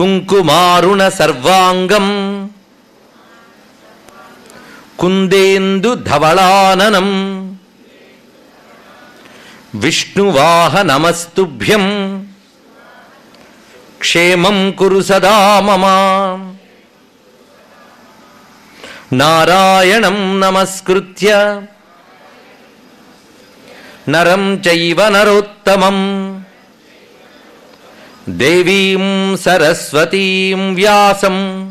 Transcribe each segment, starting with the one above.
కుంకుమారుణ సర్వాంగం కుందేందు ధవళాననం విష్ణువాహ నమస్తుభ్యం క్షేమం కురు సదా మమ నారాయణం నమస్కృత్య నరం చైవ నరోత్తమం దేవీం సరస్వతీం వ్యాసం.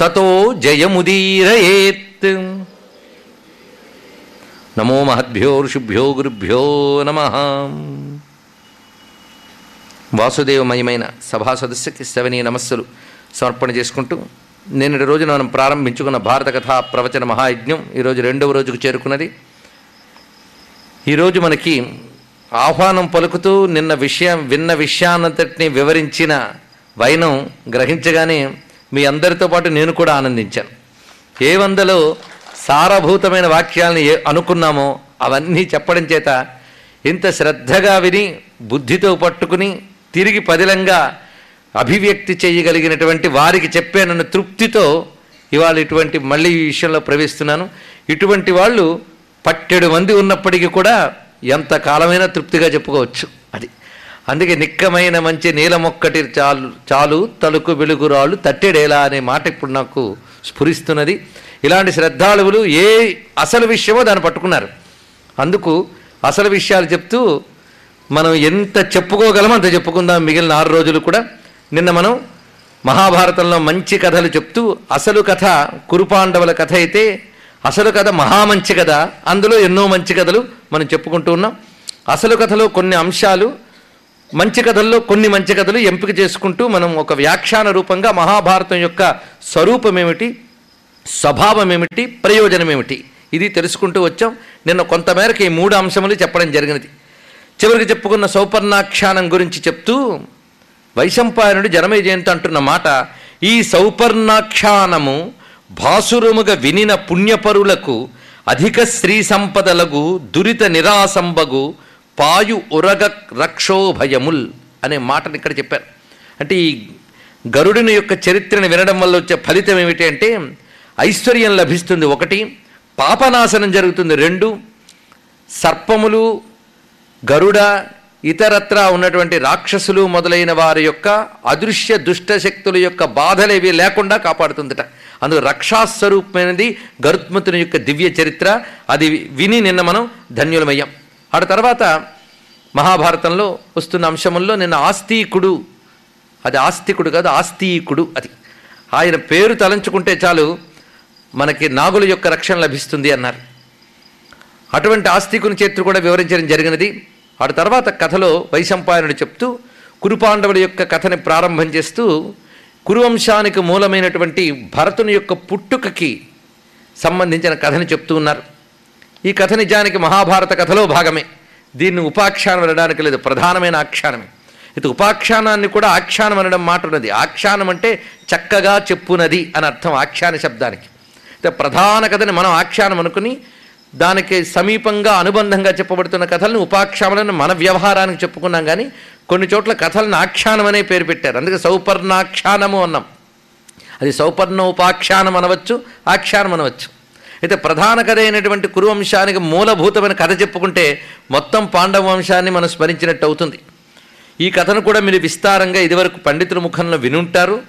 తతో జయముదీరయేత్. నమో మహద్భ్యో ఋషిభ్యో గురుభ్యో నమ. వాసుదేవమయమైన సభా సదస్సుకి శవనీయ నమస్సులు సమర్పణ చేసుకుంటూ నిన్నటి రోజున మనం ప్రారంభించుకున్న భారత కథా ప్రవచన మహాయజ్ఞం ఈరోజు రెండవ రోజుకు చేరుకున్నది. ఈరోజు మనకి ఆహ్వానం పలుకుతూ నిన్న విషయం విన్న విషయాన్నంతటిని వివరించిన వైనం గ్రహించగానే మీ అందరితో పాటు నేను కూడా ఆనందించాను. ఏ వందలో సారభూతమైన వాక్యాలను ఏ అనుకున్నామో అవన్నీ చెప్పడం చేత ఇంత శ్రద్ధగా విని బుద్ధితో పట్టుకుని తిరిగి పదిలంగా అభివ్యక్తి చేయగలిగినటువంటి వారికి చెప్పానన్న తృప్తితో ఇవాళ ఇటువంటి మళ్ళీ ఈ విషయంలో ప్రవేశిస్తున్నాను. ఇటువంటి వాళ్ళు పట్టెడు మంది ఉన్నప్పటికీ కూడా ఎంతకాలమైనా తృప్తిగా చెప్పుకోవచ్చు. అది. అందుకే నిక్కమైన మంచి నీలమొక్కటి చాలు చాలు తలుకు వెలుగురాళ్ళు తట్టెడేలా అనే మాట ఇప్పుడు నాకు స్ఫురిస్తున్నది. ఇలాంటి శ్రద్ధాళువులు ఏ అసలు విషయమో దాన్ని పట్టుకున్నారు. అందుకు అసలు విషయాలు చెప్తూ మనం ఎంత చెప్పుకోగలమో అంత చెప్పుకుందాం మిగిలిన ఆరు రోజులు కూడా. నిన్న మనం మహాభారతంలో మంచి కథలు చెప్తూ అసలు కథ కురుపాండవుల కథ అయితే అసలు కథ మహామంచి కథ. అందులో ఎన్నో మంచి కథలు మనం చెప్పుకుంటూ ఉన్నాం. అసలు కథలో కొన్ని అంశాలు మంచి కథల్లో కొన్ని మంచి కథలు ఎంపిక చేసుకుంటూ మనం ఒక వ్యాఖ్యాన రూపంగా మహాభారతం యొక్క స్వరూపం ఏమిటి స్వభావం ఏమిటి ప్రయోజనం ఏమిటి ఇది తెలుసుకుంటూ వచ్చాం. నిన్న కొంతమేరకు ఈ మూడు అంశములు చెప్పడం జరిగినది. చివరికి చెప్పుకున్న సౌపర్ణాఖ్యానం గురించి చెప్తూ వైశంపాయనుడు జనమే జయంతి అంటున్న మాట ఈ సౌపర్ణాఖ్యానము భాసురుముగ వినిన పుణ్యపరులకు అధిక శ్రీ సంపదలగు దురిత నిరాసంబగు పాయు ఉరగ రక్షోభయముల్ అనే మాటను ఇక్కడ చెప్పారు. అంటే ఈ గరుడిని యొక్క చరిత్రను వినడం వల్ల వచ్చే ఫలితం ఏమిటి అంటే ఐశ్వర్యం లభిస్తుంది ఒకటి పాపనాశనం జరుగుతుంది రెండు సర్పములు గరుడ ఇతరత్రా ఉన్నటువంటి రాక్షసులు మొదలైన వారి యొక్క అదృశ్య దుష్ట శక్తుల యొక్క బాధలేవి లేకుండా కాపాడుతుందట. అందుకు రక్షాస్వరూపమైనది గరుత్మతుని యొక్క దివ్య చరిత్ర. అది విని నిన్న మనం ధన్యులమయ్యాం. ఆడ తర్వాత మహాభారతంలో వస్తున్న అంశముల్లో నిన్న ఆస్తికుడు అది ఆస్తికుడు కాదు ఆస్తికుడు అది. ఆయన పేరు తలంచుకుంటే చాలు మనకి నాగుల యొక్క రక్షణ లభిస్తుంది అన్నారు. అటువంటి ఆస్తికుని చరిత్ర కూడా వివరించడం జరిగినది. ఆ తర్వాత కథలో వైశంపాయనుడు చెప్తూ కురుపాండవుల యొక్క కథని ప్రారంభం చేస్తూ కురువంశానికి మూలమైనటువంటి భరతుని యొక్క పుట్టుకకి సంబంధించిన కథని చెప్తూ ఉన్నారు. ఈ కథ నిజానికి మహాభారత కథలో భాగమే. దీన్ని ఉపాఖ్యానం అనడానికి లేదు ప్రధానమైన ఆఖ్యానమే. ఇది ఉపాఖ్యానాన్ని కూడా ఆఖ్యానం అనడం మాట ఉన్నది. ఆఖ్యానం అంటే చక్కగా చెప్పునది అని అర్థం ఆఖ్యాన శబ్దానికి. అయితే ప్రధాన కథని మనం ఆఖ్యానం అనుకుని దానికి సమీపంగా అనుబంధంగా చెప్పబడుతున్న కథలను ఉపాఖ్యానాలను మన వ్యవహారానికి చెప్పుకున్నాం కానీ కొన్ని చోట్ల కథలను ఆఖ్యానం అనే పేరు పెట్టారు. అందుకే సౌపర్ణాఖ్యానము అన్నాం. అది సౌపర్ణ ఉపాఖ్యానం అనవచ్చు ఆఖ్యానం అనవచ్చు. అయితే ప్రధాన కథ అయినటువంటి కురువంశానికి మూలభూతమైన కథ చెప్పుకుంటే మొత్తం పాండవ వంశాన్ని మనం స్మరించినట్టు అవుతుంది. ఈ కథను కూడా మీరు విస్తారంగా ఇదివరకు పండితుల ముఖంలో వినుంటారు.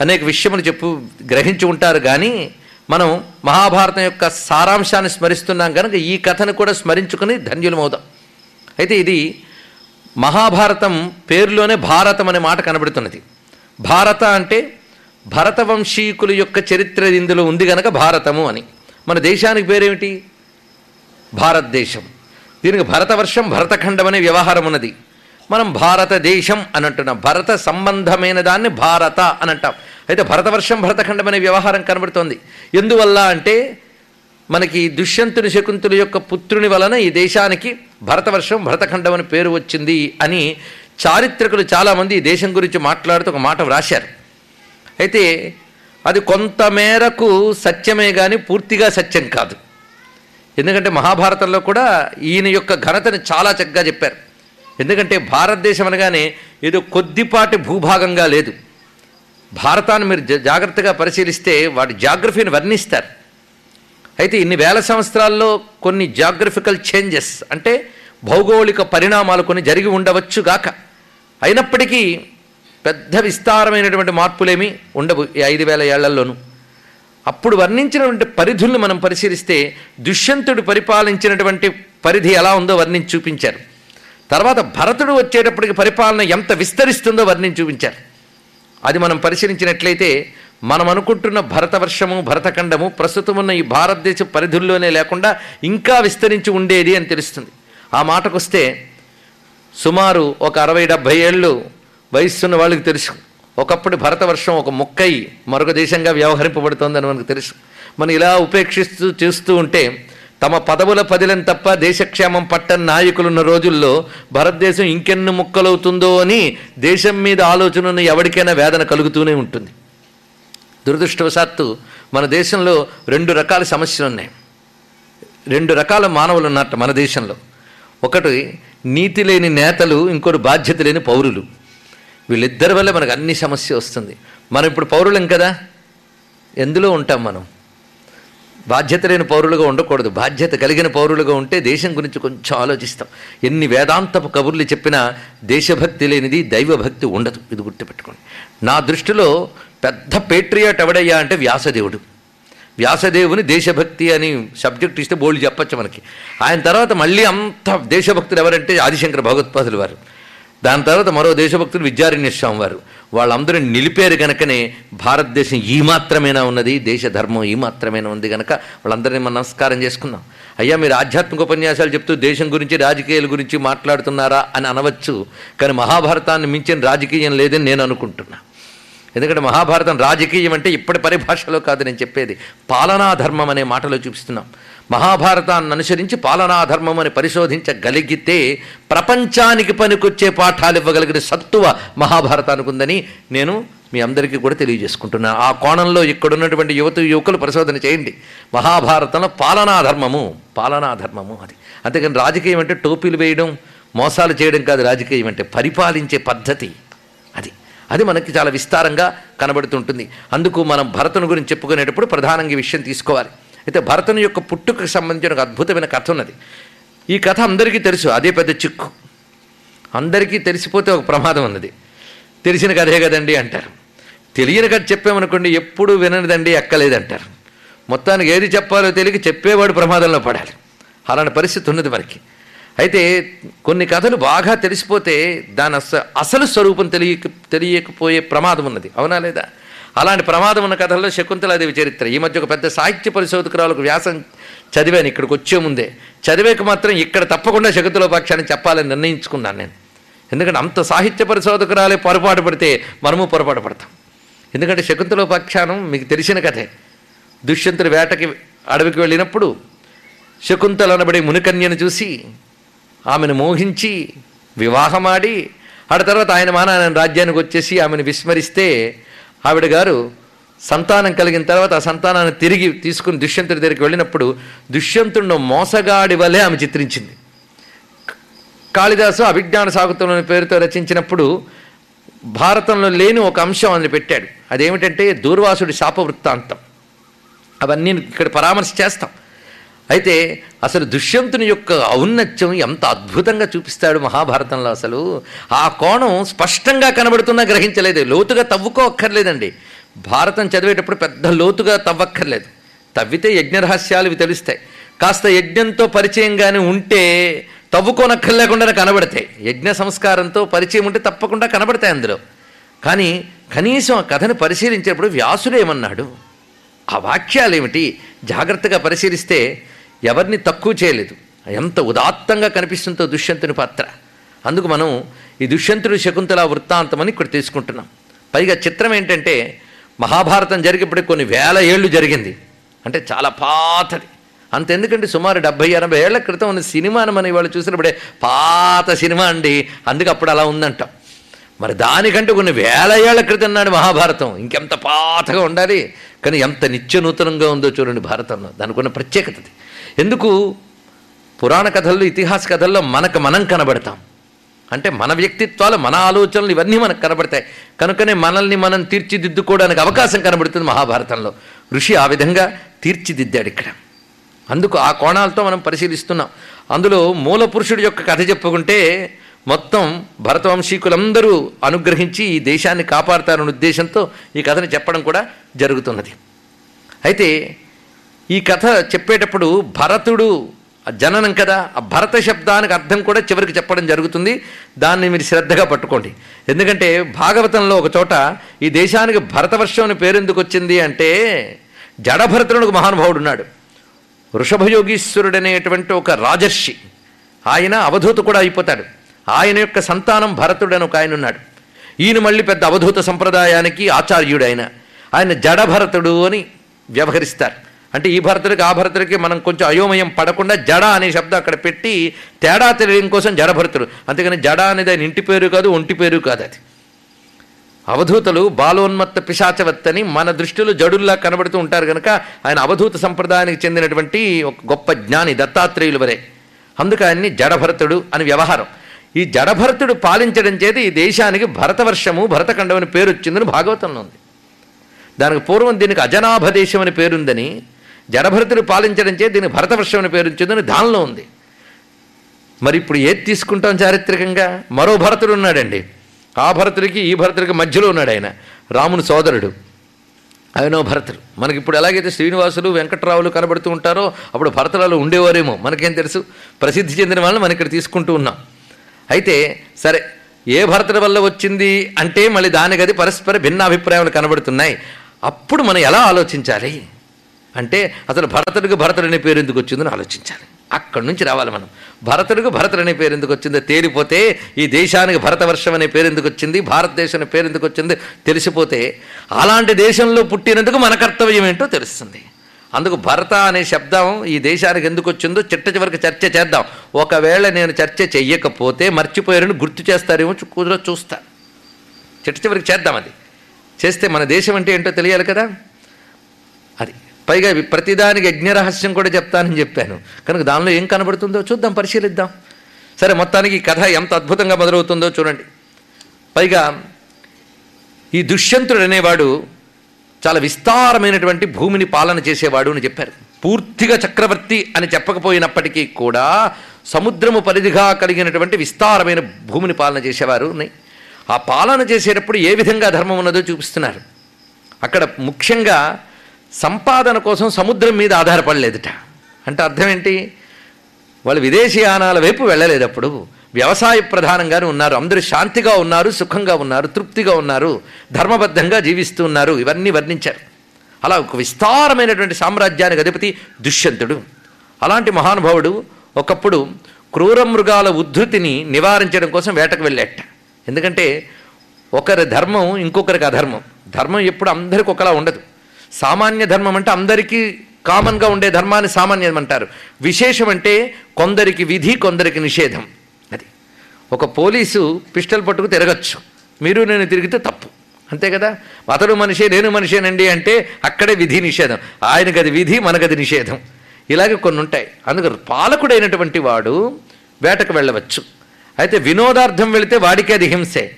అనేక విషయములు చెప్పు గ్రహించి ఉంటారు కానీ మనం మహాభారతం యొక్క సారాంశాన్ని స్మరిస్తున్నాం కనుక ఈ కథను కూడా స్మరించుకుని ధన్యులమవుదాం. అయితే ఇది మహాభారతం పేరులోనే భారతం అనే మాట కనబడుతున్నది. భారత అంటే భరతవంశీకుల యొక్క చరిత్ర ఇందులో ఉంది గనక భారతము అని. మన దేశానికి పేరేమిటి? భారతదేశం. దీనికి భరతవర్షం భరతఖండం అనే వ్యవహారం ఉన్నది. మనం భారతదేశం అని అంటున్నాం. భరత సంబంధమైన దాన్ని భారత అని అంటాం. అయితే భరతవర్షం భరతఖండం అనే వ్యవహారం కనబడుతోంది. ఎందువల్ల అంటే మనకి దుష్యంతుని శకుంతుల యొక్క పుత్రుని వలన ఈ దేశానికి భరతవర్షం భరతఖండం అని పేరు వచ్చింది అని చారిత్రకులు చాలామంది ఈ దేశం గురించి మాట్లాడుతూ ఒక మాట వ్రాశారు. అయితే అది కొంతమేరకు సత్యమే కానీ పూర్తిగా సత్యం కాదు. ఎందుకంటే మహాభారతంలో కూడా ఈయన యొక్క ఘనతను చాలా చక్కగా చెప్పారు. ఎందుకంటే భారతదేశం అనగానే ఏదో కొద్దిపాటి భూభాగంగా లేదు. భారతాన్ని మీరు జా- జాగ్రత్తగా పరిశీలిస్తే వాటి జాగ్రఫీని వర్ణిస్తారు. అయితే ఇన్ని వేల సంవత్సరాల్లో కొన్ని జాగ్రఫికల్ చేంజెస్ అంటే భౌగోళిక పరిణామాలు కొన్ని జరిగి ఉండవచ్చు గాక. అయినప్పటికీ పెద్ద విస్తారమైనటువంటి మార్పులేమీ ఉండవు ఈ ఐదు వేల ఏళ్ళలోనూ అప్పుడు వర్ణించినటువంటి పరిధుల్ని మనం పరిశీలిస్తే దుష్యంతుడు పరిపాలించినటువంటి పరిధి ఎలా ఉందో వర్ణించి చూపించారు. తర్వాత భరతుడు వచ్చేటప్పటికి పరిపాలన ఎంత విస్తరిస్తుందో వర్ణించి చూపించారు. అది మనం పరిశీలించినట్లయితే మనం అనుకుంటున్న భరతవర్షము భరతఖండము ప్రస్తుతం ఉన్న ఈ భారతదేశ పరిధుల్లోనే లేకుండా ఇంకా విస్తరించి ఉండేది అని తెలుస్తుంది. ఆ మాటకొస్తే సుమారు ఒక అరవై డెబ్భై ఏళ్ళు వయస్సున్న వాళ్ళకి తెలుసు. ఒకప్పుడు భరతవర్షం ఒక ముక్కై మరొక దేశంగా వ్యవహరింపబడుతోందని మనకు తెలుసు. మనం ఇలా ఉపేక్షిస్తూ చేస్తూ ఉంటే తమ పదవుల పదిలం తప్ప దేశక్షేమం పట్టని నాయకులున్న రోజుల్లో భారతదేశం ఇంకెన్ని ముక్కలవుతుందో అని దేశం మీద ఆలోచన ఉన్న ఎవరికైనా వేదన కలుగుతూనే ఉంటుంది. దురదృష్టవశాత్తు మన దేశంలో రెండు రకాల సమస్యలు ఉన్నాయి. రెండు రకాల మానవులు ఉన్నట్టు మన దేశంలో. ఒకటి నీతి లేని నేతలు ఇంకోటి బాధ్యత లేని పౌరులు. వీళ్ళిద్దరి వల్ల మనకు అన్ని సమస్య వస్తుంది. మనం ఇప్పుడు పౌరులం కదా? ఎందులో ఉంటాం మనం? బాధ్యత లేని పౌరులుగా ఉండకూడదు. బాధ్యత కలిగిన పౌరులుగా ఉంటే దేశం గురించి కొంచెం ఆలోచిస్తాం. ఎన్ని వేదాంతపు కబుర్లు చెప్పినా దేశభక్తి లేనిది దైవభక్తి ఉండదు. ఇది గుర్తుపెట్టుకోండి. నా దృష్టిలో పెద్ద పేట్రియాట్ ఎవడయ్యా అంటే వ్యాసదేవుడు. వ్యాసదేవుని దేశభక్తి అని సబ్జెక్ట్ ఇస్తే బోల్డ్ చెప్పచ్చు మనకి. ఆయన తర్వాత మళ్ళీ అంత దేశభక్తులు ఎవరంటే ఆదిశంకర భగవత్పాదులు వారు. దాని తర్వాత మరో దేశభక్తులు విద్యారణ్య స్వామి వారు. వాళ్ళందరూ నిలిపారు కనుకనే భారతదేశం ఈ మాత్రమేనా ఉన్నది దేశ ధర్మం ఈ మాత్రమేనా ఉంది కనుక వాళ్ళందరినీ మనం నమస్కారం చేసుకున్నాం అయ్యా మీరు ఆధ్యాత్మిక ఉపన్యాసాలు చెప్తూ దేశం గురించి రాజకీయాల గురించి మాట్లాడుతున్నారా అని అనవచ్చు కానీ మహాభారతాన్ని మించిన రాజకీయం లేదని నేను అనుకుంటున్నాను ఎందుకంటే మహాభారతం రాజకీయం అంటే ఇప్పటి పరిభాషలో కాదు నేను చెప్పేది. పాలనా ధర్మం అనే మాటలో చూపిస్తున్నాం. మహాభారతాన్ని అనుసరించి పాలనా ధర్మం అని పరిశోధించగలిగితే ప్రపంచానికి పనికొచ్చే పాఠాలు ఇవ్వగలిగిన సత్తువ మహాభారతానికి ఉందని నేను మీ అందరికీ కూడా తెలియజేసుకుంటున్నాను ఆ కోణంలో ఇక్కడున్నటువంటి యువత యువకులు పరిశోధన చేయండి. మహాభారతంలో పాలనా ధర్మము పాలనా ధర్మము అది. అంతేకాని రాజకీయం అంటే టోపీలు వేయడం మోసాలు చేయడం కాదు రాజకీయం అంటే పరిపాలించే పద్ధతి. అది మనకి చాలా విస్తారంగా కనబడుతుంటుంది. అందుకు మనం భరతుని గురించి చెప్పుకునేటప్పుడు ప్రధానంగా ఈ విషయం తీసుకోవాలి. అయితే భరతుని యొక్క పుట్టుకకు సంబంధించిన ఒక అద్భుతమైన కథ ఉన్నది. ఈ కథ అందరికీ తెలుసు అదే పెద్ద చిక్కు. అందరికీ తెలిసిపోతే ఒక ప్రమాదం ఉన్నది. తెలిసిన కథే కదండి అంటారు. తెలియని కథ చెప్పామనుకోండి ఎప్పుడు విననిదండి ఎక్కలేదంటారు. మొత్తానికి ఏది చెప్పాలో తెలియక చెప్పేవాడు ప్రమాదంలో పడాలి. అలాంటి పరిస్థితి ఉన్నది మనకి. అయితే కొన్ని కథలు బాగా తెలిసిపోతే దాని అస అసలు స్వరూపం తెలియక తెలియకపోయే ప్రమాదం ఉన్నది. అవునా లేదా? అలాంటి ప్రమాదం ఉన్న కథల్లో శకుంతలాదేవి చరిత్ర. ఈ మధ్య ఒక పెద్ద సాహిత్య పరిశోధకురాలకు వ్యాసం చదివాను ఇక్కడికి వచ్చే ముందే. చదివేక మాత్రం ఇక్కడ తప్పకుండా శకుంతలోపాఖ్యాన్ని చెప్పాలని నిర్ణయించుకున్నాను నేను. ఎందుకంటే అంత సాహిత్య పరిశోధకురాలే పొరపాటు పడితే మనము పొరపాటు పడతాం. ఎందుకంటే శకుంతలోపాఖ్యానం మీకు తెలిసిన కథే. దుష్యంతుడు వేటకి అడవికి వెళ్ళినప్పుడు శకుంతల అనబడే మునికన్యను చూసి ఆమెను మోహించి వివాహమాడి ఆడ తర్వాత ఆయన మాన ఆయన రాజ్యానికి వచ్చేసి ఆమెను విస్మరిస్తే ఆవిడ గారు సంతానం కలిగిన తర్వాత ఆ సంతానాన్ని తిరిగి తీసుకుని దుష్యంతుడి దగ్గరికి వెళ్ళినప్పుడు దుష్యంతుడిని మోసగాడి వలె ఆమె చిత్రించింది. కాళిదాసు అభిజ్ఞాన సాగుతున్న పేరుతో రచించినప్పుడు భారతంలో లేని ఒక అంశం అని పెట్టాడు. అదేమిటంటే దూర్వాసుడి శాప వృత్తాంతం అవన్నీ ఇక్కడ పరామర్శ చేస్తాం. అయితే అసలు దుష్యంతుని యొక్క ఔన్నత్యం ఎంత అద్భుతంగా చూపిస్తాడు మహాభారతంలో అసలు? ఆ కోణం స్పష్టంగా కనబడుతున్నా గ్రహించలేదు. లోతుగా తవ్వుకోక్కర్లేదండి. భారతం చదివేటప్పుడు పెద్ద లోతుగా తవ్వక్కర్లేదు. తవ్వితే యజ్ఞరహస్యాలు ఇవి తెలుస్తాయి. కాస్త యజ్ఞంతో పరిచయంగానే ఉంటే తవ్వుకోనక్కర్లేకుండా కనబడతాయి. యజ్ఞ సంస్కారంతో పరిచయం ఉంటే తప్పకుండా కనబడతాయి అందులో. కానీ కనీసం ఆ కథను పరిశీలించేటప్పుడు వ్యాసుడు ఏమన్నాడు? ఆ వాక్యాలు ఏమిటి జాగ్రత్తగా పరిశీలిస్తే ఎవరిని తక్కువ చేయలేదు. ఎంత ఉదాత్తంగా కనిపిస్తుందో దుష్యంతుని పాత్ర. అందుకు మనం ఈ దుష్యంతుడు శకుంతల వృత్తాంతం అని ఇక్కడ తీసుకుంటున్నాం. పైగా చిత్రం ఏంటంటే మహాభారతం జరిగేప్పుడు కొన్ని వేల ఏళ్ళు జరిగింది. అంటే చాలా పాతది. అంతెందుకంటే సుమారు డెబ్బై ఎనభై ఏళ్ళ క్రితం ఉన్న సినిమాను మనం ఇవాళ చూసినప్పుడే పాత సినిమా అండి. అందుకు అప్పుడు అలా ఉందంటాం. మరి దానికంటే కొన్ని వేల ఏళ్ళ క్రితం నాడు మహాభారతం. ఇంకెంత పాతగా ఉండాలి. కానీ ఎంత నిత్య నూతనంగా ఉందో చూడండి భారతంలో. దానికి ఉన్న ప్రత్యేకత అది. ఎందుకు? పురాణ కథల్లో ఇతిహాస కథల్లో మనకు మనం కనబడతాం. అంటే మన వ్యక్తిత్వాలు మన ఆలోచనలు ఇవన్నీ మనకు కనబడతాయి. కనుకనే మనల్ని మనం తీర్చిదిద్దుకోవడానికి అవకాశం కనబడుతుంది మహాభారతంలో. ఋషి ఆ విధంగా తీర్చిదిద్దాడు ఇక్కడ. అందుకు ఆ కోణాలతో మనం పరిశీలిస్తున్నాం. అందులో మూల పురుషుడి యొక్క కథ చెప్పుకుంటే మొత్తం భరతవంశీకులందరూ అనుగ్రహించి ఈ దేశాన్ని కాపాడతారనే ఉద్దేశంతో ఈ కథని చెప్పడం కూడా జరుగుతున్నది. అయితే ఈ కథ చెప్పేటప్పుడు భరతుడు జననం కదా ఆ భరత శబ్దానికి అర్థం కూడా చివరికి చెప్పడం జరుగుతుంది. దాన్ని మీరు శ్రద్ధగా పట్టుకోండి. ఎందుకంటే భాగవతంలో ఒక చోట ఈ దేశానికి భరతవర్షం అని పేరు ఎందుకు వచ్చింది అంటే జడభరతుడు ఒక మహానుభావుడు ఉన్నాడు. వృషభయోగీశ్వరుడనేటువంటి ఒక రాజర్షి. ఆయన అవధూత కూడా అయిపోతాడు. ఆయన యొక్క సంతానం భరతుడు అని ఒక ఆయన ఉన్నాడు. ఈయన మళ్ళీ పెద్ద అవధూత సంప్రదాయానికి ఆచార్యుడు ఆయన. ఆయన జడభరతుడు అని వ్యవహరిస్తారు. అంటే ఈ భర్తలకి ఆ భరతుడికి మనం కొంచెం అయోమయం పడకుండా జడ అనే శబ్దం అక్కడ పెట్టి తేడా తెలియడం కోసం జడభర్తలు అంతేగాని జడ అనేది ఆయన ఇంటి పేరు కాదు ఒంటి పేరు కాదు అది. అవధూతలు బాలోన్మత్త పిశాచవత్తని మన దృష్టిలో జడుల్లా కనబడుతూ ఉంటారు కనుక ఆయన అవధూత సంప్రదాయానికి చెందినటువంటి ఒక గొప్ప జ్ఞాని దత్తాత్రేయులు వరే. అందుకే ఆయన్ని జడభరతుడు అని వ్యవహారం. ఈ జడభరతుడు పాలించడం చేత ఈ దేశానికి భరతవర్షము భరతఖండం అని పేరు వచ్చిందని భాగవతంలో ఉంది. దానికి పూర్వం దీనికి అజనాభ దేశం అని పేరుందని జడభరతుడు పాలించడం చేత దీనికి భరతవర్షం అని పేరు దానిలో ఉంది. మరి ఇప్పుడు ఏది తీసుకుంటాం చారిత్రకంగా? మరో భరతుడు ఉన్నాడండి. ఆ భరతుడికి ఈ భరతుడికి మధ్యలో ఉన్నాడు ఆయన. రాముని సోదరుడు. ఆయనో భరతుడు. మనకి ఇప్పుడు ఎలాగైతే శ్రీనివాసులు వెంకట్రావులు కనబడుతూ ఉంటారో అప్పుడు భరతులలో ఉండేవారేమో. మనకేం తెలుసు? ప్రసిద్ధి చెందిన వాళ్ళని మనం ఇక్కడ తీసుకుంటూ ఉన్నాం. అయితే సరే ఏ భరతుడి వల్ల వచ్చింది అంటే మళ్ళీ దానికి అది పరస్పర భిన్న అభిప్రాయాలు కనబడుతున్నాయి. అప్పుడు మనం ఎలా ఆలోచించాలి? అంటే అసలు భరతుడికి భరతుడు అనే పేరు ఎందుకు వచ్చిందని ఆలోచించాలి. అక్కడి నుంచి రావాలి మనం. భరతుడికి భరతుడు అనే పేరు ఎందుకు వచ్చిందో తేలిపోతే ఈ దేశానికి భరతవర్షం అనే పేరు ఎందుకు వచ్చింది? భారతదేశం అనే పేరు ఎందుకు వచ్చింది? తెలిసిపోతే అలాంటి దేశంలో పుట్టినందుకు మన కర్తవ్యం ఏంటో తెలుస్తుంది. అందుకు భరత అనే శబ్దం ఈ దేశానికి ఎందుకు వచ్చిందో చిట్ట చివరికి చర్చ చేద్దాం. ఒకవేళ నేను చర్చ చెయ్యకపోతే మర్చిపోయారని గుర్తు చేస్తారేమో చూ- కుదిరో చూస్తా చిట్ట చివరికి చేద్దాం అది. చేస్తే మన దేశం అంటే ఏంటో తెలియాలి కదా? అది. పైగా ప్రతిదానికి యజ్ఞరహస్యం కూడా చెప్తానని చెప్పాను. కనుక దానిలో ఏం కనబడుతుందో చూద్దాం పరిశీలిద్దాం. సరే మొత్తానికి ఈ కథ ఎంత అద్భుతంగా మొదలవుతుందో చూడండి. పైగా ఈ దుష్యంతుడు అనేవాడు చాలా విస్తారమైనటువంటి భూమిని పాలన చేసేవాడు అని చెప్పారు. పూర్తిగా చక్రవర్తి అని చెప్పకపోయినప్పటికీ కూడా సముద్రము పరిధిగా కలిగినటువంటి విస్తారమైన భూమిని పాలన చేసేవారు. ఉన్నాయి. ఆ పాలన చేసేటప్పుడు ఏ విధంగా ధర్మం ఉన్నదో చూపిస్తున్నారు. అక్కడ ముఖ్యంగా సంపాదన కోసం సముద్రం మీద ఆధారపడలేదుట. అంటే అర్థం ఏంటి? వాళ్ళు విదేశీయానాల వైపు వెళ్ళలేదు అప్పుడు వ్యవసాయ ప్రధానంగానే ఉన్నారు. అందరూ శాంతిగా ఉన్నారు సుఖంగా ఉన్నారు తృప్తిగా ఉన్నారు ధర్మబద్ధంగా జీవిస్తూ ఉన్నారు. ఇవన్నీ వర్ణించారు. అలా ఒక విస్తారమైనటువంటి సామ్రాజ్యానికి అధిపతి దుష్యంతుడు. అలాంటి మహానుభావుడు ఒకప్పుడు క్రూర మృగాల ఉద్ధృతిని నివారించడం కోసం వేటకు వెళ్ళాట. ఎందుకంటే ఒకరి ధర్మం ఇంకొకరికి అధర్మం. ధర్మం ఎప్పుడు అందరికి ఒకలా ఉండదు. సామాన్య ధర్మం అంటే అందరికీ కామన్గా ఉండే ధర్మాన్ని సామాన్యం అంటారు. విశేషం అంటే కొందరికి విధి కొందరికి నిషేధం. అది. ఒక పోలీసు పిస్టల్ పట్టుకు తిరగచ్చు. మీరు నేను తిరిగితే తప్పు. అంతే కదా? అతడు మనిషే నేను మనిషేనండి అంటే అక్కడే విధి నిషేధం. ఆయనకి అది విధి మనకది నిషేధం. ఇలాగే కొన్ని ఉంటాయి అందుకు పాలకుడైనటువంటి వాడు వేటకు వెళ్ళవచ్చు. అయితే వినోదార్థం వెళితే వాడికి అది హింసే.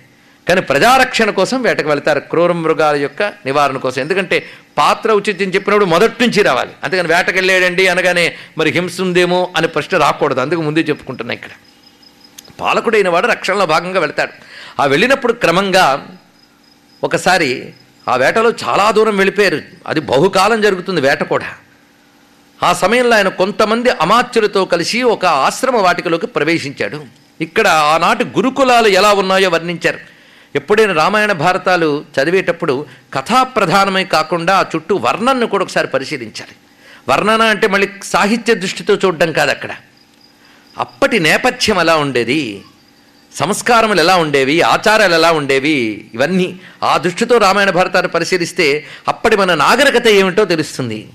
కానీ ప్రజారక్షణ కోసం వేటకు వెళ్తారు క్రూర మృగాల యొక్క నివారణ కోసం. ఎందుకంటే పాత్ర ఉచితం చెప్పినప్పుడు మొదటి నుంచి రావాలి. అందుకని వేటకు వెళ్ళాడండి అనగానే మరి హింస ఉందేమో అనే ప్రశ్న రాకూడదు. అందుకు ముందే చెప్పుకుంటున్నా ఇక్కడ. పాలకుడైన వాడు రక్షణలో భాగంగా వెళ్తాడు. ఆ వెళ్ళినప్పుడు క్రమంగా ఒకసారి ఆ వేటలో చాలా దూరం వెళ్ళిపోయారు. అది బహుకాలం జరుగుతుంది వేట కూడా. ఆ సమయంలో ఆయన కొంతమంది అమాత్యులతో కలిసి ఒక ఆశ్రమ వాటికలోకి ప్రవేశించాడు. ఇక్కడ ఆనాటి గురుకులాలు ఎలా ఉన్నాయో వర్ణించారు. ఎప్పుడైనా రామాయణ భారతాలు చదివేటప్పుడు కథాప్రధానమై కాకుండా ఆ చుట్టూ వర్ణనను కూడా ఒకసారి పరిశీలించాలి. వర్ణన అంటే మళ్ళీ సాహిత్య దృష్టితో చూడడం కాదు అక్కడ. అప్పటి నేపథ్యం ఎలా ఉండేది? సంస్కారములు ఎలా ఉండేవి? ఆచారాలు ఎలా ఉండేవి? ఇవన్నీ ఆ దృష్టితో రామాయణ భారతాన్ని పరిశీలిస్తే అప్పటి మన నాగరికత ఏమిటో తెలుస్తుంది.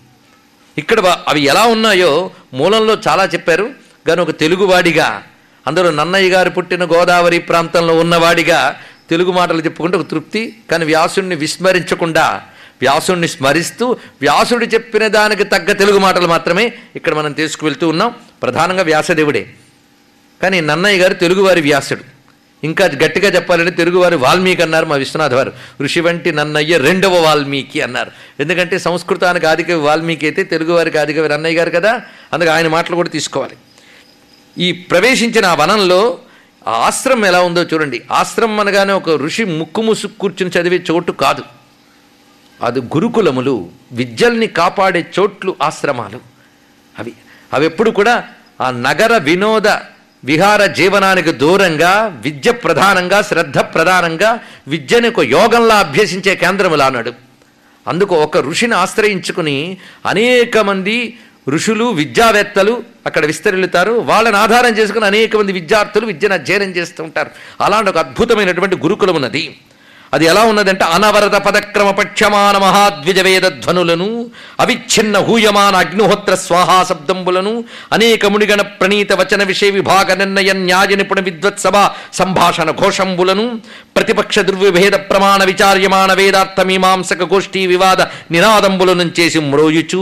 ఇక్కడ వా- అవి ఎలా ఉన్నాయో మూలంలో చాలా చెప్పారు. కానీ ఒక తెలుగువాడిగా అందరూ నన్నయ్య గారు పుట్టిన గోదావరి ప్రాంతంలో ఉన్నవాడిగా తెలుగు మాటలు చెప్పుకుంటే ఒక తృప్తి కానీ వ్యాసుణ్ణి విస్మరించకుండా వ్యాసుణ్ణి స్మరిస్తూ వ్యాసుడు చెప్పిన దానికి తగ్గ తెలుగు మాటలు మాత్రమే ఇక్కడ మనం తీసుకువెళ్తూ ఉన్నాం. ప్రధానంగా వ్యాసదేవుడే. కానీ నన్నయ్య గారు తెలుగువారి వ్యాసుడు. ఇంకా గట్టిగా చెప్పాలంటే తెలుగువారు వాల్మీకి అన్నారు మా విశ్వనాథ్ వారు. ఋషి వంటి నన్నయ్య రెండవ వాల్మీకి అన్నారు. ఎందుకంటే సంస్కృతానికి ఆదికవి వాల్మీకి అయితే తెలుగువారికి ఆదికవి నన్నయ్య గారు కదా అందుకే ఆయన మాటలు కూడా తీసుకోవాలి. ఈ ప్రవేశించిన ఆ వనంలో ఆ ఆశ్రమం ఎలా ఉందో చూడండి. ఆశ్రమం అనగానే ఒక ఋషి ముక్కు ముసుగు కూర్చుని చదివే చోటు కాదు. అది గురుకులములు విద్యల్ని కాపాడే చోట్లు ఆశ్రమాలు. అవి అవి ఎప్పుడు కూడా ఆ నగర వినోద విహార జీవనానికి దూరంగా విద్య ప్రధానంగా శ్రద్ధ ప్రధానంగా విద్యని ఒక యోగంలా అభ్యసించే కేంద్రములు అన్నాడు అందుకు ఒక ఋషిని ఆశ్రయించుకుని అనేక మంది ఋషులు విద్యావేత్తలు అక్కడ విస్తరిల్లుతారు. వాళ్ళని ఆధారం చేసుకుని అనేక మంది విద్యార్థులు విద్యను అధ్యయనం చేస్తూ ఉంటారు. అలాంటి ఒక అద్భుతమైనటువంటి గురుకులం ఉన్నది అది ఎలా ఉన్నదంటే అనవరత పదక్రమ పక్షమాన మహాద్విజవేద ధ్వనులను అవిచ్ఛిన్న హూయమాన అగ్నిహోత్ర స్వాహా శబ్దంబులను అనేక మునిగణ ప్రణీత వచన విషయ విభాగ నిర్ణయ న్యాయ నిపుణ విద్వత్సభ సంభాషణ ఘోషంబులను ప్రతిపక్ష దుర్విభేద ప్రమాణ విచార్యమాణ వేదార్థ మీమాంసక గోష్ఠీ వివాద నినాదంబులను చేసి మ్రోయుచు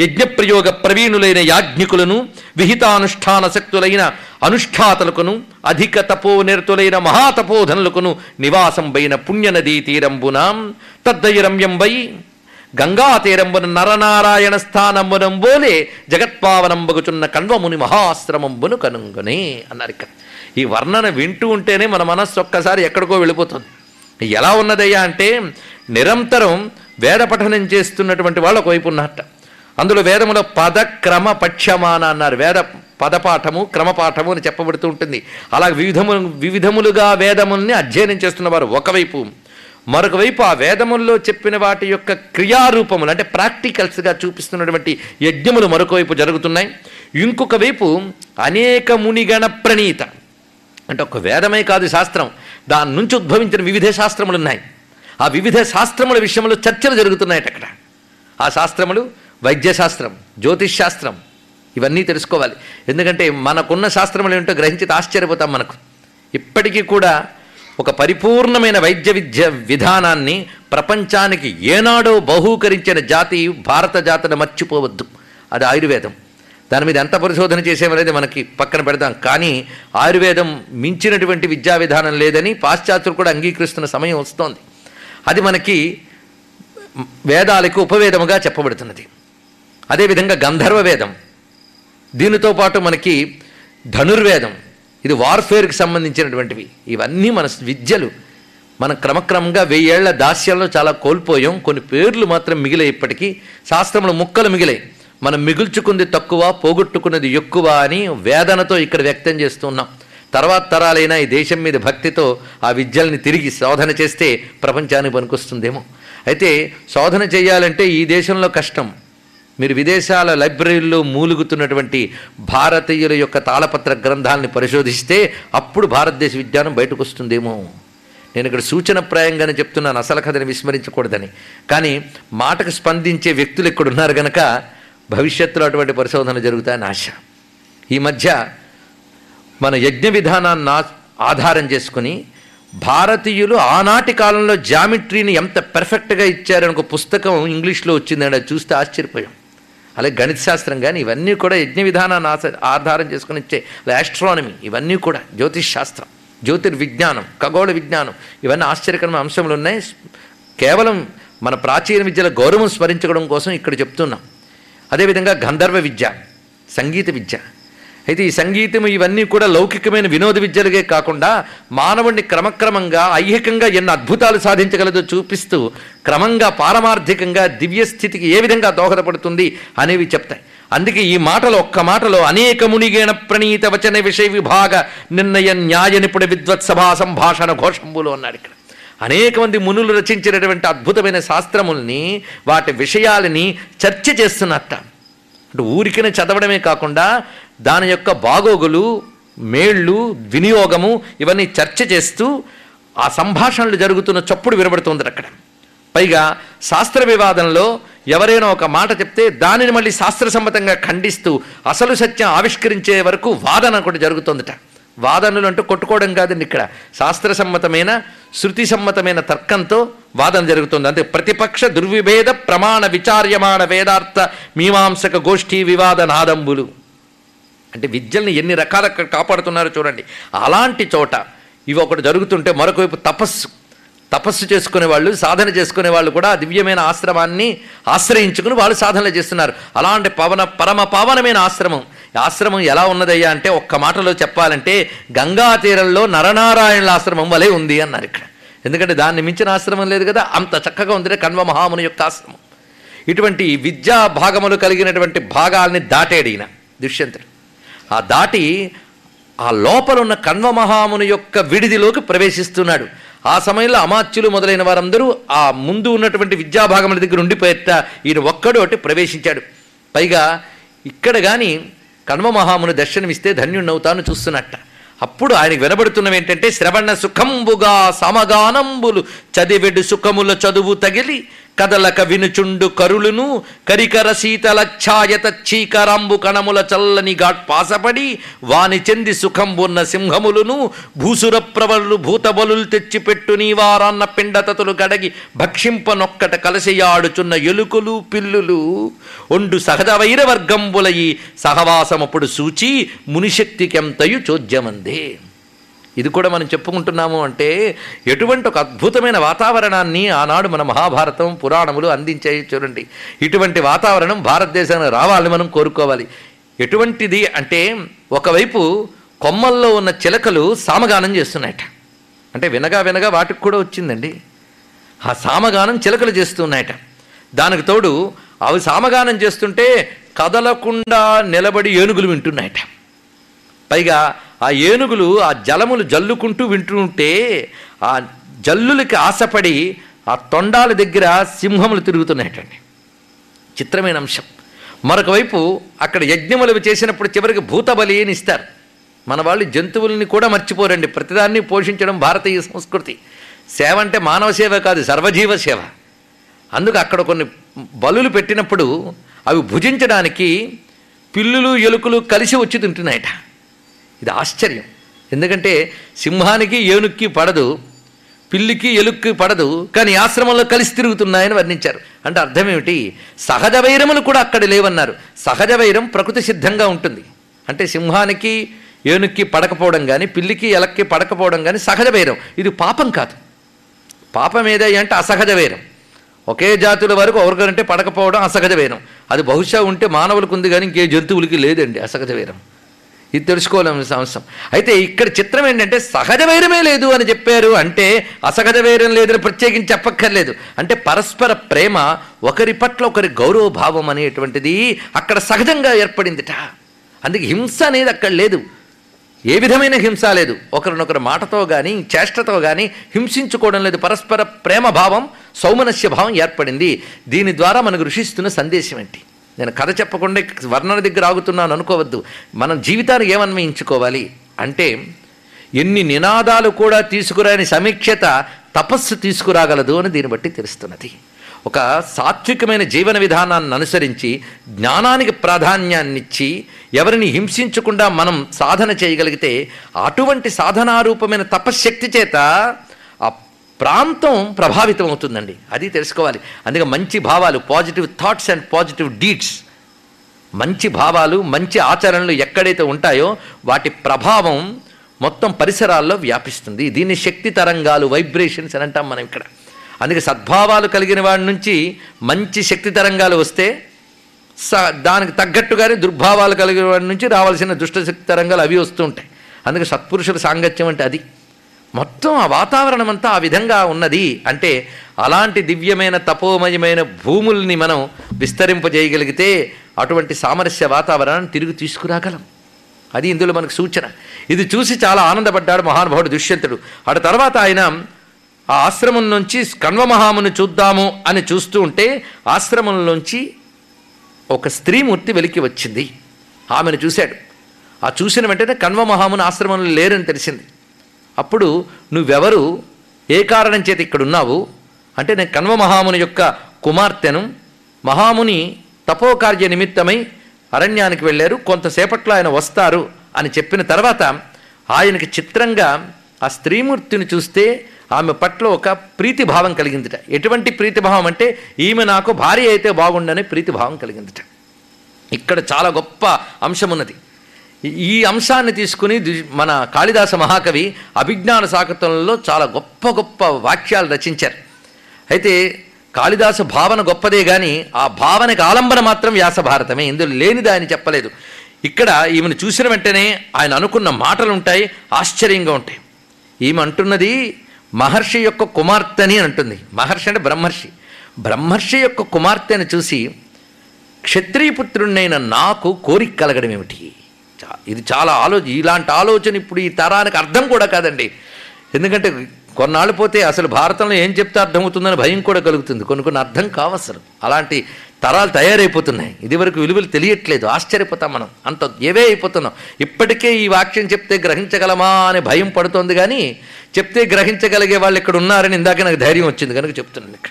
యజ్ఞప్రయోగ ప్రవీణులైన యాజ్ఞికులను విహితానుష్ఠాన శక్తులైన అనుష్ఠాతలకును అధిక తపోనిరతులైన మహాతపోధనులకును నివాసంబైన పుణ్యనదీ తీరంబునాం తద్దైరమ్యంబై గంగా తీరంబున నరనారాయణ స్థానంబునంబోలే జగత్పావనంబగుచున్న కణ్వముని మహాశ్రమంబును కనుంగునే అన్నారు ఇక్కడ. ఈ వర్ణన వింటూ ఉంటేనే మన మనస్సు ఒక్కసారి ఎక్కడికో వెళ్ళిపోతుంది. ఎలా ఉన్నదయ్యా అంటే నిరంతరం వేద పఠనం చేస్తున్నటువంటి వాళ్ళు ఒకవైపు ఉన్నట్ట. అందులో వేదములో పద క్రమ పక్షమాన అన్నారు. వేద పదపాఠము క్రమపాఠము అని చెప్పబడుతూ ఉంటుంది. అలా వివిధము వివిధములుగా వేదముల్ని అధ్యయనం చేస్తున్నవారు ఒకవైపు. మరొక వైపు ఆ వేదముల్లో చెప్పిన వాటి యొక్క క్రియారూపములు అంటే ప్రాక్టికల్స్గా చూపిస్తున్నటువంటి యజ్ఞములు మరొక వైపు జరుగుతున్నాయి. ఇంకొక వైపు అనేక మునిగణ ప్రణీత. అంటే ఒక వేదమే కాదు శాస్త్రం. దాని నుంచి ఉద్భవించిన వివిధ శాస్త్రములు ఉన్నాయి ఆ వివిధ శాస్త్రముల విషయంలో చర్చలు జరుగుతున్నాయట అక్కడ. ఆ శాస్త్రములు వైద్యశాస్త్రం జ్యోతిష్ శాస్త్రం ఇవన్నీ తెలుసుకోవాలి. ఎందుకంటే మనకున్న శాస్త్రములు ఏమిటో గ్రహించితే ఆశ్చర్యపోతాం మనకు. ఇప్పటికీ కూడా ఒక పరిపూర్ణమైన వైద్య విద్య విధానాన్ని ప్రపంచానికి ఏనాడో బహూకరించిన జాతి భారత జాతిని మర్చిపోవద్దు. అది ఆయుర్వేదం. దాని మీద ఎంత పరిశోధన చేసేమనేది మనకి పక్కన పెడదాం. కానీ ఆయుర్వేదం మించినటువంటి విద్యా విధానం లేదని పాశ్చాత్యులు కూడా అంగీకరిస్తున్న సమయం వస్తోంది. అది మనకి వేదాలకు ఉపవేదముగా చెప్పబడుతున్నది. అదేవిధంగా గంధర్వ వేదం దీనితో పాటు మనకి ధనుర్వేదం. ఇది వార్ఫేర్కి సంబంధించినటువంటివి. ఇవన్నీ మన విద్యలు. మనం క్రమక్రమంగా వెయ్యేళ్ళ దాస్యంలో చాలా కోల్పోయాం. కొన్ని పేర్లు మాత్రం మిగిలే ఇప్పటికీ. శాస్త్రంలో ముక్కలు మిగిలాయి. మనం మిగుల్చుకుంది తక్కువ పోగొట్టుకున్నది ఎక్కువ అని వేదనతో ఇక్కడ వ్యక్తం చేస్తున్నాం. తర్వాత తరాలైనా ఈ దేశం మీద భక్తితో ఆ విద్యల్ని తిరిగి శోధన చేస్తే ప్రపంచానికి పనికొస్తుందేమో. అయితే శోధన చేయాలంటే ఈ దేశంలో కష్టం. మీరు విదేశాల లైబ్రరీల్లో మూలుగుతున్నటువంటి భారతీయుల యొక్క తాళపత్ర గ్రంథాలని పరిశోధిస్తే అప్పుడు భారతదేశ విజ్ఞానం బయటకు వస్తుందేమో. నేను ఇక్కడ సూచనప్రాయంగానే చెప్తున్నాను అసలు కథని విస్మరించకూడదని. కానీ మాటకు స్పందించే వ్యక్తులు ఇక్కడ ఉన్నారు కనుక భవిష్యత్తులో అటువంటి పరిశోధనలు జరుగుతాయని ఆశ. ఈ మధ్య మన యజ్ఞ విధానాన్ని ఆ- ఆధారం చేసుకుని భారతీయులు ఆనాటి కాలంలో జామిట్రీని ఎంత పెర్ఫెక్ట్గా ఇచ్చారని ఒక పుస్తకం ఇంగ్లీష్లో వచ్చిందండి అది చూస్తే ఆశ్చర్యపోయాం. అలాగే గణిత శాస్త్రం కానీ ఇవన్నీ కూడా యజ్ఞ విధానాన్ని ఆస- ఆధారం చేసుకుని ఇచ్చే ఆస్ట్రానమీ ఇవన్నీ కూడా జ్యోతిష్ శాస్త్రం జ్యోతిర్విజ్ఞానం ఖగోళ విజ్ఞానం ఇవన్నీ ఆశ్చర్యకరమైన అంశములు ఉన్నాయి. కేవలం మన ప్రాచీన విద్యల గౌరవం స్మరించడం కోసం ఇక్కడ చెప్తున్నాం. అదేవిధంగా గంధర్వ విద్య సంగీత విద్య అయితే ఈ సంగీతం ఇవన్నీ కూడా లౌకికమైన వినోద విద్యలుగే కాకుండా మానవుణ్ణి క్రమక్రమంగా ఐహికంగా ఎన్ని అద్భుతాలు సాధించగలదో చూపిస్తూ క్రమంగా పారమార్థికంగా దివ్య స్థితికి ఏ విధంగా దోహదపడుతుంది అనేవి చెప్తాయి. అందుకే ఈ మాటలో ఒక్క మాటలో అనేక మునిగేణ ప్రణీత వచన విషయ విభాగ నిర్ణయ న్యాయ నిపుణ విద్వత్సభా సంభాషణ ఘోషంబులు అన్నాడు ఇక్కడ. అనేక మంది మునులు రచించినటువంటి అద్భుతమైన శాస్త్రముల్ని వాటి విషయాలని చర్చ చేస్తున్నట్ట. అంటే ఊరికినే చదవడమే కాకుండా దాని యొక్క బాగోగులు మేళ్ళు వినియోగము ఇవన్నీ చర్చ చేస్తూ ఆ సంభాషణలు జరుగుతున్న చప్పుడు వినబడుతుంది అక్కడ. పైగా శాస్త్ర వివాదంలో ఎవరైనా ఒక మాట చెప్తే దానిని మళ్ళీ శాస్త్రసమ్మతంగా ఖండిస్తూ అసలు సత్యం ఆవిష్కరించే వరకు వాదన కూడా జరుగుతుందట. వాదనలు అంటూ కొట్టుకోవడం కాదండి ఇక్కడ. శాస్త్రసమ్మతమైన శృతి సమ్మతమైన తర్కంతో వాదన జరుగుతుంది. అంతే ప్రతిపక్ష దుర్విభేద ప్రమాణ విచార్యమాణ వేదార్థ మీమాంసక గోష్ఠీ వివాద నాదంబులు. అంటే విద్యల్ని ఎన్ని రకాల కాపాడుతున్నారో చూడండి. అలాంటి చోట ఇవి ఒకటి జరుగుతుంటే మరొక వైపు తపస్సు. తపస్సు చేసుకునే వాళ్ళు సాధన చేసుకునే వాళ్ళు కూడా దివ్యమైన ఆశ్రమాన్ని ఆశ్రయించుకుని వాళ్ళు సాధనలు చేస్తున్నారు. అలాంటి పవన పరమ పావనమైన ఆశ్రమం. ఈ ఆశ్రమం ఎలా ఉన్నదయ్యా అంటే ఒక్క మాటలో చెప్పాలంటే గంగా తీరంలో నరనారాయణుల ఆశ్రమం వలె ఉంది అన్నారు ఇక్కడ. ఎందుకంటే దాన్ని మించిన ఆశ్రమం లేదు కదా అంత చక్కగా ఉంది కణ్వ మహాముని యొక్క ఆశ్రమం. ఇటువంటి విద్యా భాగములు కలిగినటువంటి భాగాల్ని దాటేడు ఈయన దుష్యంతుడు. ఆ దాటి ఆ లోపల ఉన్న కణ్వ మహాముని యొక్క విడిదిలోకి ప్రవేశిస్తున్నాడు. ఆ సమయంలో అమాత్యులు మొదలైన వారందరూ ఆ ముందు ఉన్నటువంటి విద్యాభాగముల దగ్గర ఉండిపోయేట ఈయన ఒక్కడు ఒకటి ప్రవేశించాడు. పైగా ఇక్కడ కానీ కణ్వ మహాముని దర్శనమిస్తే ధన్యుణ్ణవుతాను చూస్తున్నట్ట. అప్పుడు ఆయనకు వినబడుతున్నవి ఏంటంటే శ్రవణ సుఖంబుగా సమగానంబులు చదివెడు సుఖముల చదువు తగిలి కదలక వినుచుండు కరులును కరికర శీతల ఛాయత చీకరాంబు కణముల చల్లని ఘాట్ పాసపడి వాని చెంది సుఖంబున్న సింహములును భూసుర ప్రవలు భూతబలులు తెచ్చిపెట్టు నీవారాన్న పిండతతులు గడగి భక్షింపనొక్కట కలసియాడుచున్న ఎలుకలు పిల్లులు. ఒండు సహజ వైరవర్గంబులయి సహవాసమప్పుడు సూచి మునిశక్తికెంతయు చోద్యమందే ఇది కూడా మనం చెప్పుకుంటున్నాము అంటే ఎటువంటి ఒక అద్భుతమైన వాతావరణాన్ని ఆనాడు మన మహాభారతం పురాణములు అందించాయి చూడండి. ఇటువంటి వాతావరణం భారతదేశానికి రావాలని మనం కోరుకోవాలి. ఎటువంటిది అంటే ఒకవైపు కొమ్మల్లో ఉన్న చిలకలు సామగానం చేస్తున్నాయట. అంటే వినగా వినగా వాటికి కూడా వచ్చిందండి. ఆ సామగానం చిలకలు చేస్తున్నాయట. దానికి తోడు అవి సామగానం చేస్తుంటే కదలకుండా నిలబడి ఏనుగులు వింటున్నాయట. పైగా ఆ ఏనుగులు ఆ జలములు జల్లుకుంటూ వింటుంటే ఆ జల్లులకి ఆశపడి ఆ తొండాల దగ్గర సింహములు తిరుగుతున్నాయటండి. చిత్రమైన అంశం. మరొక వైపు అక్కడ యజ్ఞములు చేసినప్పుడు చివరికి భూతబలి అని ఇస్తారు. మన వాళ్ళు జంతువుల్ని కూడా మర్చిపోరండి. ప్రతిదాన్ని పోషించడం భారతీయ సంస్కృతి. సేవ అంటే మానవ సేవ కాదు సర్వజీవ సేవ. అందుకు అక్కడ కొన్ని బలులు పెట్టినప్పుడు అవి భుజించడానికి పిల్లులు ఎలుకలు కలిసి వచ్చి తింటున్నాయట. ఇది ఆశ్చర్యం. ఎందుకంటే సింహానికి ఏనుక్కి పడదు పిల్లికి ఎలుక్కి పడదు కానీ ఆశ్రమంలో కలిసి తిరుగుతున్నాయని వర్ణించారు. అంటే అర్థం ఏమిటి సహజ వైరములు కూడా అక్కడ లేవన్నారు. సహజ వైరం ప్రకృతి సిద్ధంగా ఉంటుంది. అంటే సింహానికి ఏనుక్కి పడకపోవడం కానీ పిల్లికి ఎలక్కి పడకపోవడం కానీ సహజ వైరం. ఇది పాపం కాదు. పాపం ఏదయ్యా అంటే అసహజ వైరం. ఒకే జాతుల వరకు ఎవరికంటే పడకపోవడం అసహజ వైరం. అది బహుశా ఉంటే మానవులకు ఉంది కానీ ఇంకే జంతువులకి లేదండి అసహజ వైరం. ఇది తెలుసుకోవాల్సిన అవసరం అయితే ఇక్కడ చిత్రం ఏంటంటే సహజ వైరమే లేదు అని చెప్పారు. అంటే అసహజ వైరం లేదని ప్రత్యేకించి చెప్పక్కర్లేదు. అంటే పరస్పర ప్రేమ ఒకరి పట్ల ఒకరి గౌరవ భావం అనేటువంటిది అక్కడ సహజంగా ఏర్పడిందిట. అందుకే హింస అనేది అక్కడ లేదు. ఏ విధమైన హింస లేదు. ఒకరినొకరు మాటతో కానీ చేష్టతో కానీ హింసించుకోవడం లేదు. పరస్పర ప్రేమ భావం సౌమనస్య భావం ఏర్పడింది. దీని ద్వారా మనకు ఋషిస్తున్న సందేశం ఏంటి? నేను కథ చెప్పకుండా వర్ణన దగ్గర ఆగుతున్నాను అనుకోవద్దు. మనం జీవితాన్ని ఏమన్వయించుకోవాలి? అంటే ఎన్ని నినాదాలు కూడా తీసుకురాని సమీక్షత తపస్సు తీసుకురాగలదు అని దీన్ని బట్టి తెలుస్తున్నది. ఒక సాత్వికమైన జీవన విధానాన్ని అనుసరించి జ్ఞానానికి ప్రాధాన్యాన్నిచ్చి ఎవరిని హింసించకుండా మనం సాధన చేయగలిగితే అటువంటి సాధనారూపమైన తపశ్శక్తి చేత ప్రాంతం ప్రభావితం అవుతుందండి అది తెలుసుకోవాలి. అందుకే మంచి భావాలు positive thoughts and positive deeds మంచి భావాలు మంచి ఆచరణలు ఎక్కడైతే ఉంటాయో వాటి ప్రభావం మొత్తం పరిసరాల్లో వ్యాపిస్తుంది. దీన్ని శక్తి తరంగాలు వైబ్రేషన్స్ అని అంటాం మనం ఇక్కడ. అందుకే సద్భావాలు కలిగిన వాడి నుంచి మంచి శక్తి తరంగాలు వస్తే స దానికి తగ్గట్టుగానే దుర్భావాలు కలిగిన వాడి నుంచి రావాల్సిన దుష్టశక్తి తరంగాలు అవి వస్తూ ఉంటాయి. అందుకే సత్పురుషుల సాంగత్యం అంటే అది. మొత్తం ఆ వాతావరణం అంతా ఆ విధంగా ఉన్నది అంటే అలాంటి దివ్యమైన తపోమయమైన భూముల్ని మనం విస్తరింపజేయగలిగితే అటువంటి సామరస్య వాతావరణాన్ని తిరిగి తీసుకురాగలం. అది ఇందులో మనకు సూచన. ఇది చూసి చాలా ఆనందపడ్డాడు మహానుభావుడు దుష్యంతుడు. అటు తర్వాత ఆయన ఆ ఆశ్రమం నుంచి కణ్వమహామును చూద్దాము అని చూస్తూ ఉంటే ఆశ్రమంలోంచి ఒక స్త్రీమూర్తి వెలికి వచ్చింది. ఆమెను చూశాడు. ఆ చూసిన వెంటనే కణ్వమహామును ఆశ్రమంలో లేరని తెలిసింది. అప్పుడు నువ్వెవరు? ఏ కారణం చేత ఇక్కడ ఉన్నావు అంటే నేను కన్వ మహాముని యొక్క కుమార్తెను. మహాముని తపోకార్య నిమిత్తమై అరణ్యానికి వెళ్ళారు. కొంతసేపట్లో ఆయన వస్తారు అని చెప్పిన తర్వాత ఆయనకి చిత్రంగా ఆ స్త్రీమూర్తిని చూస్తే ఆమె పట్ల ఒక ప్రీతిభావం కలిగిందిట. ఎటువంటి ప్రీతిభావం అంటే ఈమె నాకు భార్య అయితే బాగుండని ప్రీతిభావం కలిగిందిట. ఇక్కడ చాలా గొప్ప అంశం ఉన్నది ఈ అంశాన్ని తీసుకుని మన కాళిదాస మహాకవి అభిజ్ఞాన సాకత్వంలో చాలా గొప్ప గొప్ప వాక్యాలు రచించారు. అయితే కాళిదాస భావన గొప్పదే కానీ ఆ భావనకి ఆలంబన మాత్రం వ్యాస భారతమే. ఇందులో లేనిదా అని చెప్పలేదు. ఇక్కడ ఈమెను చూసిన వెంటనే ఆయన అనుకున్న మాటలు ఉంటాయి ఆశ్చర్యంగా ఉంటాయి. ఈమె అంటున్నది మహర్షి యొక్క కుమార్తెని అని అంటుంది. మహర్షి అంటే బ్రహ్మర్షి. బ్రహ్మర్షి యొక్క కుమార్తెను చూసి క్షత్రియపుత్రుణ్ణైన నాకు కోరిక కలగడం ఏమిటి ఇది చాలా ఆలోచన ఇలాంటి ఆలోచన ఇప్పుడు ఈ తరానికి అర్థం కూడా కాదండి. ఎందుకంటే కొన్నాళ్ళు పోతే అసలు భారతంలో ఏం చెప్తే అర్థమవుతుందని భయం కూడా కలుగుతుంది. కొన్ని కొన్ని అర్థం కావసలు అలాంటి తరాలు తయారైపోతున్నాయి. ఇదివరకు విలువలు తెలియట్లేదు. ఆశ్చర్యపోతాం మనం. అంత ఏవే అయిపోతున్నాం. ఇప్పటికే ఈ వాక్యం చెప్తే గ్రహించగలమా అని భయం పడుతోంది కానీ చెప్తే గ్రహించగలిగే వాళ్ళు ఇక్కడ ఉన్నారని ఇందాక నాకు ధైర్యం వచ్చింది. కనుక చెప్తున్నాను ఇక్కడ.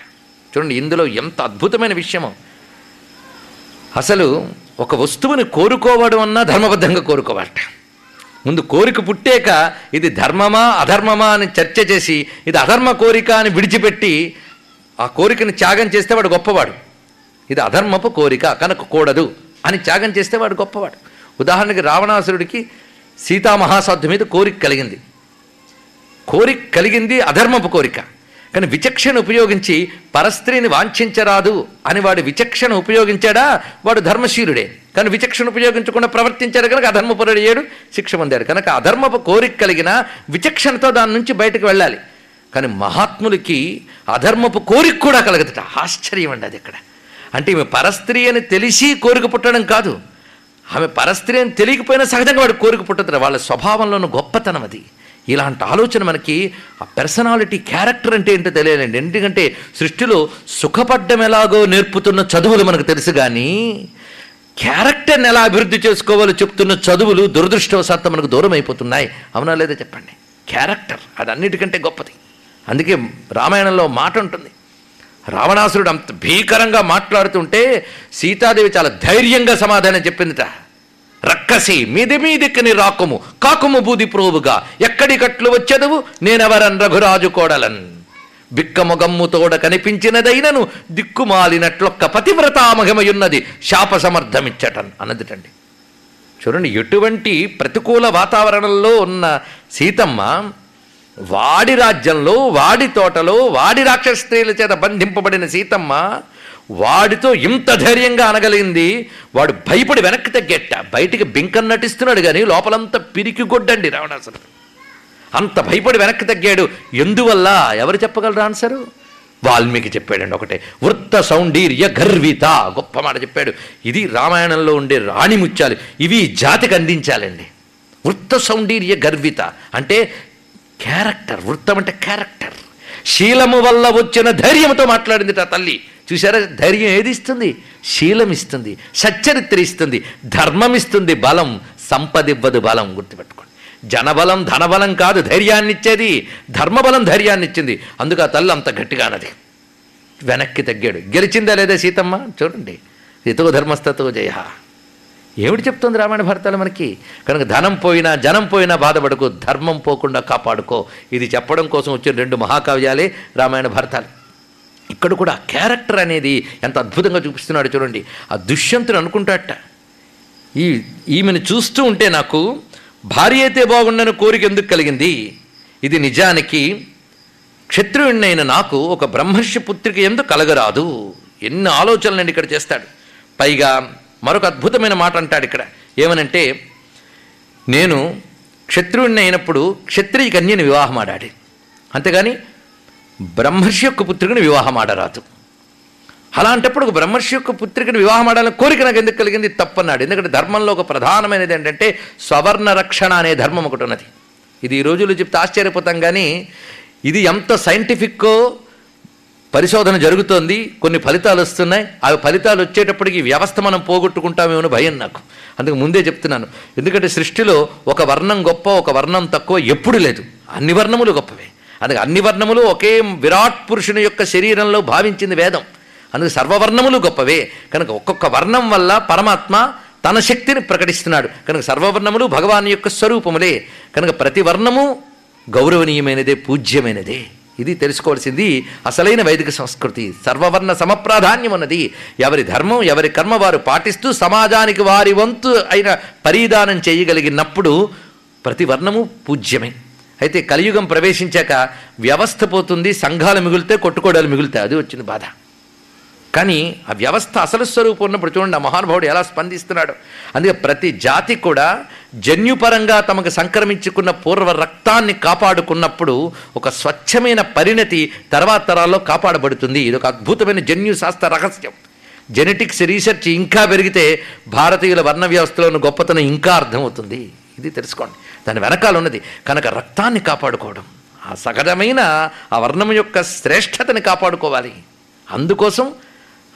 చూడండి ఇందులో ఎంత అద్భుతమైన విషయమో. అసలు ఒక వస్తువుని కోరుకోవడం అన్నా ధర్మబద్ధంగా కోరుకోవాలట. ముందు కోరిక పుట్టాక ఇది ధర్మమా అధర్మమా అని చర్చ చేసి ఇది అధర్మ కోరిక అని విడిచిపెట్టి ఆ కోరికని త్యాగం చేస్తే వాడు గొప్పవాడు. ఇది అధర్మపు కోరిక కనుక కూడదు అని త్యాగం చేస్తే వాడు గొప్పవాడు. ఉదాహరణకి రావణాసురుడికి సీతామహాసాధ్యం మీద కోరిక కలిగింది. కోరిక కలిగింది అధర్మపు కోరిక. కానీ విచక్షణ ఉపయోగించి పరస్త్రీని వాంఛించరాదు అని వాడు విచక్షణ ఉపయోగించాడా? వాడు ధర్మశీలుడే. కానీ విచక్షణ ఉపయోగించకుండా ప్రవర్తించాడు కనుక అధర్మపురుడు అయ్యాడు శిక్ష పొందాడు. కనుక అధర్మపు కోరిక కలిగిన విచక్షణతో దాని నుంచి బయటకు వెళ్ళాలి. కానీ మహాత్ములకి అధర్మపు కోరిక కూడా కలగదుట. ఆశ్చర్యం అండి అది ఇక్కడ. అంటే ఈమె పరస్త్రీ అని తెలిసి కోరిక పుట్టడం కాదు. ఆమె పరస్త్రీ అని తెలియకపోయినా సహజంగా వాడు కోరిక పుట్టదు వాళ్ళ స్వభావంలోని గొప్పతనం అది. ఇలాంటి ఆలోచన మనకి ఆ పర్సనాలిటీ క్యారెక్టర్ అంటే ఏంటో తెలియాలండి. ఎందుకంటే సృష్టిలో సుఖపడ్డం ఎలాగో నేర్పుతున్న చదువులు మనకు తెలుసు కానీ క్యారెక్టర్ని ఎలా అభివృద్ధి చేసుకోవాలో చెప్తున్న చదువులు దురదృష్టవశాత్తు మనకు దూరం అయిపోతున్నాయి. అవునా లేదా చెప్పండి? క్యారెక్టర్ అది అన్నిటికంటే గొప్పది. అందుకే రామాయణంలో మాట ఉంటుంది. రావణాసురుడు అంత భీకరంగా మాట్లాడుతుంటే సీతాదేవి చాలా ధైర్యంగా సమాధానం చెప్పిందిట. రక్కసి మీది మీదిక్కని రాకుము కాకుము బూది ప్రోవుగా. ఎక్కడికట్లు వచ్చెదవు? నేనెవరన్ రఘురాజు కోడలన్? బిక్కమొగమ్ముతోడ కనిపించినదైనను దిక్కుమాలినట్లొక్క పతివ్రతామహిమయున్నది శాప సమర్థమిచ్చటన్ అన్నదిటండి చూడండి ఎటువంటి ప్రతికూల వాతావరణంలో ఉన్న సీతమ్మ వాడి రాజ్యంలో వాడి తోటలో వాడి రాక్షస స్త్రీల చేత బంధింపబడిన సీతమ్మ వాడితో ఇంత ధైర్యంగా అనగలిగింది వాడు భయపడి వెనక్కి తగ్గేట. బయటికి బింకం నటిస్తున్నాడు కానీ లోపలంతా పిరికి గొడ్డండి రావణాసురుడు అంత భయపడి వెనక్కి తగ్గాడు. ఎందువల్ల? ఎవరు చెప్పగలరు ఆన్సరు వాల్మీకి చెప్పాడండి ఒకటే. వృత్త సౌండీర్య గర్విత గొప్ప మాట చెప్పాడు. ఇది రామాయణంలో ఉండే రాణి ముత్యాలు. ఇవి జాతికి అందించాలండి. వృత్త సౌండీర్య గర్విత అంటే క్యారెక్టర్ వృత్తం అంటే క్యారెక్టర్ శీలము వల్ల వచ్చిన ధైర్యంతో మాట్లాడింది ఆ తల్లి. చూసారా ధైర్యం ఏది ఇస్తుంది? శీలం ఇస్తుంది సచ్చరిత్ర ఇస్తుంది ధర్మం ఇస్తుంది బలం. సంపదివ్వదు బలం గుర్తుపెట్టుకోండి. జనబలం ధనబలం కాదు ధైర్యాన్ని ఇచ్చేది ధర్మబలం ధైర్యాన్ని ఇచ్చింది అందుకు ఆ తల్లి అంత గట్టిగానది వెనక్కి తగ్గాడు. గెలిచిందా లేదా సీతమ్మ? చూడండి. ఇతో ధర్మస్థతో జయ. ఏమిటి చెప్తుంది రామాయణ భారతాలు మనకి? కనుక ధనం పోయినా జనం పోయినా బాధపడకు ధర్మం పోకుండా కాపాడుకో. ఇది చెప్పడం కోసం వచ్చిన రెండు మహాకావ్యాలే రామాయణ భారతాలు. ఇక్కడ కూడా క్యారెక్టర్ అనేది ఎంత అద్భుతంగా చూపిస్తున్నాడు చూడండి. ఆ దుష్యంతుని అనుకుంటాట ఈ ఈమెను చూస్తూ ఉంటే నాకు భార్య అయితే బాగుండని కోరిక ఎందుకు కలిగింది? ఇది నిజానికి క్షత్రియుణ్ణైన నాకు ఒక బ్రహ్మర్షి పుత్రిక ఎందుకు కలగరాదు. ఎన్ని ఆలోచనలండి ఇక్కడ చేస్తాడు. పైగా మరొక అద్భుతమైన మాట అంటాడు ఇక్కడ. ఏమనంటే నేను క్షత్రియుణ్ణి అయినప్పుడు క్షత్రియ కన్యని వివాహం ఆడాడి అంతేగాని బ్రహ్మర్షి యొక్క పుత్రికను వివాహం ఆడరాదు. అలాంటప్పుడు ఒక బ్రహ్మర్షి యొక్క పుత్రికని వివాహం ఆడాలని కోరిక నాకు ఎందుకు కలిగింది? తప్పన్నాడు. ఎందుకంటే ధర్మంలో ఒక ప్రధానమైనది ఏంటంటే స్వవర్ణ రక్షణ అనే ధర్మం ఒకటి ఉన్నది. ఇది ఈ రోజుల్లో చెప్తే ఆశ్చర్యపోతాం కానీ ఇది ఎంత సైంటిఫిక్కో పరిశోధన జరుగుతోంది. కొన్ని ఫలితాలు వస్తున్నాయి. ఆ ఫలితాలు వచ్చేటప్పటికి వ్యవస్థ మనం పోగొట్టుకుంటామేమో భయం నాకు. అందుకు ముందే చెప్తున్నాను. ఎందుకంటే సృష్టిలో ఒక వర్ణం గొప్ప ఒక వర్ణం తక్కువ ఎప్పుడు లేదు. అన్ని వర్ణములు గొప్పవే. అందుకే అన్ని వర్ణములు ఒకే విరాట్ పురుషుని యొక్క శరీరంలో భావించింది వేదం. అందుకే సర్వవర్ణములు గొప్పవే. కనుక ఒక్కొక్క వర్ణం వల్ల పరమాత్మ తన శక్తిని ప్రకటిస్తున్నాడు. కనుక సర్వవర్ణములు భగవాన్ యొక్క స్వరూపములే. కనుక ప్రతి వర్ణము గౌరవనీయమైనదే పూజ్యమైనదే. ఇది తెలుసుకోవాల్సింది అసలైన వైదిక సంస్కృతి. సర్వవర్ణ సమప్రాధాన్యం ఉన్నది. ఎవరి ధర్మం ఎవరి కర్మ వారు పాటిస్తూ సమాజానికి వారి వంతు అయిన పరిధానం చేయగలిగినప్పుడు ప్రతి వర్ణము పూజ్యమే. అయితే కలియుగం ప్రవేశించాక వ్యవస్థ పోతుంది సంఘాలు మిగులితే కొట్టుకోవడాలు మిగులుతాయి. అది వచ్చింది బాధ. కానీ ఆ వ్యవస్థ అసలు స్వరూపం ఉన్నప్పుడు చూడండి ఆ మహానుభావుడు ఎలా స్పందిస్తున్నాడు. అందుకే ప్రతి జాతి కూడా జన్యుపరంగా తమకు సంక్రమించుకున్న పూర్వ రక్తాన్ని కాపాడుకున్నప్పుడు ఒక స్వచ్ఛమైన పరిణతి తర్వాత తరాల్లో కాపాడబడుతుంది. ఇది ఒక అద్భుతమైన జన్యు శాస్త్ర రహస్యం. జెనెటిక్స్ రీసెర్చ్ ఇంకా పెరిగితే భారతీయుల వర్ణ వ్యవస్థలోని గొప్పతనం ఇంకా అర్థమవుతుంది. ఇది తెలుసుకోండి. దాని వెనకాల ఉన్నది. కనుక రక్తాన్ని కాపాడుకోవడం. ఆ సహజమైన ఆ వర్ణం యొక్క శ్రేష్టతని కాపాడుకోవాలి. అందుకోసం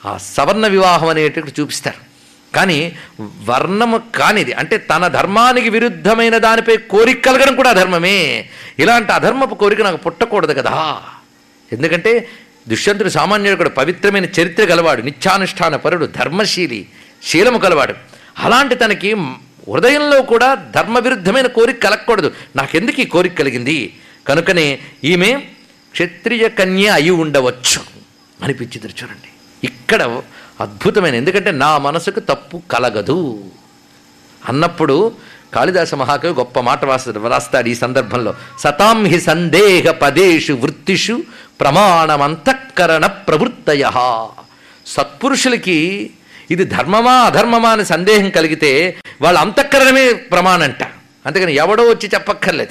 ఆ సవర్ణ వివాహం అనేటువంటి చూపిస్తారు. కానీ వర్ణము కానిది అంటే తన ధర్మానికి విరుద్ధమైన దానిపై కోరిక కలగడం కూడా అధర్మమే ఇలాంటి అధర్మపు కోరిక నాకు పుట్టకూడదు కదా. ఎందుకంటే దుష్యంతుడు సామాన్యుడు కూడా పవిత్రమైన చరిత్ర గలవాడు నిత్యానుష్ఠాన పరుడు ధర్మశీలి శీలము గలవాడు. అలాంటి తనకి హృదయంలో కూడా ధర్మ విరుద్ధమైన కోరిక కలగకూడదు. నాకెందుకు ఈ కోరిక కలిగింది? కనుకనే ఈమె క్షత్రియ కన్య అయి ఉండవచ్చు అనిపించింది చూడండి. ఇక్కడ అద్భుతమైన ఎందుకంటే నా మనసుకు తప్పు కలగదు. అన్నప్పుడు కాళిదాస మహాకవి గొప్ప మాట వ్రాస్తాడు ఈ సందర్భంలో. సతాం హి సందేహ పదేషు వృత్తిషు ప్రమాణమంతఃకరణ ప్రవృత్తయ. సత్పురుషులకి ఇది ధర్మమా అధర్మమా అని సందేహం కలిగితే వాళ్ళ అంతఃకరణమే ప్రమాణంట. అందుకని ఎవడో వచ్చి చెప్పక్కర్లేదు.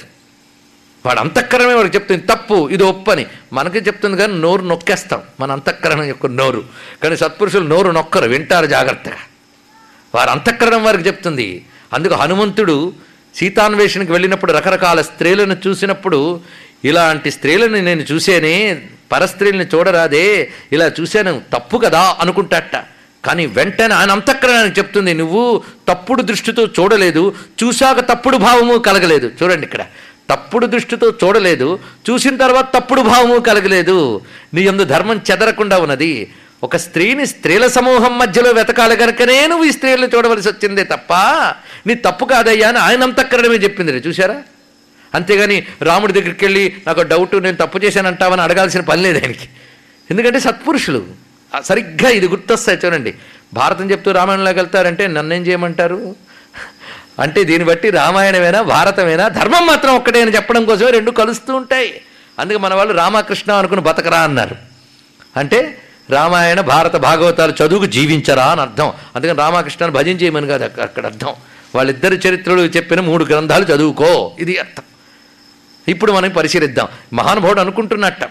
వాడు అంతఃకరణమే వాడికి చెప్తుంది తప్పు ఇది ఒప్పని. మనకి చెప్తుంది కానీ నోరు నొక్కేస్తాం మన అంతఃకరణం యొక్క నోరు. కానీ సత్పురుషులు నోరు నొక్కరు వింటారు జాగ్రత్తగా. వారి అంతఃకరణం వారికి చెప్తుంది. అందుకు హనుమంతుడు సీతాన్వేషణకి వెళ్ళినప్పుడు రకరకాల స్త్రీలను చూసినప్పుడు ఇలాంటి స్త్రీలను నేను చూసేనే పరస్త్రీలను చూడరాదే ఇలా చూశాను తప్పు కదా అనుకుంటాట కానీ వెంటనే ఆయన అంతఃకరణానికి చెప్తుంది నువ్వు తప్పుడు దృష్టితో చూడలేదు చూశాక తప్పుడు భావము కలగలేదు. చూడండి ఇక్కడ. తప్పుడు దృష్టితో చూడలేదు చూసిన తర్వాత తప్పుడు భావము కలగలేదు. నీ ఎందు ధర్మం చెదరకుండా ఉన్నది. ఒక స్త్రీని స్త్రీల సమూహం మధ్యలో వెతకాలి కనుకనే నువ్వు ఈ స్త్రీలను చూడవలసి వచ్చిందే తప్ప నీ తప్పు కాదయ్యా అని ఆయన అంతఃకరణమే చెప్పింది. రే చూసారా అంతేగాని రాముడి దగ్గరికి వెళ్ళి నాకు డౌట్ నేను తప్పు చేశానంటావని అడగాల్సిన పని లేదు ఆయనకి. ఎందుకంటే సత్పురుషులు. సరిగ్గా ఇది గుర్తొస్తాయి చూడండి. భారతం చెప్తూ రామాయణంలోకి వెళ్తారంటే నన్నేం చేయమంటారు? అంటే దీన్ని బట్టి రామాయణమేనా భారతమేనా? ధర్మం మాత్రం ఒక్కటే అని చెప్పడం కోసమే రెండు కలుస్తూ ఉంటాయి. అందుకే మన వాళ్ళు రామకృష్ణ అనుకుని బతకరా అన్నారు. అంటే రామాయణ భారత భాగవతాలు చదువుకు జీవించరా అని అర్థం. అందుకని రామకృష్ణను భజన చేయమని కాదు అక్కడ అర్థం. వాళ్ళిద్దరి చరిత్రలు చెప్పిన మూడు గ్రంథాలు చదువుకో. ఇది అర్థం. ఇప్పుడు మనం పరిశీలిద్దాం. మహానుభావుడు అనుకుంటున్నట్ట.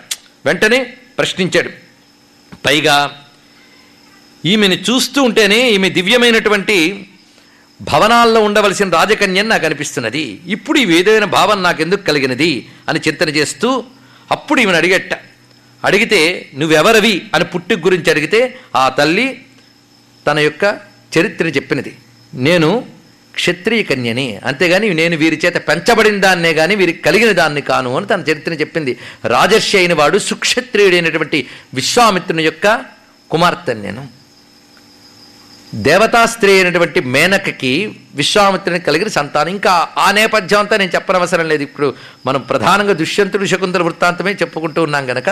వెంటనే ప్రశ్నించాడు. పైగా ఈమెని చూస్తూ ఉంటేనే ఈమె దివ్యమైనటువంటి భవనాల్లో ఉండవలసిన రాజకన్యని నాకు అనిపిస్తున్నది. ఇప్పుడు ఈ ఏదైనా నాకు నాకెందుకు కలిగినది? అని చింతన చేస్తూ అప్పుడు ఈమెను అడిగట్ట అడిగితే నువ్వెవరవి? అని పుట్టి గురించి అడిగితే ఆ తల్లి తన యొక్క చరిత్ర చెప్పినది. నేను క్షత్రియ కన్యని. అంతేగాని నేను వీరి చేత పెంచబడిన దాన్నే కానీ వీరికి కలిగిన దాన్ని కాను అని తన చరిత్రని చెప్పింది. రాజర్షి అయిన వాడు సుక్షత్రియుడైనటువంటి విశ్వామిత్రుని యొక్క కుమార్తెను నేను దేవతా స్త్రీ అయినటువంటి మేనకకి విశ్వామిత్రుని కలిగిన సంతానం. ఇంకా ఆ నేపథ్యం అంతా నేను చెప్పనవసరం లేదు. ఇప్పుడు మనం ప్రధానంగా దుష్యంతుడు శకుంతల వృత్తాంతమే చెప్పుకుంటూ ఉన్నాం గనక.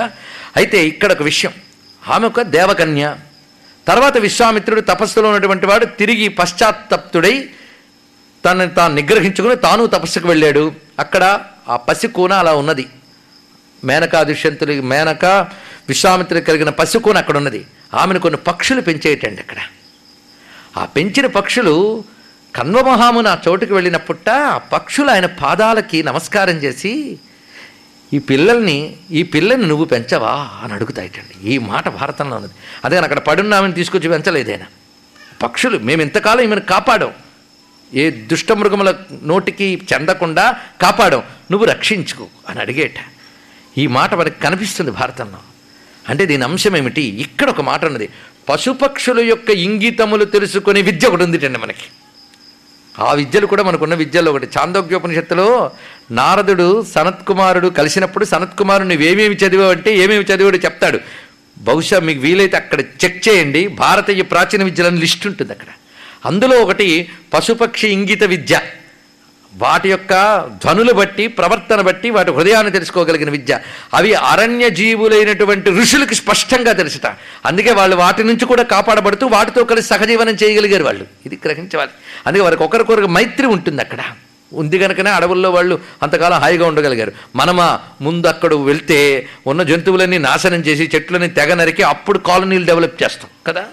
అయితే ఇక్కడ ఒక విషయం. ఆమె ఒక దేవకన్య. తర్వాత విశ్వామిత్రుడు తపస్సులో ఉన్నటువంటి వాడు తిరిగి పశ్చాత్తప్తుడై తనని తాను నిగ్రహించుకుని తాను తపస్సుకు వెళ్ళాడు. అక్కడ ఆ పసికూన అలా ఉన్నది. మేనకా దుష్యంతులు మేనక విశ్వామిత్రుడికి కలిగిన పసికూన అక్కడ ఉన్నది. ఆమెను కొన్ని పక్షులు పెంచేయటండి అక్కడ. ఆ పెంచిన పక్షులు కన్వమహామున ఆ చోటుకు వెళ్ళినప్పుట ఆ పక్షులు ఆయన పాదాలకి నమస్కారం చేసి ఈ పిల్లల్ని ఈ పిల్లని నువ్వు పెంచవా? అని అడుగుతాయిటండి. ఈ మాట భారతంలో ఉన్నది. అదే అక్కడ పడున్నామని తీసుకొచ్చి పెంచలేదేనా? పక్షులు మేము ఇంతకాలం ఈమెను కాపాడాం. ఏ దుష్టమృగముల నోటికి చెందకుండా కాపాడం నువ్వు రక్షించుకో అని అడిగేట. ఈ మాట మనకి కనిపిస్తుంది భారతంలో. అంటే దీని అంశం ఏమిటి? ఇక్కడ ఒక మాట ఉన్నది. పశుపక్షుల యొక్క ఇంగితములు తెలుసుకునే విద్య ఒకటి ఉందిటండి మనకి. ఆ విద్యలు కూడా మనకున్న విద్యలో ఒకటి. చాందోగ్యోపనిషత్తులో నారదుడు సనత్కుమారుడు కలిసినప్పుడు సనత్కుమారుడు నువ్వేమేమి చదివావు అంటే ఏమేమి చదివాడు చెప్తాడు. బహుశా మీకు వీలైతే అక్కడ చెక్ చేయండి. భారతీయ ప్రాచీన విద్యలని లిస్ట్ ఉంటుంది అక్కడ. అందులో ఒకటి పశుపక్షి ఇంగిత విద్య. వాటి యొక్క ధ్వనులు బట్టి ప్రవర్తన బట్టి వాటి హృదయాన్ని తెలుసుకోగలిగిన విద్య. అవి అరణ్య జీవులైనటువంటి ఋషులకి స్పష్టంగా తెలుసుట. అందుకే వాళ్ళు వాటి నుంచి కూడా కాపాడబడుతూ వాటితో కలిసి సహజీవనం చేయగలిగారు వాళ్ళు. ఇది గ్రహించవాలి. అందుకే వారికి ఒకరికొరకు మైత్రి ఉంటుంది అక్కడ. ఉంది కనుకనే అడవుల్లో వాళ్ళు అంతకాలం హాయిగా ఉండగలిగారు. మనమా ముందు అక్కడ వెళ్తే ఉన్న జంతువులన్నీ నాశనం చేసి చెట్లని తెగ నరికి అప్పుడు కాలనీలు డెవలప్ చేస్తాం. కదా?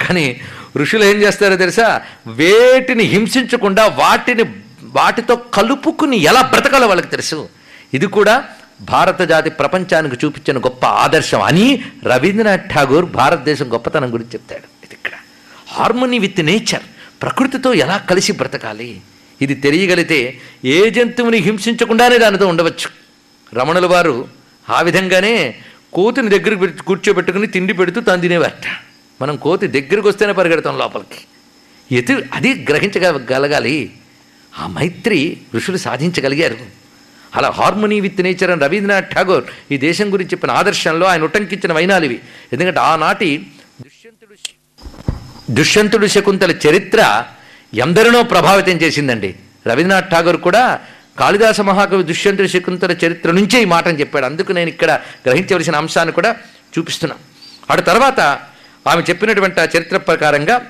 కానీ ఋషులు ఏం చేస్తారో తెలుసా? వేటిని హింసించకుండా వాటిని వాటితో కలుపుకుని ఎలా బ్రతకాలో వాళ్ళకి తెలుసు. ఇది కూడా భారత జాతి ప్రపంచానికి చూపించిన గొప్ప ఆదర్శం అని రవీంద్రనాథ్ ఠాగూర్ భారతదేశం గొప్పతనం గురించి చెప్తాడు. ఇది ఇక్కడ. హార్మోనీ విత్ నేచర్ ప్రకృతితో ఎలా కలిసి బ్రతకాలి? ఇది తెలియగలిగితే ఏ జంతువుని హింసించకుండానే దానితో ఉండవచ్చు. రమణుల వారు ఆ విధంగానే కోతిని దగ్గర కూర్చోబెట్టుకుని తిండి పెడుతూ తాను తినేవారట మనం కోతి దగ్గరికి వస్తేనే పరిగెడతాం లోపలికి. ఎటు అది గ్రహించగలగాలి ఆ మైత్రి ఋషులు సాధించగలిగారు. అలా హార్మోనీ విత్ నేచర్ అని రవీంద్రనాథ్ ఠాగూర్ ఈ దేశం గురించి చెప్పిన ఆదర్శంలో ఆయన ఉటంకించిన వైనాలు ఇవి. ఎందుకంటే ఆనాటి దుష్యంతుడు దుష్యంతుడు శకుంతల చరిత్ర ఎందరినో ప్రభావితం చేసిందండి. రవీంద్రనాథ్ ఠాగూర్ కూడా కాళిదాస మహాకవి దుష్యంతుడు శకుంతల చరిత్ర నుంచే ఈ మాటను చెప్పాడు. అందుకు నేను ఇక్కడ గ్రహించవలసిన అంశాన్ని కూడా చూపిస్తున్నాను అటు తర్వాత ఆమె చెప్పినటువంటి ఆ చరిత్ర ప్రకారంగా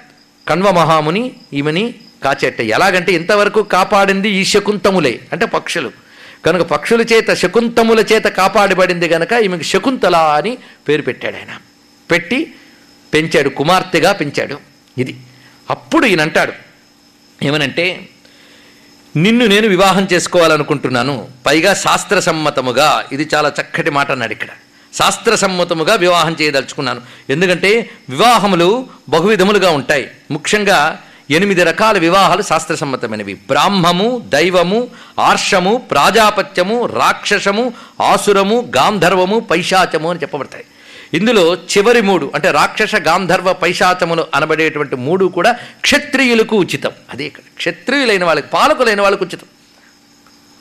కణ్వ మహాముని ఈమెని కాచేట ఎలాగంటే ఇంతవరకు కాపాడింది ఈ శకుంతములే అంటే పక్షులు. కనుక పక్షుల చేత శకుంతముల చేత కాపాడబడింది గనక ఈమెకు శకుంతల అని పేరు పెట్టాడు ఆయన. పెట్టి పెంచాడు కుమార్తెగా పెంచాడు. ఇది. అప్పుడు ఈయన అంటాడు ఏమనంటే నిన్ను నేను వివాహం చేసుకోవాలనుకుంటున్నాను. పైగా శాస్త్ర సమ్మతముగా ఇది చాలా చక్కటి మాట అన్నాడు ఇక్కడ. శాస్త్రసమ్మతముగా వివాహం చేయదలుచుకున్నాను. ఎందుకంటే వివాహములు బహువిధములుగా ఉంటాయి. ముఖ్యంగా ఎనిమిది రకాల వివాహాలు శాస్త్రసమ్మతమైనవి. బ్రాహ్మము దైవము ఆర్షము ప్రాజాపత్యము రాక్షసము ఆసురము గాంధర్వము పైశాచము అని చెప్పబడతాయి. ఇందులో చివరి మూడు అంటే రాక్షస గాంధర్వ పైశాచములు అనబడేటువంటి మూడు కూడా క్షత్రియులకు ఉచితం. అదే ఇక్కడ. క్షత్రియులైన వాళ్ళకి పాలకులైన వాళ్ళకు ఉచితం.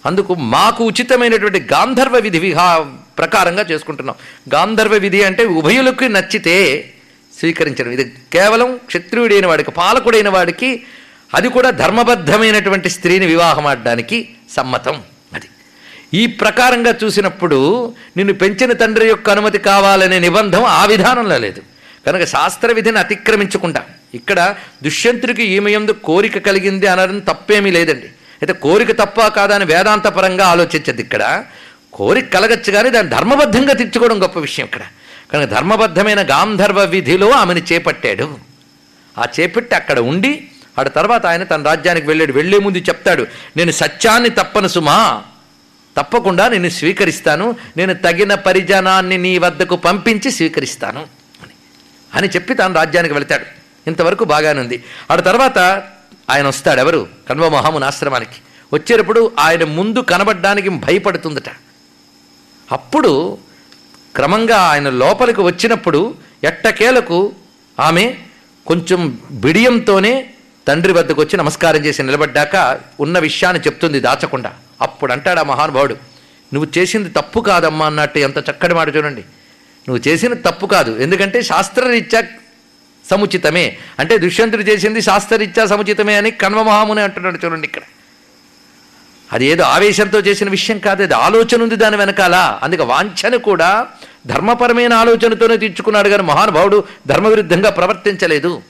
అందుకు మాకు ఉచితమైనటువంటి గాంధర్వ విధి విహా ప్రకారంగా చేసుకుంటున్నాం. గాంధర్వ విధి అంటే ఉభయులకు నచ్చితే స్వీకరించడం. ఇది కేవలం క్షత్రియుడైన వాడికి పాలకుడైన వాడికి అది కూడా ధర్మబద్ధమైనటువంటి స్త్రీని వివాహం ఆడడానికి సమ్మతం అది. ఈ ప్రకారంగా చూసినప్పుడు నిన్ను పెంచిన తండ్రి యొక్క అనుమతి కావాలనే నిబంధం ఆ విధానంలో లేదు. కనుక శాస్త్ర విధిని అతిక్రమించకుండా ఇక్కడ దుష్యంతుడికి ఈమె ఎందు కోరిక కలిగింది అనడం తప్పేమీ లేదండి. అయితే కోరిక తప్ప కాదని వేదాంత వేదాంతపరంగా ఆలోచించద్దు ఇక్కడ. కోరిక కలగచ్చు కానీ దాన్ని ధర్మబద్ధంగా తెచ్చుకోవడం గొప్ప విషయం ఇక్కడ. కనుక ధర్మబద్ధమైన గాంధర్వ విధిలో ఆమెను చేపట్టాడు. ఆ చేపట్టి అక్కడ ఉండి ఆడ తర్వాత ఆయన తన రాజ్యానికి వెళ్ళాడు. వెళ్ళే ముందు చెప్తాడు నేను సత్యాన్ని తప్పను సుమా. తప్పకుండా నేను స్వీకరిస్తాను. నేను తగిన పరిజనాన్ని నీ వద్దకు పంపించి స్వీకరిస్తాను. అని చెప్పి తాను రాజ్యానికి వెళ్తాడు. ఇంతవరకు బాగానే ఉంది. ఆడ తర్వాత ఆయన వస్తాడు. ఎవరు? కన్వ మహాముని ఆశ్రమానికి. వచ్చేటప్పుడు ఆయన ముందు కనబడ్డానికి భయపడుతుందట. అప్పుడు క్రమంగా ఆయన లోపలికి వచ్చినప్పుడు ఎట్టకేలకు ఆమె కొంచెం బిడియంతోనే తండ్రి వద్దకు వచ్చి నమస్కారం చేసి నిలబడ్డాక ఉన్న విషయాన్ని చెప్తుంది దాచకుండా. అప్పుడు అంటాడు ఆ మహానుభావుడు నువ్వు చేసింది తప్పు కాదమ్మా అన్నట్టు ఎంత చక్కటి మాట చూడండి. నువ్వు చేసింది తప్పు కాదు. ఎందుకంటే శాస్త్రరీత్యా సముచితమే. అంటే దుష్యంతుడు చేసింది శాస్త్రరీత్యా సముచితమే అని కన్వ మహాముని అంటున్నాడు చూడండి ఇక్కడ. అది ఏదో ఆవేశంతో చేసిన విషయం కాదు అది ఆలోచన ఉంది దాని వెనకాల. అందుకే వాంఛను కూడా ధర్మపరమైన ఆలోచనతోనే తీర్చుకున్నాడు కానీ మహానుభావుడు ధర్మవిరుద్ధంగా ప్రవర్తించలేదు.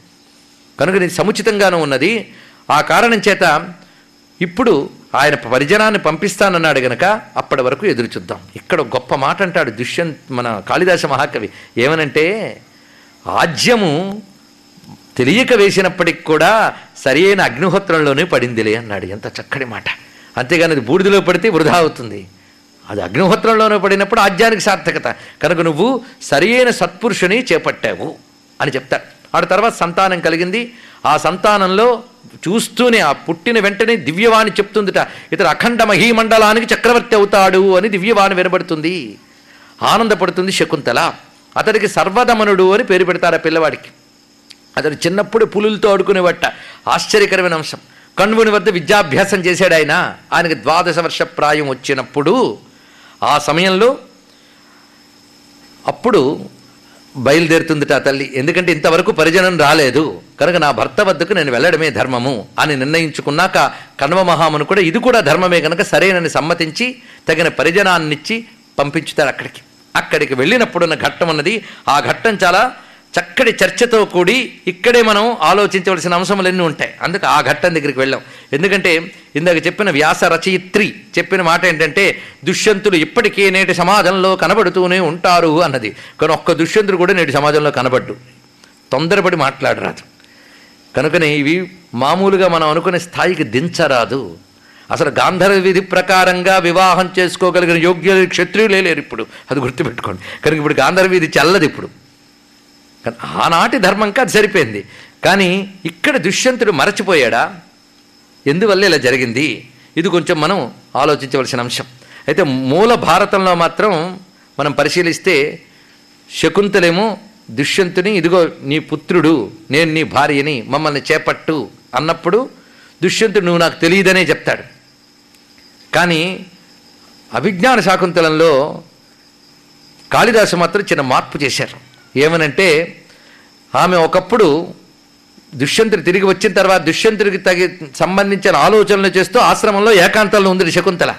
కనుక ఇది సముచితంగానూ ఉన్నది. ఆ కారణం చేత ఇప్పుడు ఆయన పరిజనాన్ని పంపిస్తానన్నాడు గనక అప్పటి వరకు ఎదురు చూద్దాం. ఇక్కడ గొప్ప మాట అంటాడు దుష్యంత్ మన కాళిదాస మహాకవి. ఏమనంటే ఆజ్యము తెలియక వేసినప్పటికి కూడా సరి అయిన అగ్నిహోత్రంలోనే పడిందిలే అన్నాడు. ఎంత చక్కటి మాట. అంతేగాని అది బూడిదలో పడితే వృధా అవుతుంది. అది అగ్నిహోత్రంలోనే పడినప్పుడు ఆజ్యానికి సార్థకత. కనుక నువ్వు సరి అయిన సత్పురుషుని చేపట్టావు అని చెప్తాడు ఆడ తర్వాత సంతానం కలిగింది. ఆ సంతానంలో చూస్తూనే ఆ పుట్టిన వెంటనే దివ్యవాణి చెప్తుందిట. ఇతడు అఖండ మహీమండలానికి చక్రవర్తి అవుతాడు అని దివ్యవాణి వినబడుతుంది. ఆనందపడుతుంది శకుంతల. అతడికి సర్వదమనుడు అని పేరు పెడతారు ఆ పిల్లవాడికి. అతడు చిన్నప్పుడు పులులతో ఆడుకునేవట ఆశ్చర్యకరమైన అంశం. కణువుని వద్ద విద్యాభ్యాసం చేశాడు ఆయన. ఆయనకి ద్వాదశ వర్ష ప్రాయం వచ్చినప్పుడు ఆ సమయంలో అప్పుడు బయలుదేరుతుందిట ఆ తల్లి. ఎందుకంటే ఇంతవరకు పరిజనం రాలేదు. కనుక నా భర్త వద్దకు నేను వెళ్ళడమే ధర్మము అని నిర్ణయించుకున్నాక కణవ మహామును కూడా ఇది కూడా ధర్మమే కనుక సరేనని సమ్మతించి తగిన పరిజనాన్నిచ్చి పంపించుతారు అక్కడికి. అక్కడికి వెళ్ళినప్పుడున్న ఘట్టం అన్నది ఆ ఘట్టం చాలా చక్కటి చర్చతో కూడి ఇక్కడే మనం ఆలోచించవలసిన అంశములన్నీ ఉంటాయి. అందుకే ఆ ఘట్టం దగ్గరికి వెళ్ళాం. ఎందుకంటే ఇందాక చెప్పిన వ్యాస రచయిత్రి చెప్పిన మాట ఏంటంటే దుష్యంతులు ఇప్పటికే నేటి సమాజంలో కనబడుతూనే ఉంటారు అన్నది. కానీ ఒక్క దుష్యంతుడు కూడా నేటి సమాజంలో కనబడ్డు. తొందరపడి మాట్లాడరాదు. కనుకనే ఇవి మామూలుగా మనం అనుకునే స్థాయికి దించరాదు. అసలు గాంధర్వ విధి ప్రకారంగా వివాహం చేసుకోగలిగిన యోగ్య క్షత్రియులే లేరు ఇప్పుడు. అది గుర్తుపెట్టుకోండి. కనుక ఇప్పుడు గాంధర్వ విధి చల్లది ఇప్పుడు. కానీ ఆనాటి ధర్మంకి అది సరిపోయింది. కానీ ఇక్కడ దుష్యంతుడు మరచిపోయాడా? ఎందువల్ల ఇలా జరిగింది? ఇది కొంచెం మనం ఆలోచించవలసిన అంశం. అయితే మూల భారతంలో మాత్రం మనం పరిశీలిస్తే శకుంతలేమో దుష్యంతుని ఇదిగో నీ పుత్రుడు నేను నీ భార్యని మమ్మల్ని చేపట్టు అన్నప్పుడు దుష్యంతుడు నువ్వు నాకు తెలియదనే చెప్తాడు. కానీ అభిజ్ఞాన శాకుంతలంలో కాళిదాసు మాత్రం చిన్న మార్పు చేశారు. ఏమనంటే ఆమె ఒకప్పుడు దుష్యంతుడు తిరిగి వచ్చిన తర్వాత దుష్యంతుడికి తగి సంబంధించిన ఆలోచనలు చేస్తూ ఆశ్రమంలో ఏకాంతంలో ఉంది శకుంతల.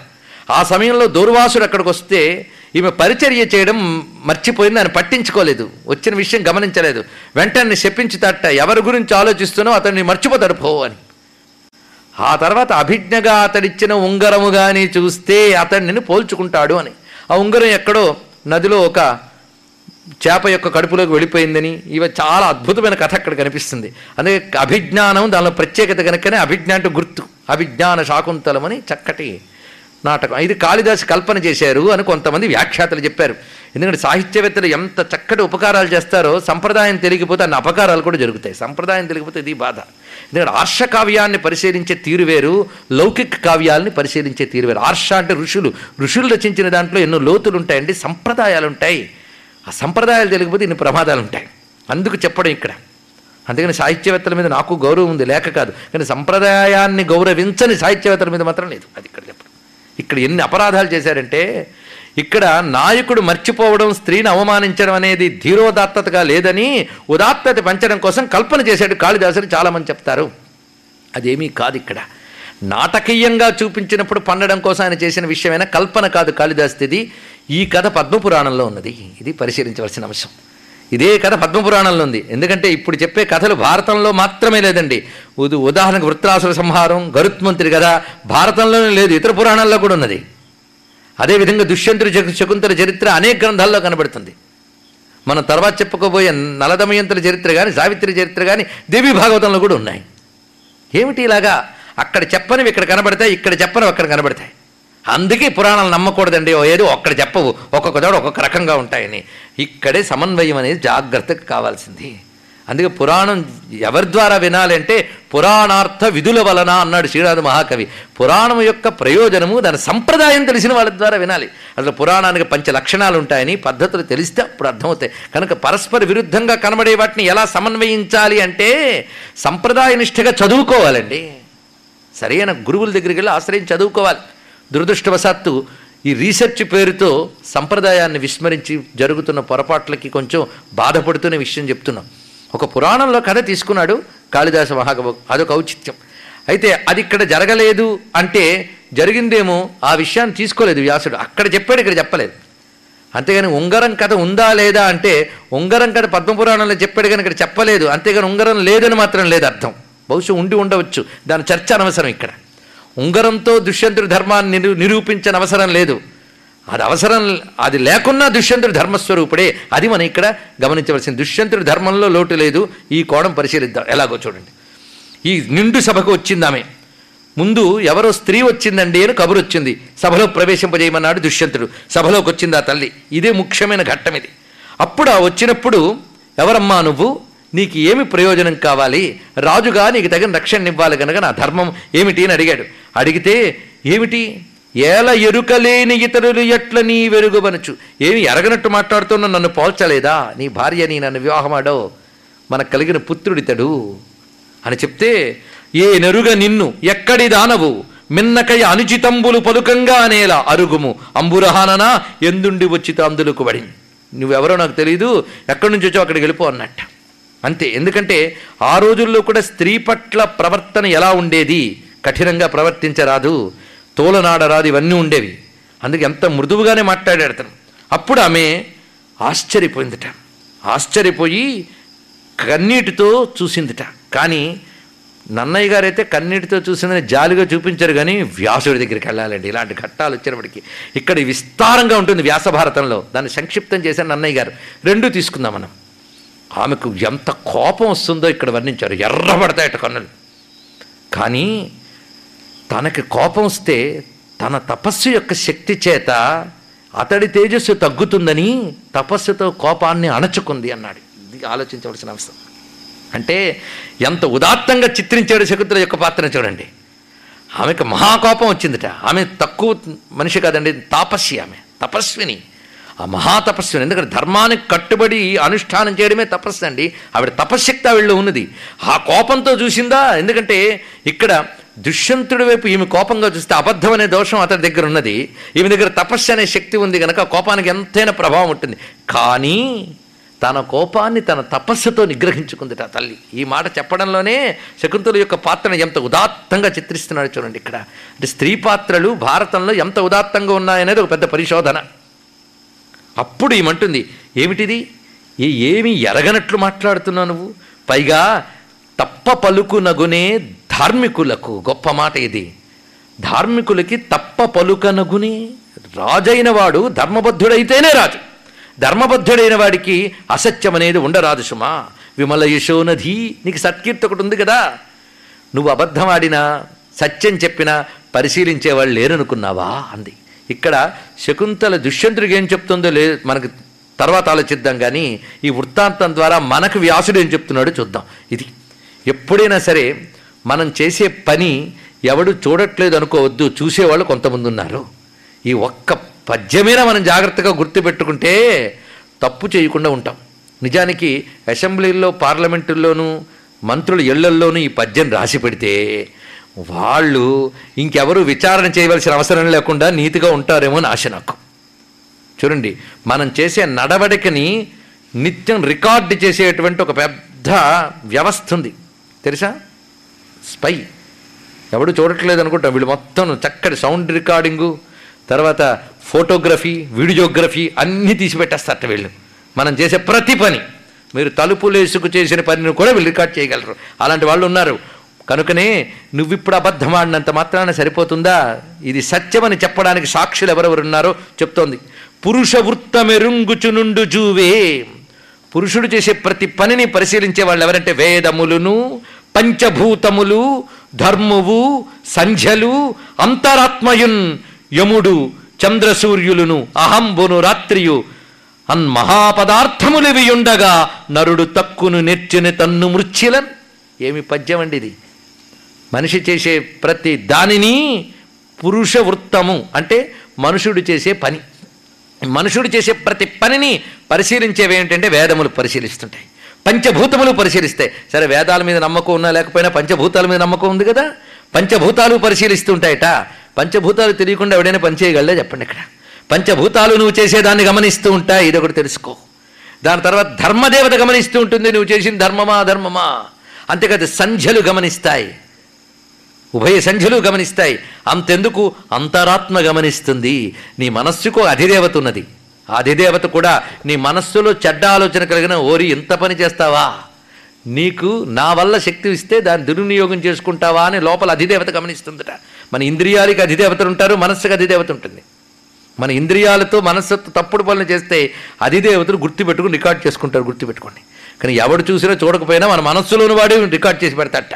ఆ సమయంలో దూర్వాసుడు అక్కడికి వస్తే ఈమె పరిచర్య చేయడం మర్చిపోయింది ఆయన పట్టించుకోలేదు. వచ్చిన విషయం గమనించలేదు. వెంటనే శపించుతాట ఎవరి గురించి ఆలోచిస్తున్నావు అతన్ని మర్చిపోతాడు పో అని. ఆ తర్వాత అభిజ్ఞగా అతడిచ్చిన ఉంగరము కానీ చూస్తే అతడిని పోల్చుకుంటాడు అని. ఆ ఉంగరం ఎక్కడో నదిలో ఒక చేప యొక్క కడుపులోకి వెళ్ళిపోయిందని ఇవి చాలా అద్భుతమైన కథ అక్కడ కనిపిస్తుంది. అందుకే అభిజ్ఞానం దానిలో ప్రత్యేకత కనుకనే అభిజ్ఞ అంటే గుర్తు అభిజ్ఞాన శాకుంతలం అని చక్కటి నాటకం. ఇది కాళిదాసు కల్పన చేశారు అని కొంతమంది వ్యాఖ్యాతలు చెప్పారు. ఎందుకంటే సాహిత్యవేత్తలు ఎంత చక్కటి ఉపకారాలు చేస్తారో సంప్రదాయం తెలియకపోతే అన్ని అపకారాలు కూడా జరుగుతాయి. సంప్రదాయం తెలియకపోతే ఇది బాధ. ఎందుకంటే ఆర్ష కావ్యాన్ని పరిశీలించే తీరు వేరు లౌకిక కావ్యాలని పరిశీలించే తీరు వేరు. ఆర్ష అంటే ఋషులు. ఋషులు రచించిన దాంట్లో ఎన్నో లోతులు ఉంటాయండి సంప్రదాయాలు ఉంటాయి. ఆ సంప్రదాయాలు తెలియకపోతే ఇన్ని ప్రమాదాలు ఉంటాయి. అందుకు చెప్పడం ఇక్కడ. అందుకని సాహిత్యవేత్తల మీద నాకు గౌరవం ఉంది లేక కాదు. కానీ సంప్రదాయాన్ని గౌరవించని సాహిత్యవేత్తల మీద మాత్రం లేదు. అది ఇక్కడ చెప్పడం. ఇక్కడ ఎన్ని అపరాధాలు చేశారంటే ఇక్కడ నాయకుడు మర్చిపోవడం స్త్రీని అవమానించడం అనేది ధీరోదాత్తతగా లేదని ఉదాత్తత పెంచడం కోసం కల్పన చేశాడు కాళిదాసుని చాలామంది చెప్తారు. అదేమీ కాదు ఇక్కడ. నాటకీయంగా చూపించినప్పుడు పండడం కోసం ఆయన చేసిన విషయమైనా కల్పన కాదు కాళిదాస్తిది ఈ కథ పద్మపురాణంలో ఉన్నది. ఇది పరిశీలించవలసిన అంశం. ఇదే కథ పద్మపురాణంలో ఉంది. ఎందుకంటే ఇప్పుడు చెప్పే కథలు భారతంలో మాత్రమే లేదండి. ఉదాహరణకు వృత్రాసుర సంహారం గరుత్మంత్రి కథ భారతంలోనే లేదు ఇతర పురాణాల్లో కూడా ఉన్నది. అదేవిధంగా దుష్యంతుడి శకుంతల చరిత్ర అనేక గ్రంథాల్లో కనబడుతుంది. మనం తర్వాత చెప్పుకోబోయే నలదమయంతుల చరిత్ర కానీ సావిత్రి చరిత్ర కానీ దేవి భాగవతంలో కూడా ఉన్నాయి. ఏమిటి ఇలాగా? అక్కడ చెప్పనివి ఇక్కడ కనబడతాయి ఇక్కడ చెప్పనివి అక్కడ కనబడతాయి. అందుకే పురాణాలు నమ్మకూడదండి. ఓ ఏదో ఒక్కడ చెప్పవు ఒక్కొక్క చోట ఒక్కొక్క రకంగా ఉంటాయని. ఇక్కడే సమన్వయం అనేది జాగ్రత్తగా కావాల్సింది. అందుకే పురాణం ఎవరి ద్వారా వినాలంటే పురాణార్థ విధుల వలన అన్నాడు శ్రీరాధ మహాకవి. పురాణం యొక్క ప్రయోజనము దాని సంప్రదాయం తెలిసిన వాళ్ళ ద్వారా వినాలి. అసలు పురాణానికి పంచ లక్షణాలు ఉంటాయని పద్ధతులు తెలిస్తే అప్పుడు అర్థమవుతాయి. కనుక పరస్పర విరుద్ధంగా కనబడే వాటిని ఎలా సమన్వయించాలి అంటే సంప్రదాయ నిష్ఠగా చదువుకోవాలండి. సరైన గురువుల దగ్గరికి వెళ్ళి ఆశ్రయించి చదువుకోవాలి. దురదృష్టవశాత్తు ఈ రీసెర్చ్ పేరుతో సంప్రదాయాన్ని విస్మరించి జరుగుతున్న పొరపాట్లకి కొంచెం బాధపడుతున్న విషయం చెప్తున్నాం. ఒక పురాణంలో కథ తీసుకున్నాడు కాళిదాస మహాకవి అదొక ఔచిత్యం. అయితే అది ఇక్కడ జరగలేదు అంటే జరిగిందేమో ఆ విషయాన్ని తీసుకోలేదు వ్యాసుడు. అక్కడ చెప్పాడు ఇక్కడ చెప్పలేదు. అంతేగాని ఉంగరం కథ ఉందా లేదా అంటే ఉంగరం కథ పద్మపురాణంలో చెప్పాడు కానీ ఇక్కడ చెప్పలేదు. అంతేగాని ఉంగరం లేదని మాత్రం లేదు అర్థం. బహుశా ఉండి ఉండవచ్చు. దాని చర్చ అనవసరం ఇక్కడ. ఉంగరంతో దుష్యంతుడి ధర్మాన్ని నిరూ నిరూపించని అవసరం లేదు. అది అవసరం అది లేకున్నా దుష్యంతుడు ధర్మస్వరూపుడే. అది మనం ఇక్కడ గమనించవలసింది దుష్యంతుడు ధర్మంలో లోటు లేదు. ఈ కోణం పరిశీలిద్దాం. ఎలాగో చూడండి. ఈ నిండు సభకు వచ్చింది ఆమె. ముందు ఎవరో స్త్రీ వచ్చిందండి అని కబురు వచ్చింది. సభలో ప్రవేశింపజేయమన్నాడు దుష్యంతుడు. సభలోకి వచ్చింది ఆ తల్లి. ఇదే ముఖ్యమైన ఘట్టం ఇది. అప్పుడు ఆ వచ్చినప్పుడు ఎవరమ్మా నువ్వు? నీకు ఏమి ప్రయోజనం కావాలి? రాజుగా నీకు తగిన రక్షణ ఇవ్వాలి కనుక నా ధర్మం ఏమిటి? అని అడిగాడు. అడిగితే ఏమిటి? ఏల ఎరుకలేని ఇతరులు ఎట్ల నీ వెలుగుబనచ్చు ఏమి ఎరగనట్టు మాట్లాడుతున్నా నన్ను పోల్చలేదా? నీ భార్య నీ నన్ను వివాహమాడో? మనకు కలిగిన పుత్రుడితడు అని చెప్తే ఏ నెరుగ నిన్ను ఎక్కడి దానవు? మిన్నకయ అనుచితంబులు పలుకంగా అనేలా అరుగుము. అంబురహాననా? ఎందుండి వచ్చి అందులకు పడి నువ్వెవరో నాకు తెలియదు ఎక్కడి నుంచి వచ్చావు అక్కడికి వెళ్ళిపో అన్నట్ట. అంతే. ఎందుకంటే ఆ రోజుల్లో కూడా స్త్రీ పట్ల ప్రవర్తన ఎలా ఉండేది? కఠినంగా ప్రవర్తించరాదు. తోలనాడరాదు ఇవన్నీ ఉండేవి. అందుకే ఎంత మృదువుగానే మాట్లాడాడు అతను. అప్పుడు ఆమె ఆశ్చర్యపోయిందిట. ఆశ్చర్యపోయి కన్నీటితో చూసిందిట. కానీ నన్నయ్య గారైతే కన్నీటితో చూసిందని జాలిగా చూపించారు కానీ వ్యాసుడి దగ్గరికి వెళ్ళాలండి. ఇలాంటి ఘట్టాలు వచ్చినప్పటికీ ఇక్కడ విస్తారంగా ఉంటుంది వ్యాస భారతంలో. దాన్ని సంక్షిప్తం చేశారు నన్నయ్య గారు. రెండూ తీసుకుందాం మనం. ఆమెకు ఎంత కోపం వస్తుందో ఇక్కడ వర్ణించారు. ఎర్రబడతాయట కన్నులు. కానీ తనకి కోపం వస్తే తన తపస్సు యొక్క శక్తి చేత అతడి తేజస్సు తగ్గుతుందని తపస్సుతో కోపాన్ని అణచుకుంది అన్నాడు. ఇది ఆలోచించవలసిన అవసరం. అంటే ఎంత ఉదాత్తంగా చిత్రించాడు శకుంతల యొక్క పాత్రను చూడండి. ఆమెకు మహాకోపం వచ్చిందిట. ఆమె తక్కువ మనిషి కాదండి తాపస్వి ఆమె తపస్విని. ఆ మహాతపస్విని ఎందుకంటే ధర్మానికి కట్టుబడి అనుష్ఠానం చేయడమే తపస్సు అండి. ఆవిడ తపశ్శక్తి ఆవిడలో ఉన్నది. ఆ కోపంతో చూసిందా? ఎందుకంటే ఇక్కడ దుష్యంతుడి వైపు ఈమె కోపంగా చూస్తే అబద్ధం అనే దోషం అతని దగ్గర ఉన్నది. ఈమె దగ్గర తపస్సు అనే శక్తి ఉంది కనుక కోపానికి ఎంతైనా ప్రభావం ఉంటుంది. కానీ తన కోపాన్ని తన తపస్సుతో నిగ్రహించుకుంది ఆ తల్లి. ఈ మాట చెప్పడంలోనే శకుంతల యొక్క పాత్రను ఎంత ఉదాత్తంగా చిత్రిస్తున్నాడు చూడండి ఇక్కడ. అంటే స్త్రీ పాత్రలు భారతంలో ఎంత ఉదాత్తంగా ఉన్నాయనేది ఒక పెద్ద పరిశోధన. అప్పుడు ఏమంటుంది? ఏమిటిది ఏమి ఎరగనట్లు మాట్లాడుతున్నావు నువ్వు? పైగా తప్ప పలుకునగునే ధార్మికులకు గొప్ప మాట ఇది. ధార్మికులకి తప్ప పలుకనగుని రాజైన వాడు ధర్మబద్ధుడైతేనే రాజు. ధర్మబద్ధుడైన వాడికి అసత్యం అనేది ఉండరాదు సుమా. విమల యశోనధి నీకు సత్కీర్తి ఒకటి ఉంది కదా. నువ్వు అబద్ధం ఆడినా సత్యం చెప్పినా పరిశీలించేవాళ్ళు లేరనుకున్నావా? అంది. ఇక్కడ శకుంతల దుష్యంతుడికి ఏం చెప్తుందో లే మనకు తర్వాత ఆలోచిద్దాం కానీ ఈ వృత్తాంతం ద్వారా మనకు వ్యాసుడు ఏం చెప్తున్నాడో చూద్దాం. ఇది ఎప్పుడైనా సరే మనం చేసే పని ఎవడు చూడట్లేదు అనుకోవద్దు చూసేవాళ్ళు కొంతమంది ఉన్నారు ఈ ఒక్క పద్యమైన మనం జాగ్రత్తగా గుర్తుపెట్టుకుంటే తప్పు చేయకుండా ఉంటాం. నిజానికి అసెంబ్లీల్లో పార్లమెంటుల్లోనూ మంత్రుల ఇళ్ళల్లోనూ ఈ పద్యం రాసి పెడితే వాళ్ళు ఇంకెవరు విచారణ చేయవలసిన అవసరం లేకుండా నీతిగా ఉంటారేమో అని ఆశ నాకు. చూడండి మనం చేసే నడవడికని నిత్యం రికార్డు చేసేటువంటి ఒక పెద్ద వ్యవస్థ ఉంది. తెలుసా? స్పై. ఎవడు చూడట్లేదు అనుకుంటా వీళ్ళు మొత్తం చక్కటి సౌండ్ రికార్డింగు తర్వాత ఫోటోగ్రఫీ వీడియోగ్రఫీ అన్నీ తీసి పెట్టేస్తారట వీళ్ళు. మనం చేసే ప్రతి పని మీరు తలుపులేసుకు చేసిన పనిని కూడా వీళ్ళు రికార్డ్ చేయగలరు. అలాంటి వాళ్ళు ఉన్నారు. కనుకనే నువ్విప్పుడు అబద్ధం ఆడినంత మాత్రాన సరిపోతుందా? ఇది సత్యమని చెప్పడానికి సాక్షులు ఎవరెవరు ఉన్నారో చెప్తోంది. పురుష వృత్తమెరుంగుచునుండు జూవే. పురుషుడు చేసే ప్రతి పనిని పరిశీలించే వాళ్ళు ఎవరంటే వేదములును పంచభూతములు ధర్మువు సంధ్యలు అంతరాత్మయున్ యముడు చంద్రసూర్యులును అహంబును రాత్రియు అన్మహాపదార్థములివి ఉండగా నరుడు తక్కును నెర్చిన తన్ను మృత్యులన్ ఏమి పద్యం అండి ఇది? మనిషి చేసే ప్రతి దానిని పురుష వృత్తము అంటే మనుషుడు చేసే పని. మనుషుడు చేసే ప్రతి పనిని పరిశీలించేవి ఏంటంటే వేదములు పరిశీలిస్తుంటాయి. పంచభూతములు పరిశీలిస్తాయి సరే వేదాల మీద నమ్మకం ఉన్నా లేకపోయినా పంచభూతాల మీద నమ్మకం ఉంది కదా? పంచభూతాలు పరిశీలిస్తుంటాయట. పంచభూతాలు తెలియకుండా ఎవడైనా పనిచేయగలడే చెప్పండి ఇక్కడ? పంచభూతాలు నువ్వు చేసేదాన్ని గమనిస్తూ ఉంటాయి ఇది ఒకటి తెలుసుకో. దాని తర్వాత ధర్మదేవత గమనిస్తూ ఉంటుంది నువ్వు చేసిన ధర్మమా ధర్మమా? అంతేకాదు సంధ్యలు గమనిస్తాయి. ఉభయ సంధ్యలు గమనిస్తాయి. అంతెందుకు? అంతరాత్మ గమనిస్తుంది. నీ మనస్సుకు అధిదేవత ఉన్నది. అధిదేవత కూడా నీ మనస్సులో చెడ్డ ఆలోచన కలిగిన ఓరి ఇంత పని చేస్తావా? నీకు నా వల్ల శక్తి ఇస్తే దాన్ని దుర్వినియోగం చేసుకుంటావా అని లోపల అధిదేవత గమనిస్తుందట. మన ఇంద్రియాలకి అధిదేవతలు ఉంటారు మనస్సుకి అధిదేవత ఉంటుంది. మన ఇంద్రియాలతో మనస్సుతో తప్పుడు పనులు చేస్తే అధిదేవతలు గుర్తుపెట్టుకుని రికార్డ్ చేసుకుంటారు గుర్తుపెట్టుకోండి. కానీ ఎవడు చూసినా చూడకపోయినా మన మనస్సులోని వాడే రికార్డ్ చేసి పెడతాట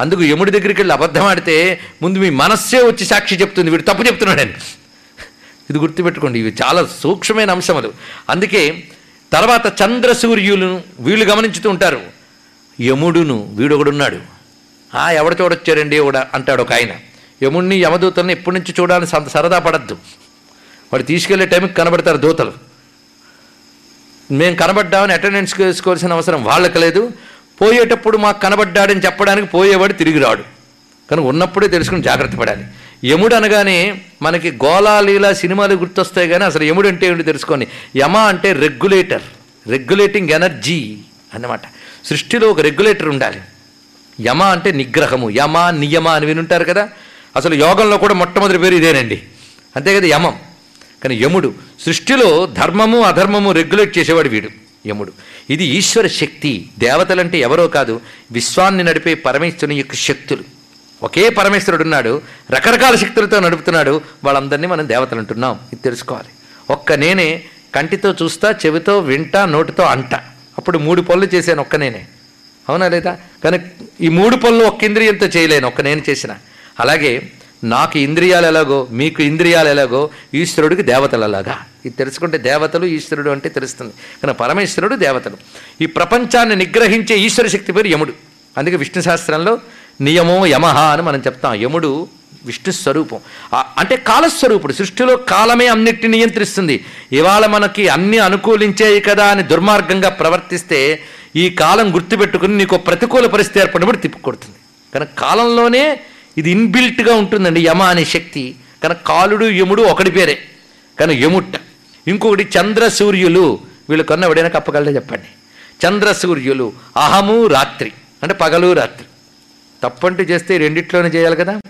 అందుకు యముడి దగ్గరికి వెళ్ళి అబద్ధం ఆడితే ముందు మీ మనస్సే వచ్చి సాక్షి చెప్తుంది వీడు తప్పు చెప్తున్నాడని. ఇది గుర్తుపెట్టుకోండి ఇవి చాలా సూక్ష్మమైన అంశములు అందుకే తర్వాత చంద్ర సూర్యులను వీళ్ళు గమనించుతూ ఉంటారు. యముడును వీడొకడున్నాడు. ఆ ఎవడ చూడొచ్చారండి ఒకడ అంటాడు ఒక ఆయన. యముడిని యమదూతల్ని ఎప్పటి నుంచి చూడాలని స- సరదా పడద్దు. వాడు తీసుకెళ్ళే టైంకి కనబడతారు దూతలు. మేము కనబడ్డామని అటెండెన్స్ వేసుకోవాల్సిన అవసరం వాళ్ళకి లేదు. పోయేటప్పుడు మాకు కనబడ్డాడని చెప్పడానికి పోయేవాడు తిరిగి రాడు. కానీ ఉన్నప్పుడే తెలుసుకుని జాగ్రత్త పడాలి. యముడు అనగానే మనకి గోళాలీల సినిమాలు గుర్తొస్తాయి కానీ అసలు యముడు అంటే ఏమిటి తెలుసుకోండి. యమ అంటే రెగ్యులేటర్ రెగ్యులేటింగ్ ఎనర్జీ అన్నమాట. సృష్టిలో ఒక రెగ్యులేటర్ ఉండాలి. యమ అంటే నిగ్రహము యమ నియమ అని వినుంటారు కదా? అసలు యోగంలో కూడా మొట్టమొదటి పేరు ఇదేనండి. అంతే కదా యమం. కానీ యముడు సృష్టిలో ధర్మము అధర్మము రెగ్యులేట్ చేసేవాడు వీడు యముడు. ఇది ఈశ్వర శక్తి. దేవతలంటే ఎవరో కాదు విశ్వాన్ని నడిపే పరమేశ్వరుని యొక్క శక్తులు. ఒకే పరమేశ్వరుడు ఉన్నాడు రకరకాల శక్తులతో నడుపుతున్నాడు వాళ్ళందరినీ మనం దేవతలు అంటున్నాం. ఇది తెలుసుకోవాలి. ఒక్క నేనే కంటితో చూస్తా చెవితో వింటా నోటితో అంట. అప్పుడు మూడు పనులు చేశాను ఒక్క నేనే. అవునా లేదా? కానీ ఈ మూడు పనులు ఒక్క ఇంద్రియంతో చేయలేను ఒక్క నేను చేసిన. అలాగే నాకు ఇంద్రియాలు ఎలాగో మీకు ఇంద్రియాలు ఎలాగో ఈశ్వరుడికి దేవతలు అలాగా. ఇది తెలుసుకుంటే దేవతలు ఈశ్వరుడు అంటే తెలుస్తుంది. కానీ పరమేశ్వరుడు దేవతలు. ఈ ప్రపంచాన్ని నిగ్రహించే ఈశ్వర శక్తి పేరు యముడు. అందుకే విష్ణు శాస్త్రంలో నియమో యమహ అని మనం చెప్తాం. యముడు విష్ణు స్వరూపం. అంటే కాలస్వరూపుడు. సృష్టిలో కాలమే అన్నిటిని నియంత్రిస్తుంది. ఇవాళ మనకి అన్ని అనుకూలించేవి కదా అని దుర్మార్గంగా ప్రవర్తిస్తే ఈ కాలం గుర్తుపెట్టుకుని నీకు ప్రతికూల పరిస్థితి ఏర్పడినప్పుడు తిప్పుకొడుతుంది కనుక కాలంలోనే ఇది ఇన్బిల్ట్గా ఉంటుందండి యమ అనే శక్తి. కనుక కాలుడు యముడు ఒకటి పేరే. కానీ యముట్ట. ఇంకొకటి చంద్ర సూర్యులు. వీళ్ళు కొన్న ఎవడైనా కప్పగలడే చెప్పండి. చంద్ర సూర్యులు. అహము రాత్రి. అంటే పగలు రాత్రి. తప్పంటూ చేస్తే రెండిట్లోనే చేయాలి కదా?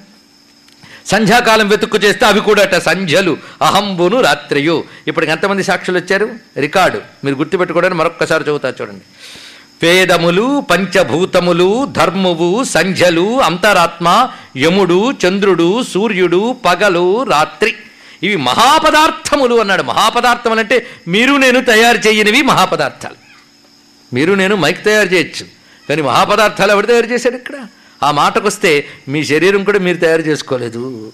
సంధ్యాకాలం వెతుక్కు చేస్తే అవి కూడా అట సంధ్యలు అహంబును రాత్రియు. ఇప్పటికి ఎంతమంది సాక్షులు వచ్చారు? రికార్డు. మీరు గుర్తుపెట్టుకోవడానికి మరొక్కసారి చదువుతా చూడండి. వేదములు పంచభూతములు ధర్మువు సంధ్యలు అంతరాత్మ యముడు చంద్రుడు సూర్యుడు పగలు రాత్రి. ఇవి మహాపదార్థములు అన్నాడు. మహాపదార్థములు అంటే మీరు నేను తయారు చేయనివి మహాపదార్థాలు. మీరు నేను మైక్ తయారు చేయొచ్చు. కానీ మహాపదార్థాలు ఎవరు తయారు చేశారు ఇక్కడ? ఆ మాటకొస్తే మీ శరీరం కూడా మీరు తయారు చేసుకోలేదు.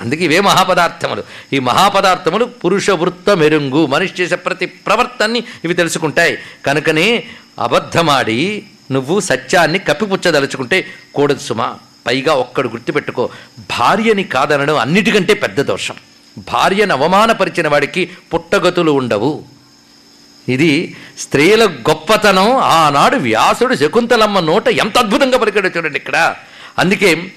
అందుకే ఇవే మహాపదార్థములు. ఈ మహాపదార్థములు పురుష వృత్త మెరుంగు మనిషి చేసే ప్రతి ప్రవర్తనని ఇవి తెలుసుకుంటాయి. కనుకనే అబద్ధమాడి నువ్వు సత్యాన్ని కప్పిపుచ్చదలుచుకుంటే కూడదు సుమా. పైగా ఒక్కడు గుర్తుపెట్టుకో భార్యని కాదనడం అన్నిటికంటే పెద్ద దోషం. భార్యను అవమానపరిచిన వాడికి పుట్టగతులు ఉండవు. ఇది స్త్రీల గొప్పతనం. ఆనాడు వ్యాసుడు శకుంతలమ్మ నోట ఎంత అద్భుతంగా పలికాడో చూడండి ఇక్కడ. అందుకే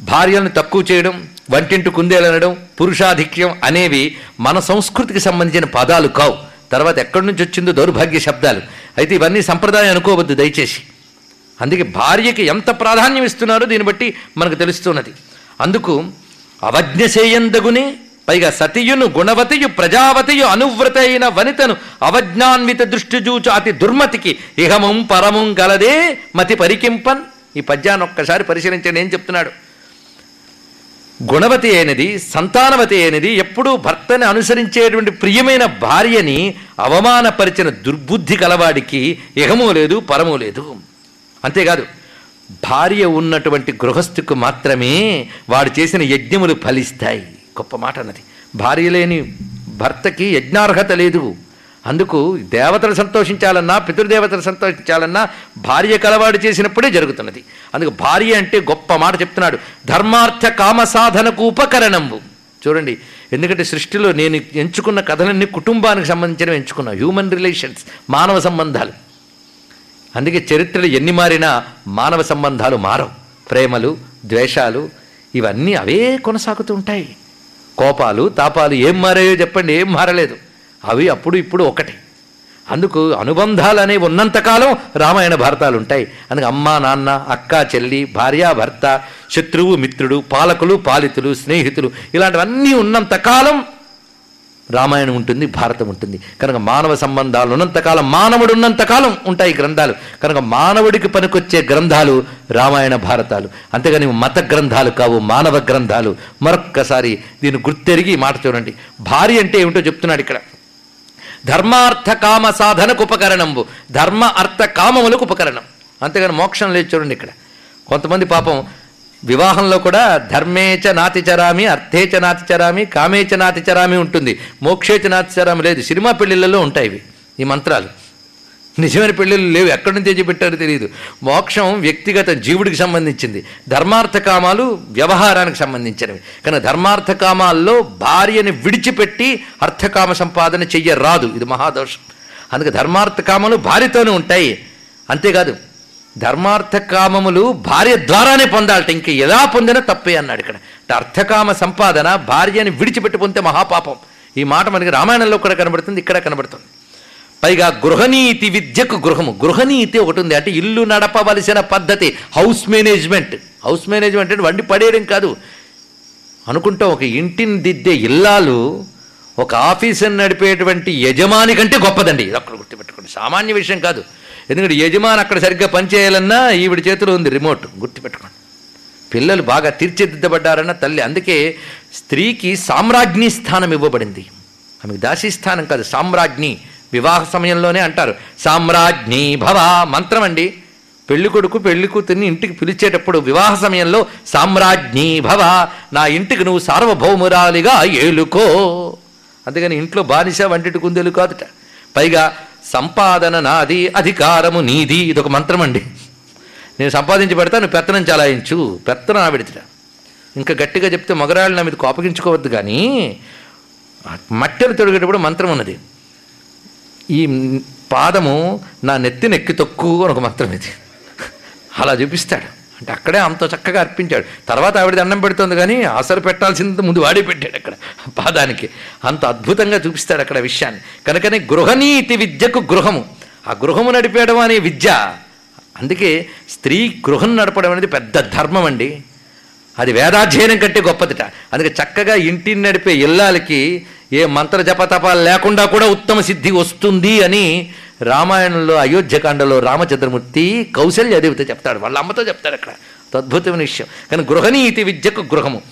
భార్యలను తక్కువ చేయడం వంటింటి కుందేలనడం పురుషాధిక్యం అనేవి మన సంస్కృతికి సంబంధించిన పదాలు కావు. తర్వాత ఎక్కడి నుంచి వచ్చిందో దౌర్భాగ్య శబ్దాలు. అయితే ఇవన్నీ సంప్రదాయం అనుకోవద్దు దయచేసి. అందుకే భార్యకి ఎంత ప్రాధాన్యం ఇస్తున్నారో దీన్ని బట్టి మనకు తెలుస్తున్నది. అందుకు అవజ్ఞ చేయందగునే పైగా సతియును గుణవతియు ప్రజావతియు అనువ్రత అయిన వనితను అవజ్ఞాన్విత దృష్టి చూచు అతి దుర్మతికి ఇహమం పరమం గలదే మతి పరికింపన్. ఈ పద్యాన్ని ఒక్కసారి పరిశీలించండి ఏం చెప్తున్నాడు? గుణవతి అయినది సంతానవతి అయినది ఎప్పుడూ భర్తని అనుసరించేటువంటి ప్రియమైన భార్యని అవమానపరిచిన దుర్బుద్ధి కలవాడికి ఇహమూ లేదు పరము లేదు. అంతేకాదు భార్య ఉన్నటువంటి గృహస్థుకు మాత్రమే వాడు చేసిన యజ్ఞములు ఫలిస్తాయి. గొప్ప మాట అన్నది. భార్య లేని భర్తకి యజ్ఞార్హత లేదు. అందుకు దేవతలు సంతోషించాలన్నా పితృదేవతలు సంతోషించాలన్నా భార్య కలవాడు చేసినప్పుడే జరుగుతున్నది. అందుకు భార్య అంటే గొప్ప మాట చెప్తున్నాడు. ధర్మార్థ కామ సాధనకు ఉపకరణంబు. చూడండి ఎందుకంటే సృష్టిలో నేను ఎంచుకున్న కథలన్నీ కుటుంబానికి సంబంధించినవి ఎంచుకున్నా. హ్యూమన్ రిలేషన్స్ మానవ సంబంధాలు. అందుకే చరిత్రలు ఎన్ని మారినా మానవ సంబంధాలు మారవు. ప్రేమలు ద్వేషాలు ఇవన్నీ అవే కొనసాగుతూ ఉంటాయి. కోపాలు తాపాలు ఏం మారాయో చెప్పండి ఏం మారలేదు. అవి అప్పుడు ఇప్పుడు ఒకటి. అందుకు అనుబంధాలు అనేవి ఉన్నంతకాలం రామాయణ భారతాలు ఉంటాయి అందుకు అమ్మ నాన్న అక్క చెల్లి భార్య భర్త శత్రువు మిత్రుడు పాలకులు పాలితులు స్నేహితులు ఇలాంటివన్నీ ఉన్నంతకాలం రామాయణం ఉంటుంది భారతం ఉంటుంది. కనుక మానవ సంబంధాలు ఉన్నంతకాలం మానవుడు ఉన్నంతకాలం ఉంటాయి గ్రంథాలు. కనుక మానవుడికి పనికొచ్చే గ్రంథాలు రామాయణ భారతాలు. అంతేగాని మత గ్రంథాలు కావు మానవ గ్రంథాలు. మరొక్కసారి దీన్ని గుర్తెరిగి మాట చూడండి. భార్య అంటే ఏమిటో చెప్తున్నాడు ఇక్కడ. ధర్మార్థ కామ సాధనకు ఉపకరణంబు. ధర్మ అర్థ కామములకు ఉపకరణం. అంతేగాని మోక్షం లేదు చూడండి ఇక్కడ. కొంతమంది పాపం వివాహంలో కూడా ధర్మేచ నాతిచరామి అర్థేచ నాతిచరామి కామేచ నాతిచరామి ఉంటుంది. మోక్షేచ నాతిచరామి లేదు. సినిమా పెళ్ళిళ్ళలో ఉంటాయి ఇవి ఈ మంత్రాలు. నిజమైన పెళ్ళిళ్ళు లేవు. ఎక్కడి నుంచి తెచ్చిపెట్టారో తెలియదు మోక్షం వ్యక్తిగత జీవుడికి సంబంధించింది. ధర్మార్థ కామాలు వ్యవహారానికి సంబంధించినవి. కానీ ధర్మార్థ కామాల్లో భార్యని విడిచిపెట్టి అర్థకామ సంపాదన చెయ్యరాదు. ఇది మహాదోషం. అందుకే ధర్మార్థ కామాలు భార్యతోనే ఉంటాయి. అంతేకాదు ధర్మార్థ కామములు భార్య ద్వారానే పొందాలట. ఇంక ఎలా పొందినా తప్పే అన్నాడు ఇక్కడ. అంటే అర్థకామ సంపాదన భార్యని విడిచిపెట్టి పొందితే మహాపాపం. ఈ మాట మనకి రామాయణంలో కూడా కనబడుతుంది ఇక్కడ కనబడుతుంది. పైగా గృహనీతి విద్యకు గృహము. గృహనీతి ఒకటి ఉంది. అంటే ఇల్లు నడపవలసిన పద్ధతి హౌస్ మేనేజ్మెంట్. హౌస్ మేనేజ్మెంట్ అంటే వండి పడేయడం కాదు. అనుకుంటాం ఒక ఇంటిని దిద్దే ఇల్లాలు ఒక ఆఫీసుని నడిపేటువంటి యజమాని కంటే గొప్పదండి. ఇది అక్కడ గుర్తుపెట్టుకోండి. సామాన్య విషయం కాదు. ఎందుకంటే యజమాని అక్కడ సరిగ్గా పనిచేయాలన్నా ఈవిడ చేతిలో ఉంది రిమోట్. గుర్తుపెట్టుకోండి. పిల్లలు బాగా తీర్చిదిద్దబడ్డారన్న తల్లి. అందుకే స్త్రీకి సామ్రాజ్ఞి స్థానం ఇవ్వబడింది. ఆమెకు దాసీ స్థానం కాదు సామ్రాజ్ఞి. వివాహ సమయంలోనే అంటారు. సామ్రాజ్ఞి భవ మంత్రం అండి. పెళ్ళి కొడుకు పెళ్ళి కూతుర్ని ఇంటికి పిలిచేటప్పుడు వివాహ సమయంలో సామ్రాజ్ఞి భవ నా ఇంటికి నువ్వు సార్వభౌమురాలిగా ఏలుకో. అందుకని ఇంట్లో బానిస వంటిటి కుందేలు కాదుట. పైగా సంపాదన నాది అధికారము నీది. ఇదొక మంత్రం అండి నేను సంపాదించి పెడతా నువ్వు పెత్తనం చలాయించు. పెత్తనం ఆవిడత ఇంకా గట్టిగా చెప్తే మగరాళ్ళు నా మీద కోపగించుకోవద్దు కానీ మట్టెలు తొడిగేటప్పుడు మంత్రం ఉన్నది. ఈ పాదము నా నెత్తి నెక్కి తొక్కు అని ఒక మంత్రం ఇది. అలా చూపిస్తాడు. అంటే అక్కడే అంత చక్కగా అర్పించాడు. తర్వాత ఆవిడ దండం పెడుతుంది కానీ అసలు పెట్టాల్సింది ముందు వాడే పెట్టాడు అక్కడ పాదానికి. అంత అద్భుతంగా చూపిస్తాడు అక్కడ విషయాన్ని. కనుకనే గృహనీతి విద్యకు గృహము. ఆ గృహము నడిపేయడం అనే విద్య. అందుకే స్త్రీ గృహం నడపడం అనేది పెద్ద ధర్మం అండి. అది వేదాధ్యయనం కంటే గొప్పదిట. అందుకే చక్కగా ఇంటిని నడిపే ఇల్లాలకి ఏ మంత్ర జపతపాలు లేకుండా కూడా ఉత్తమ సిద్ధి వస్తుంది అని రామాయణంలో అయోధ్యకాండలో రామచంద్రమూర్తి కౌశల్య దేవితో చెప్తాడు. వాళ్ళ అమ్మతో చెప్తాడు అక్కడ. అద్భుతమైన విషయం. కానీ గృహనీతి విద్యకు గృహము.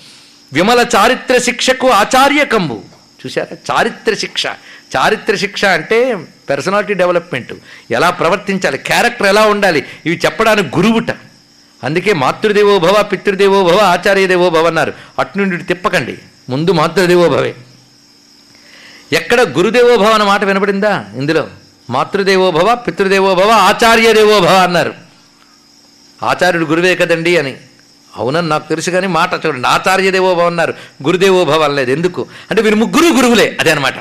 విమల చారిత్ర శిక్షకు ఆచార్యకంబు చూశారా? చారిత్ర శిక్ష. చారిత్ర శిక్ష అంటే పర్సనాలిటీ డెవలప్మెంట్ ఎలా ప్రవర్తించాలి? క్యారెక్టర్ ఎలా ఉండాలి? ఇవి చెప్పడానికి గురువుట. అందుకే మాతృదేవో పితృదేవోభవ పితృదేవో భవ ఆచార్యదేవో భవ అన్నారు. అటు నుండి తిప్పకండి. ముందు మాతృదేవో భవే ఎక్కడ గురుదేవో భవ అన్న మాట వినపడిందా ఇందులో? మాతృదేవో భవ పితృదేవో భవ ఆచార్యదేవో భవ అన్నారు. ఆచార్యుడు గురువే కదండి అని. అవునని నాకు తెలుసు కానీ మాట చూడండి. ఆచార్యదేవో భవ అన్నారు. గురుదేవో భవ అనలేదు. ఎందుకు? అంటే వీరు ముగ్గురు గురువులే. అదే అనమాట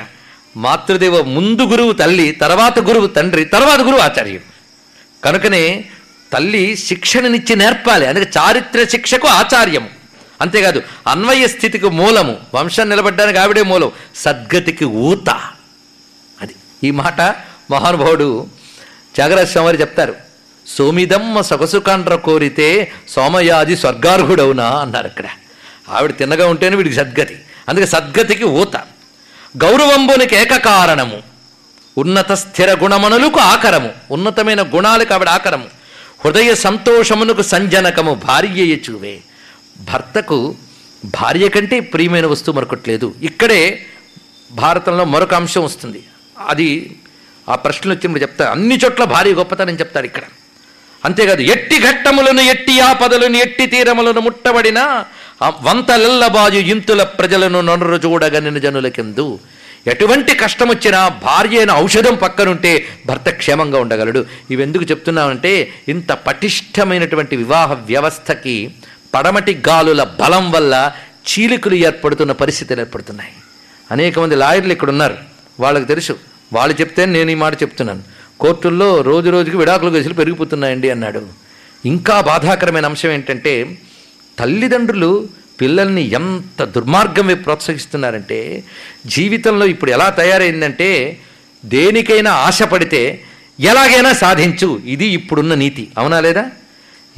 మాతృదేవో ముందు గురువు తల్లి తర్వాత గురువు తండ్రి తర్వాత గురువు ఆచార్యుడు. కనుకనే తల్లి శిక్షణనిచ్చి నేర్పాలి. అందుకే చారిత్ర శిక్షకు ఆచార్యము. అంతేకాదు అన్వయ స్థితికి మూలము. వంశం నిలబడ్డానికి ఆవిడే మూలం. సద్గతికి ఊత. అది. ఈ మాట మహానుభావుడు త్యాగరాజస్వామి వారు చెప్తారు సోమిదమ్మ సొగసుకాండ్ర కోరితే సోమయాది స్వర్గార్హుడవునా అన్నారు అక్కడ. ఆవిడ తిన్నగా ఉంటేనే వీడికి సద్గతి. అందుకే సద్గతికి ఊత. గౌరవంబునికి ఏకకారణము ఉన్నత స్థిర గుణమనులకు ఆకరము. ఉన్నతమైన గుణాలకు ఆవిడ ఆకరము. హృదయ సంతోషమునకు సంజనకము భార్య చూవే. భర్తకు భార్య కంటే ప్రియమైన వస్తువు మరొకట్లేదు ఇక్కడే భారతంలో మరొక అంశం వస్తుంది. అది ఆ ప్రశ్నలు వచ్చినప్పుడు చెప్తారు అన్ని చోట్ల భారీ గొప్పతనం చెప్తారు ఇక్కడ. అంతేకాదు ఎట్టి ఘట్టములను ఎట్టి ఆపదలను ఎట్టి తీరములను ముట్టబడిన ఆ వంతలెల్లబాజు ఇంతుల ప్రజలను నొనరు చూడగనిన జనులకెందు. ఎటువంటి కష్టం వచ్చినా భార్య అయిన ఔషధం పక్కనుంటే భర్త క్షేమంగా ఉండగలడు. ఇవెందుకు చెప్తున్నామంటే ఇంత పటిష్టమైనటువంటి వివాహ వ్యవస్థకి పడమటి గాలుల బలం వల్ల చీలికలు ఏర్పడుతున్న పరిస్థితులు ఏర్పడుతున్నాయి. అనేక మంది లాయర్లు ఇక్కడ ఉన్నారు వాళ్ళకి తెలుసు వాళ్ళు చెప్తే నేను ఈ మాట చెప్తున్నాను. కోర్టుల్లో రోజు రోజుకి విడాకుల కేసులు పెరిగిపోతున్నాయండి అన్నాడు. ఇంకా బాధాకరమైన అంశం ఏంటంటే తల్లిదండ్రులు పిల్లల్ని ఎంత దుర్మార్గం వైపు ప్రోత్సహిస్తున్నారంటే జీవితంలో ఇప్పుడు ఎలా తయారైందంటే దేనికైనా ఆశపడితే ఎలాగైనా సాధించు. ఇది ఇప్పుడున్న నీతి. అవునా లేదా?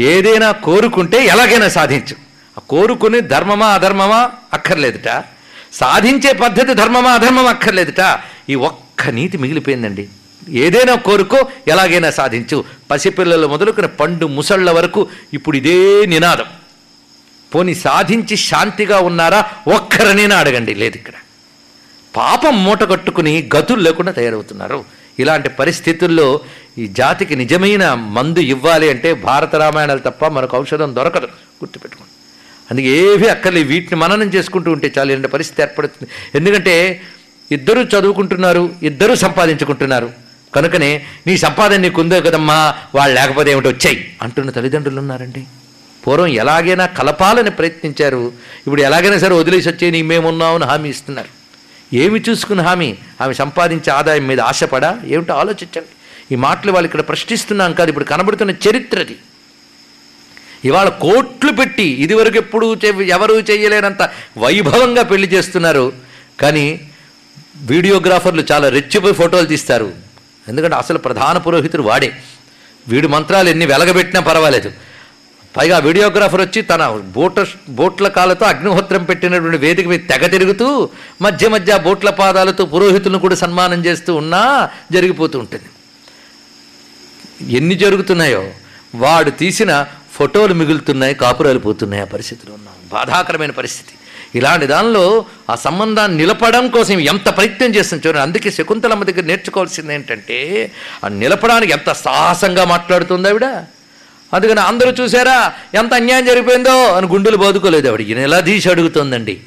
ఏదైనా కోరుకుంటే ఎలాగైనా సాధించు. ఆ కోరుకుని ధర్మమా అధర్మమా అక్కర్లేదుట. సాధించే పద్ధతి ధర్మమా అధర్మమా అక్కర్లేదుట. ఈ ఒక్క ఒక్క నీతి మిగిలిపోయిందండి. ఏదైనా కోరుకో ఎలాగైనా సాధించు. పసిపిల్లలు మొదలుకుని పండు ముసళ్ళ వరకు ఇప్పుడు ఇదే నినాదం. పోని సాధించి శాంతిగా ఉన్నారా? ఒక్కరనైనా అడగండి లేదు ఇక్కడ. పాపం మూట కట్టుకుని గతులు లేకుండా తయారవుతున్నారు. ఇలాంటి పరిస్థితుల్లో ఈ జాతికి నిజమైన మందు ఇవ్వాలి అంటే భారత రామాయణాలు తప్ప మనకు ఔషధం దొరకదు. గుర్తుపెట్టుకోండి. అందుకే ఏవి అక్కర్లే వీటిని మననం చేసుకుంటూ ఉంటే చాలు ఇలాంటి పరిస్థితి ఏర్పడుతుంది. ఎందుకంటే ఇద్దరు చదువుకుంటున్నారు ఇద్దరు సంపాదించుకుంటున్నారు. కనుకనే నీ సంపాదన నీకుందో కదమ్మా వాళ్ళు లేకపోతే ఏమిటి వచ్చాయి అంటున్న తల్లిదండ్రులు ఉన్నారండి. పూర్వం ఎలాగైనా కలపాలని ప్రయత్నించారు. ఇప్పుడు ఎలాగైనా సరే వదిలేసి వచ్చే నీ మేమున్నామని హామీ ఇస్తున్నారు. ఏమి చూసుకుని హామీ? ఆమె సంపాదించే ఆదాయం మీద ఆశపడా? ఏమిటో ఆలోచించండి. ఈ మాటలు వాళ్ళు ఇక్కడ ప్రశ్నిస్తున్నాం కాదు ఇప్పుడు కనబడుతున్న చరిత్రది ఇవాళ కోట్లు పెట్టి ఇదివరకు ఎప్పుడు చె- ఎవరూ చేయలేనంత వైభవంగా పెళ్ళి చేస్తున్నారు. కానీ వీడియోగ్రాఫర్లు చాలా రెచ్చిపోయి ఫోటోలు తీస్తారు. ఎందుకంటే అసలు ప్రధాన పురోహితుడు వాడే. వీడి మంత్రాలు ఎన్ని వెలగబెట్టినా పర్వాలేదు. పైగా వీడియోగ్రాఫర్ వచ్చి తన బోట బోట్ల కాళ్ళతో అగ్నిహోత్రం పెట్టినటువంటి వేదిక మీద తెగ తిరుగుతూ మధ్య మధ్య బోట్ల పాదాలతో పురోహితులను కూడా సన్మానం చేస్తూ ఉన్నా జరిగిపోతూ ఉంటుంది. ఎన్ని జరుగుతున్నాయో వాడు తీసిన ఫోటోలు మిగులుతున్నాయి కాపురాలు పోతున్నాయి ఆ పరిస్థితిలో ఉన్నాం. బాధాకరమైన పరిస్థితి. ఇలాంటి దానిలో ఆ సంబంధాన్ని నిలపడం కోసం ఎంత ప్రయత్నం చేస్తుంది చూడండి. అందుకే శకుంతలమ్మ దగ్గర నేర్చుకోవాల్సింది ఏంటంటే ఆ నిలపడానికి ఎంత సాహసంగా మాట్లాడుతుంది ఆవిడ. అందుకని అందరూ చూసారా ఎంత అన్యాయం జరిగిపోయిందో అని గుండెలు బాదుకోలేదు ఆవిడ. ఈయన ఎలా తీసి అడుగుతోందండి.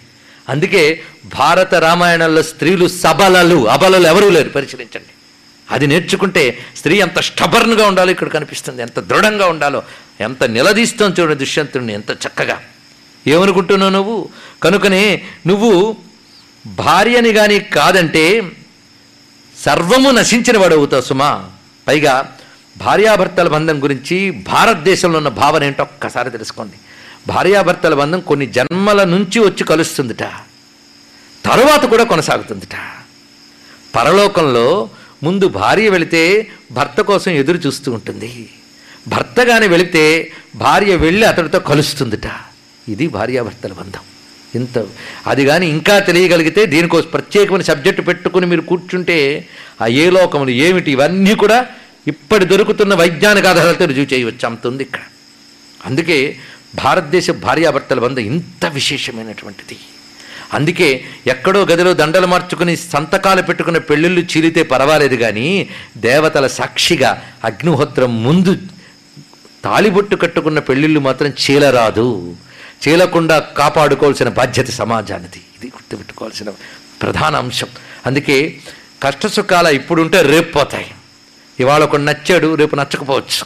అందుకే భారత రామాయణంలో స్త్రీలు సబలలు అబలలు ఎవరూ లేరు పరిశీలించండి. అది నేర్చుకుంటే స్త్రీ ఎంత స్టబర్న్గా ఉండాలో ఇక్కడ కనిపిస్తుంది ఎంత దృఢంగా ఉండాలో ఎంత నిలదీస్తాం చూడండి దుష్యంతుడిని ఎంత చక్కగా. ఏమనుకుంటున్నావు నువ్వు? కనుకనే నువ్వు భార్యని కానీ కాదంటే సర్వము నశించిన వాడు అవుతావు సుమా. పైగా భార్యాభర్తల బంధం గురించి భారతదేశంలో ఉన్న భావన ఏంటో ఒక్కసారి తెలుసుకోండి. భార్యాభర్తల బంధం కొన్ని జన్మల నుంచి వచ్చి కలుస్తుందిట. తరువాత కూడా కొనసాగుతుందిట. పరలోకంలో ముందు భార్య వెళితే భర్త కోసం ఎదురు చూస్తూ ఉంటుంది. భర్త కానీ వెళితే భార్య వెళ్ళి అతడితో కలుస్తుందిట. ఇది భార్యాభర్తల బంధం. ఇంత అది కానీ ఇంకా తెలియగలిగితే దీనికోసం ప్రత్యేకమైన సబ్జెక్టు పెట్టుకుని మీరు కూర్చుంటే ఆ ఏ లోకములు ఏమిటి ఇవన్నీ కూడా ఇప్పటి దొరుకుతున్న వైజ్ఞానిక ఆధారాలతో రుజువు చేయవచ్చు. అంత ఉంది ఇక్కడ. అందుకే భారతదేశ భార్యాభర్తల బంధం ఇంత విశేషమైనటువంటిది. అందుకే ఎక్కడో గదిలో దండలు మార్చుకుని సంతకాలు పెట్టుకున్న పెళ్ళిళ్ళు చీలితే పర్వాలేదు కానీ దేవతల సాక్షిగా అగ్నిహోత్రం ముందు తాళిబొట్టు కట్టుకున్న పెళ్ళిళ్ళు మాత్రం చీలరాదు. చీలకుండా కాపాడుకోవాల్సిన బాధ్యత సమాజానిది. ఇది గుర్తుపెట్టుకోవాల్సిన ప్రధాన అంశం. అందుకే కష్టసుఖాల ఇప్పుడుంటే రేపు పోతాయి. ఇవాళ ఒక నచ్చాడు రేపు నచ్చకపోవచ్చు.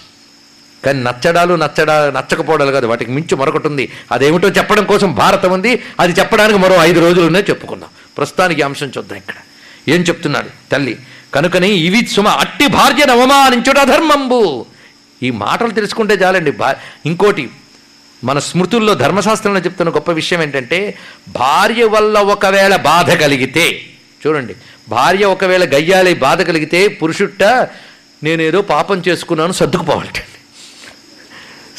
కానీ నచ్చడాలు నచ్చడా నచ్చకపోవడాలు కాదు వాటికి మించి మరొకటి ఉంది. అదేమిటో చెప్పడం కోసం భారతం ఉంది. అది చెప్పడానికి మరో ఐదు రోజులునే చెప్పుకుందాం. ప్రస్తుతానికి అంశం చూద్దాం ఇక్కడ. ఏం చెప్తున్నాడు? తల్లి కనుకని ఇవి సుమ అట్టి భార్యను అవమానించుట అధర్మంబు ఈ మాటలు తెలుసుకుంటే చాలండి. భా ఇంకోటి మన స్మృతుల్లో ధర్మశాస్త్రంలో చెప్తున్న గొప్ప విషయం ఏంటంటే భార్య వల్ల ఒకవేళ బాధ కలిగితే చూడండి భార్య ఒకవేళ గయ్యాలి బాధ కలిగితే పురుషుట్ట నేనేదో పాపం చేసుకున్నాను సర్దుకుపోవాలటండి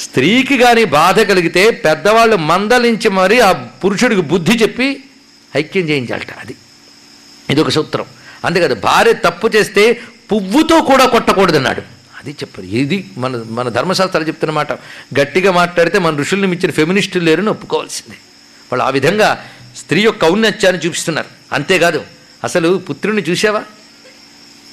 స్త్రీకి కానీ బాధ కలిగితే పెద్దవాళ్ళు మందలించి మరి ఆ పురుషుడికి బుద్ధి చెప్పి ఐక్యం చేయించాలట అది. ఇది ఒక సూత్రం. అంతేకాదు భార్య తప్పు చేస్తే పువ్వుతో కూడా కొట్టకూడదన్నాడు. అది చెప్పరు. ఇది మన మన ధర్మశాస్త్రాలు చెప్తున్న మాట. గట్టిగా మాట్లాడితే మన ఋషుల్ని మించిన ఫెమినిస్టులు లేరని ఒప్పుకోవాల్సిందే. వాళ్ళు ఆ విధంగా స్త్రీ యొక్క ఔన్నత్యాన్ని చూపిస్తున్నారు. అంతేకాదు అసలు పుత్రుని చూసావా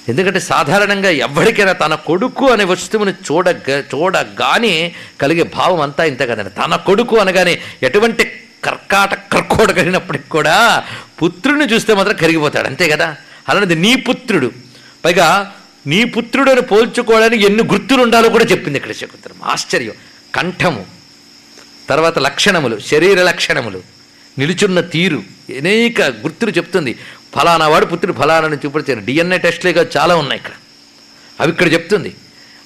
ఎందుకంటే సాధారణంగా ఎవరికైనా తన కొడుకు అనే వస్తువుని చూడగ చూడగానే కలిగే భావం అంతా ఇంత కదండి. తన కొడుకు అనగానే ఎటువంటి కర్కాట కర్కోట కలిగినప్పటికి కూడా పుత్రుని చూస్తే మాత్రం కరిగిపోతాడు. అంతే కదా? అలాంటిది నీ పుత్రుడు. పైగా నీ పుత్రుడని పోల్చుకోవడానికి ఎన్ని గుర్తులు ఉండాలో కూడా చెప్పింది ఇక్కడ శకుంతలం. ఆశ్చర్యం. కంఠము. తర్వాత లక్షణములు శరీర లక్షణములు. నిలుచున్న తీరు. అనేక గుర్తులు చెప్తుంది. ఫలానా వాడు పుత్రుడు ఫలానాని చూపించాను డిఎన్ఏ టెస్ట్లేగా చాలా ఉన్నాయి ఇక్కడ. అవి ఇక్కడ చెప్తుంది.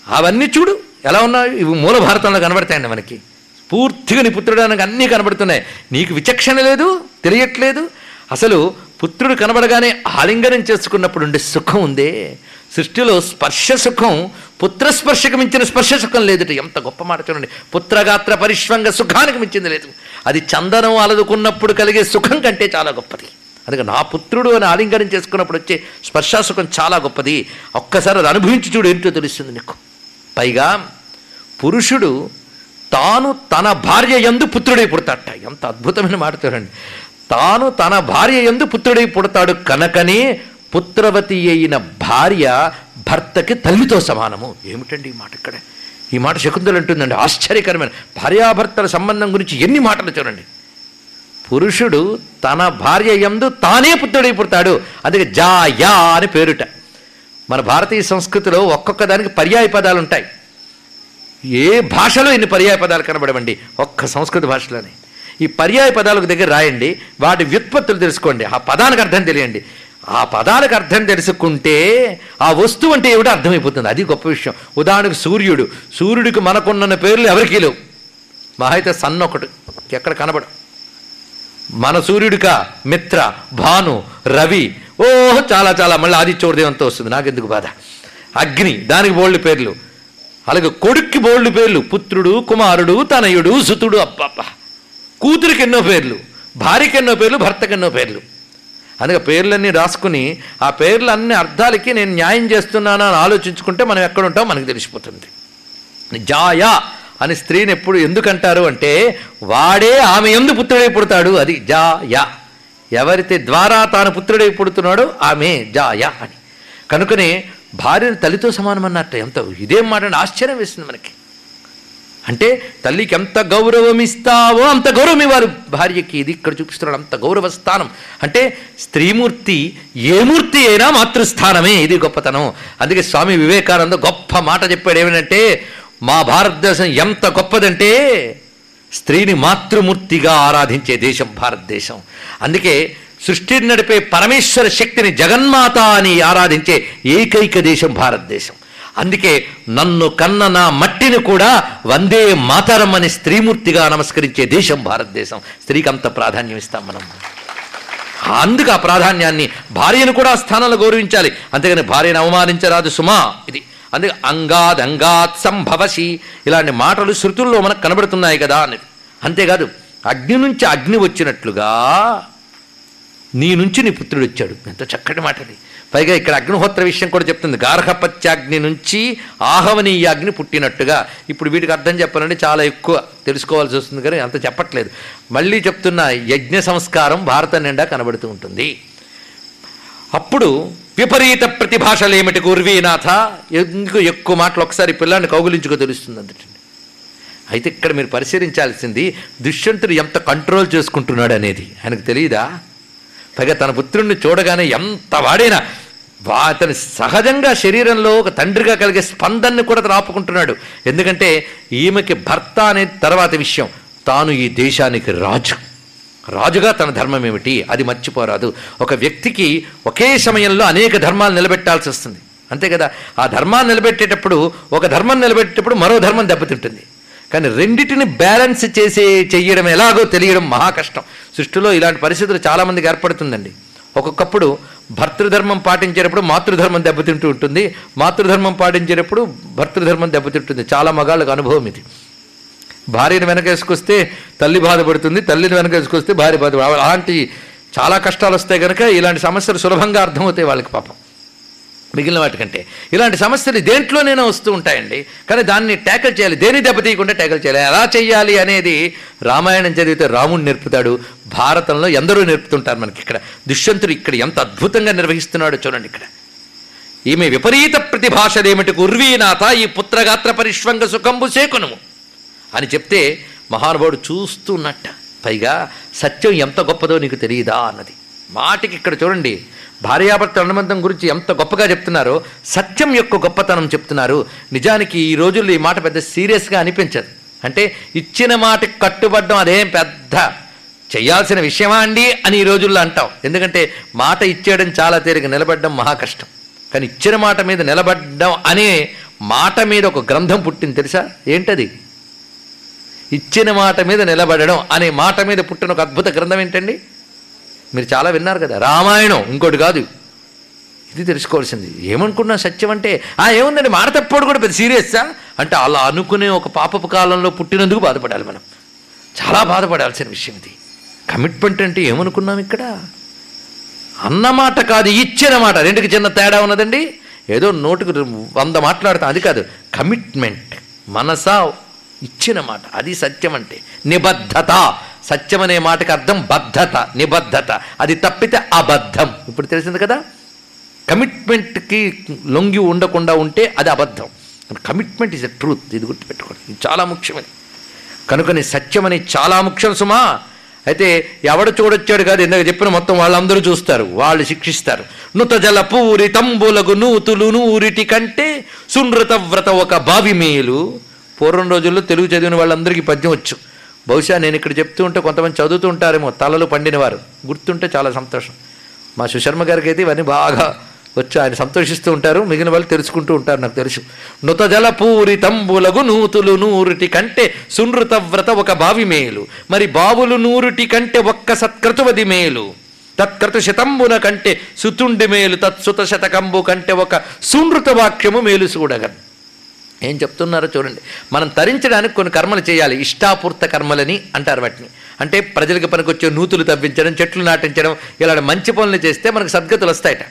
అవన్నీ చూడు. ఎలా ఉన్నాయి? ఇవి మూల భారతంలో కనబడతాయండి మనకి. పూర్తిగా నీ పుత్రుడు అనగా అన్నీ కనబడుతున్నాయి. నీకు విచక్షణ లేదు తెలియట్లేదు. అసలు పుత్రుడు కనబడగానే ఆలింగనం చేసుకున్నప్పుడు ఉండే సుఖం ఉందే. సృష్టిలో స్పర్శ సుఖం పుత్రస్పర్శకు మించిన స్పర్శ సుఖం లేదుట. ఎంత గొప్ప మాట చూడండి. పుత్రగాత్ర పరిష్వంగ సుఖానికి మించింది లేదు. అది చందనం అలదుకున్నప్పుడు కలిగే సుఖం కంటే చాలా గొప్పది. అందుకే నా పుత్రుడు అని ఆలింగనం చేసుకున్నప్పుడు వచ్చే స్పర్శాసుఖం చాలా గొప్పది. ఒక్కసారి అది అనుభవించి చూడు ఏంటో తెలుస్తుంది నీకు? పైగా పురుషుడు తాను తన భార్య ఎందు పుత్రుడై పుడతాడట. ఎంత అద్భుతమైన మాట చూడండి. తాను తన భార్య ఎందు పుత్రుడై పుడతాడు కనుకనే పుత్రవతి అయిన భార్య భర్తకి తల్లితో సమానము. ఏమిటండి ఈ మాట ఇక్కడ? ఈ మాట శకుంతలు అంటుందండి. ఆశ్చర్యకరమైన. భార్యాభర్తల సంబంధం గురించి ఎన్ని మాటలు చూడండి. పురుషుడు తన భార్య ఎందు తానే పుత్రుడై పుడతాడు అందుకే జా యా అని పేరుట. మన భారతీయ సంస్కృతిలో ఒక్కొక్క దానికి పర్యాయ పదాలు ఉంటాయి. ఏ భాషలో ఇన్ని పర్యాయ పదాలు కనబడవండి? ఒక్క సంస్కృత భాషలోనే. ఈ పర్యాయ పదాలకు దగ్గర రాయండి. వాటి వ్యుత్పత్తులు తెలుసుకోండి. ఆ పదానికి అర్థం తెలియండి. ఆ పదాలకు అర్థం తెలుసుకుంటే ఆ వస్తువు అంటే ఏమిటో అర్థమైపోతుంది. అది గొప్ప విషయం. ఉదాహరణకు సూర్యుడు. సూర్యుడికి మనకున్న పేర్లు ఎవరికీ లేవు. మా అయితే సన్ ఒకటి. ఎక్కడ కనబడు మన సూర్యుడికా? మిత్ర భాను రవి. ఓహ్ చాలా చాలా. మళ్ళీ ఆదిత్యోదయంతో వస్తుంది. నాకెందుకు బాధ? అగ్ని. దానికి బోల్డ్ పేర్లు. అలాగే కొడుక్కి బోల్డ్ పేర్లు. పుత్రుడు కుమారుడు తనయుడు సుతుడు. అబ్బబ్బా. కూతురికి ఎన్నో పేర్లు. భార్యకి ఎన్నో పేర్లు భర్తకి ఎన్నో పేర్లు. అందుకే పేర్లన్నీ రాసుకుని ఆ పేర్లు అన్ని అర్థాలకి నేను న్యాయం చేస్తున్నానా అని ఆలోచించుకుంటే మనం ఎక్కడ ఉంటామో మనకు తెలిసిపోతుంది. జాయ అని స్త్రీని ఎప్పుడు ఎందుకంటారు అంటే వాడే ఆమె ఎందు పుత్రుడై పుడతాడు అది జాయ. ఎవరైతే ద్వారా తాను పుత్రుడై పుడుతున్నాడో ఆమె జాయ అని. కనుకనే భార్యను తల్లితో సమానమన్నట్టు ఎంత ఇదేం మాట ఆశ్చర్యం వేసింది మనకి. అంటే తల్లికి ఎంత గౌరవం ఇస్తావో అంత గౌరవం ఇవ్వాలి భార్యకి ఇది ఇక్కడ చూపిస్తున్నాడు అంత గౌరవ స్థానం అంటే స్త్రీమూర్తి ఏ మూర్తి అయినా మాతృస్థానమే ఇది గొప్పతనం. అందుకే స్వామి వివేకానంద గొప్ప మాట చెప్పాడు ఏమిటంటే మా భారతదేశం ఎంత గొప్పదంటే స్త్రీని మాతృమూర్తిగా ఆరాధించే దేశం భారతదేశం. అందుకే సృష్టిని నడిపే పరమేశ్వర శక్తిని జగన్మాత అని ఆరాధించే ఏకైక దేశం భారతదేశం. అందుకే నన్ను కన్న నా మట్టిని కూడా వందే మాతరం అనే స్త్రీమూర్తిగా నమస్కరించే దేశం భారతదేశం. స్త్రీకి అంత ప్రాధాన్యం ఇస్తాం మనం. అందుకు ఆ ప్రాధాన్యాన్ని భార్యను కూడా స్థానంలో గౌరవించాలి. అంతేగాని భార్యను అవమానించరాదు సుమా. ఇది అందుకే అంగాద్ అంగాత్ సంభవసి. ఇలాంటి మాటలు శృతుల్లో మనకు కనబడుతున్నాయి కదా అనేది అంతేకాదు అగ్ని నుంచి అగ్ని వచ్చినట్లుగా నీ నుంచి నీ పుత్రుడు వచ్చాడు. ఎంత చక్కటి మాట అది పైగా ఇక్కడ అగ్నిహోత్ర విషయం కూడా చెప్తుంది. గార్హపత్యాగ్ని నుంచి ఆహవనీయాగ్ని పుట్టినట్టుగా. ఇప్పుడు వీటికి అర్థం చెప్పాలంటే చాలా ఎక్కువ తెలుసుకోవాల్సి వస్తుంది కానీ అంత చెప్పట్లేదు. మళ్ళీ చెప్తున్న యజ్ఞ సంస్కారం భారత నిండా కనబడుతూ ఉంటుంది. అప్పుడు విపరీత ప్రతిభాషలు ఏమిటి గుర్వీనాథ? ఎందుకు ఎక్కువ మాటలు ఒకసారి పిల్లాన్ని కౌగులించుకో తెలుస్తుంది అందుటండి అయితే ఇక్కడ మీరు పరిశీలించాల్సింది దుష్యంతుడు ఎంత కంట్రోల్ చేసుకుంటున్నాడు అనేది. ఆయనకు తెలియదా పైగా తన పుత్రుణ్ణి చూడగానే ఎంత వాడైనా అతని సహజంగా శరీరంలో ఒక తండ్రిగా కలిగే స్పందనని కూడా అతను ఆపుకుంటున్నాడు. ఎందుకంటే ఈమెకి భర్త అనే తర్వాత విషయం. తాను ఈ దేశానికి రాజు. రాజుగా తన ధర్మం ఏమిటి? అది మర్చిపోరాదు. ఒక వ్యక్తికి ఒకే సమయంలో అనేక ధర్మాలు నిలబెట్టాల్సి వస్తుంది. అంతే కదా? ఆ ధర్మాన్ని నిలబెట్టేటప్పుడు ఒక ధర్మం నిలబెట్టేటప్పుడు మరో ధర్మం దెబ్బతింటుంది. కానీ రెండింటిని బ్యాలెన్స్ చేసే చెయ్యడం ఎలాగో తెలియడం మహా కష్టం. సృష్టిలో ఇలాంటి పరిస్థితులు చాలామందికి ఏర్పడుతుందండి. ఒక్కొక్కప్పుడు భర్తృధర్మం పాటించేటప్పుడు మాతృధర్మం దెబ్బతింటూ ఉంటుంది. మాతృధర్మం పాటించేటప్పుడు భర్తృధర్మం దెబ్బతింటుంది. చాలా మగాళ్ళకు అనుభవం ఇది. భార్యను వెనకేసుకొస్తే తల్లి బాధపడుతుంది తల్లిని వెనకేసుకొస్తే భార్య బాధపడు అలాంటి చాలా కష్టాలు వస్తాయి కనుక ఇలాంటి సమస్యలు సులభంగా అర్థమవుతాయి వాళ్ళకి పాపం. మిగిలిన వాటికంటే. ఇలాంటి సమస్యలు దేంట్లోనైనా వస్తూ ఉంటాయండి. కానీ దాన్ని ట్యాకిల్ చేయాలి. దేని దెబ్బతీయకుండా ట్యాకిల్ చేయాలి. ఎలా చేయాలి అనేది రామాయణం చదివితే రాముడు నేర్పుతాడు. భారతంలో ఎందరో నేర్పుతుంటారు మనకి ఇక్కడ. దుష్యంతుడు ఇక్కడ ఎంత అద్భుతంగా నిర్వహిస్తున్నాడో చూడండి ఇక్కడ. ఈమె విపరీత ప్రతిభాషదేమిటి ఉర్వీనాథ ఈ పుత్రగాత్ర పరిష్వంగ సుఖంబు సేకునము అని చెప్తే మహానుభావుడు చూస్తున్నట్ట. పైగా సత్యం ఎంత గొప్పదో నీకు తెలియదా అన్నది. మాటికి ఇక్కడ చూడండి. భార్యాభర్త అనుబంధం గురించి ఎంత గొప్పగా చెప్తున్నారో సత్యం యొక్క గొప్పతనం చెప్తున్నారు నిజానికి ఈ రోజుల్లో ఈ మాట పెద్ద సీరియస్గా అనిపించదు. అంటే ఇచ్చిన మాటకి కట్టుబడ్డం అదేం పెద్ద చేయాల్సిన విషయమా అండి అని ఈ రోజుల్లో అంటాం. ఎందుకంటే మాట ఇచ్చేయడం చాలా తేలిక నిలబడడం మహా కష్టం. కానీ ఇచ్చిన మాట మీద నిలబడడం అనే మాట మీద ఒక గ్రంథం పుట్టింది తెలుసా? ఏంటది? ఇచ్చిన మాట మీద నిలబడడం అనే మాట మీద పుట్టిన ఒక అద్భుత గ్రంథం ఏంటండి? మీరు చాలా విన్నారు కదా. రామాయణం ఇంకోటి కాదు. ఇది తెలుసుకోవాల్సింది. ఏమనుకున్నా సత్యం అంటే ఆ ఏముందండి? మాట తప్పుడు కూడా పెద్ద సీరియస్సా? అంటే అలా అనుకునే ఒక పాపపు కాలంలో పుట్టినందుకు బాధపడాలి మనం. చాలా బాధపడాల్సిన విషయం ఇది. కమిట్మెంట్ అంటే ఏమనుకున్నాం ఇక్కడ? అన్నమాట కాదు ఇచ్చిన మాట. రెండుకి చిన్న తేడా ఉన్నదండి. ఏదో నోటుకు వంద మాట్లాడతాం. అది కాదు. కమిట్మెంట్ మనసా ఇచ్చిన మాట. అది సత్యం అంటే. నిబద్ధత. సత్యం అనే మాటకి అర్థం బద్ధత నిబద్ధత. అది తప్పితే అబద్ధం. ఇప్పుడు తెలిసింది కదా? కమిట్మెంట్కి లొంగి ఉండకుండా ఉంటే అది అబద్ధం. కమిట్మెంట్ ఇస్ ఎ ట్రూత్ ఇది గుర్తుపెట్టుకోండి. ఇది చాలా ముఖ్యమని కనుకని సత్యం అని చాలా ముఖ్యం సుమా. అయితే ఎవడు చూడొచ్చాడు కాదు ఇందాక చెప్పిన మొత్తం వాళ్ళందరూ చూస్తారు వాళ్ళు శిక్షిస్తారు. నుత జల పూరి తంబులగు నూతులు నూరిటి కంటే సునృత వ్రత ఒక బావి మేలు. పూర్వం రోజుల్లో తెలుగు చదివిన వాళ్ళందరికీ పద్యం వచ్చు. బహుశా నేను ఇక్కడ చెప్తూ ఉంటే కొంతమంది చదువుతూ ఉంటారేమో తలలు పండినవారు. గుర్తుంటే చాలా సంతోషం. మా సుశర్మ గారికి అయితే ఇవన్నీ బాగా వచ్చి ఆయన సంతోషిస్తూ ఉంటారు మిగిలిన వాళ్ళు తెలుసుకుంటూ ఉంటారు నాకు తెలుసు. నృతజల జలపూరి తంబులగు నూతులు నూరుటి కంటే సునృత వ్రత ఒక బావి మేలు. మరి బావులు నూరుటి కంటే ఒక్క సత్కృతువది మేలు. తత్కృత శతంబున కంటే సుతుండి మేలు తత్సుత శతకంబు కంటే ఒక సునృత వాక్యము మేలు చూడగన్ ఏం చెప్తున్నారో చూడండి. మనం తరించడానికి కొన్ని కర్మలు చేయాలి. ఇష్టాపూర్త కర్మలని అంటారు వాటిని. అంటే ప్రజలకు పనికొచ్చే నూతులు తవ్వించడం చెట్లు నాటించడం ఇలాంటి మంచి పనులు చేస్తే మనకు సద్గతులు వస్తాయట.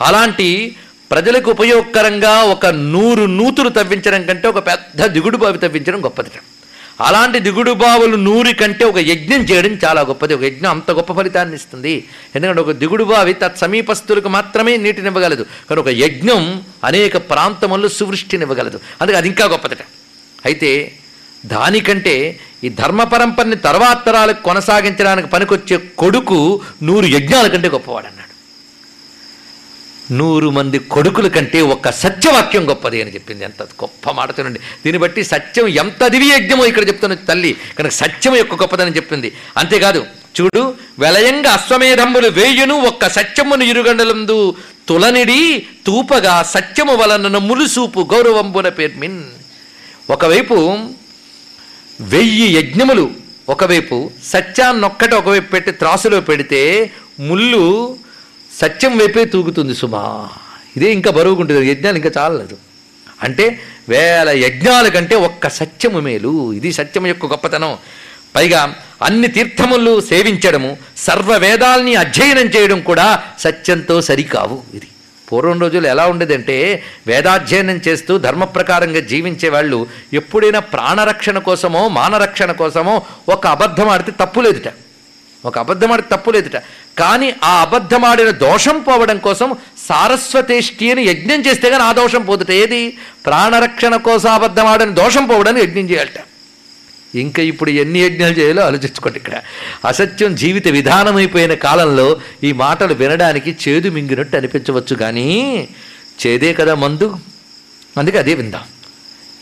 అలాంటి ప్రజలకు ఉపయోగకరంగా ఒక నూరు నూతులు తవ్వించడం కంటే ఒక పెద్ద దిగుడు బావి తవ్వించడం గొప్పదిట. అలాంటి దిగుడు బావులు నూరి కంటే ఒక యజ్ఞం చేయడం చాలా గొప్పది. ఒక యజ్ఞం అంత గొప్ప ఫలితాన్ని ఇస్తుంది. ఎందుకంటే ఒక దిగుడు బావి తత్సమీపస్తులకు మాత్రమే నీటినివ్వగలదు కానీ ఒక యజ్ఞం అనేక ప్రాంతముల్లో సువృష్టినివ్వగలదు అందుకే అది ఇంకా గొప్పదట. అయితే దానికంటే ఈ ధర్మ పరంపరని తర్వాత తరాలకు కొనసాగించడానికి పనికొచ్చే కొడుకు నూరు యజ్ఞాల కంటే గొప్పవాడన్నాడు. నూరు మంది కొడుకుల కంటే ఒక్క సత్యవాక్యం గొప్పది అని చెప్పింది. ఎంత గొప్ప మాట చూడండి దీన్ని బట్టి సత్యం ఎంత దివి యజ్ఞమో ఇక్కడ చెప్తున్న తల్లి కనుక సత్యం యొక్క గొప్పదని చెప్పింది. అంతేకాదు చూడు వెలయంగా అశ్వమేధంబులు వేయును ఒక్క సత్యమును ఇరుగండలందు తులనిడి తూపగా సత్యము వలన ములుసూపు గౌరవంబున పేర్మిన్ ఒకవైపు వెయ్యి యజ్ఞములు ఒకవైపు సత్యాన్నొక్కటి ఒకవైపు పెట్టి త్రాసులో పెడితే ముళ్ళు సత్యం వైపే తూగుతుంది సుమా. ఇదే ఇంకా బరువుకుంటుంది యజ్ఞాలు ఇంకా చాలలేదు. అంటే వేల యజ్ఞాల కంటే ఒక్క సత్యము మేలు. ఇది సత్యం యొక్క గొప్పతనం. పైగా అన్ని తీర్థములు సేవించడము సర్వ వేదాల్ని అధ్యయనం చేయడం కూడా సత్యంతో సరికావు ఇది. పూర్వం రోజులు ఎలా ఉండేదంటే వేదాధ్యయనం చేస్తూ ధర్మ ప్రకారంగా జీవించే వాళ్ళు ఎప్పుడైనా ప్రాణరక్షణ కోసమో మానరక్షణ కోసమో ఒక అబద్ధం ఆడితే తప్పులేదుట ఒక అబద్ధం తప్పు తప్పులేదుట కానీ ఆ అబద్ధమాడిన దోషం పోవడం కోసం సారస్వతేష్టి అని యజ్ఞం చేస్తే కానీ ఆ దోషం పోదుట. ఏది? ప్రాణరక్షణ కోసం అబద్ధం ఆడిన దోషం పోవడానికి యజ్ఞం చేయాలట. ఇంకా ఇప్పుడు ఎన్ని యజ్ఞాలు చేయాలో ఆలోచించుకోండి ఇక్కడ. అసత్యం జీవిత విధానమైపోయిన కాలంలో ఈ మాటలు వినడానికి చేదు మింగినట్టు అనిపించవచ్చు కానీ చేదే కదా మందు. అందుకే అదే విందాం.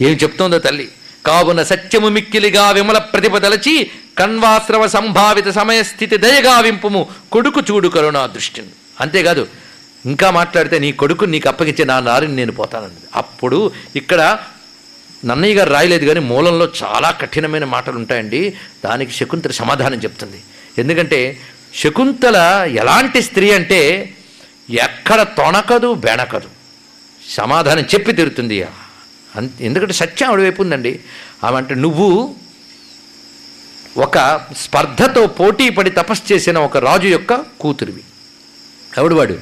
ఏం చెప్తోందో తల్లి. కావున సత్యము మిక్కిలిగా విమల ప్రతిపదలచి కన్వాశ్రమ సంభావిత సమయస్థితి స్థితి దయగావింపుము కొడుకు చూడు కరుణా దృష్టిని. అంతేకాదు ఇంకా మాట్లాడితే నీ కొడుకు నీకు అప్పగించే నా నారిని నేను పోతానన్నది. అప్పుడు ఇక్కడ నన్నయ్య గారు రాయలేదు కానీ మూలంలో చాలా కఠినమైన మాటలు ఉంటాయండి దానికి శకుంతల సమాధానం చెప్తుంది. ఎందుకంటే శకుంతల ఎలాంటి స్త్రీ అంటే ఎక్కడ తొణకదు బెణకదు సమాధానం చెప్పి తిరుగుతుంది అంత ఎందుకంటే సత్యం ఆవిడ వైపు ఉందండి. ఆమె అంటే నువ్వు ఒక స్పర్ధతో పోటీ పడి తపస్సు చేసిన ఒక రాజు యొక్క కూతురివి. ఎవడు వాడు?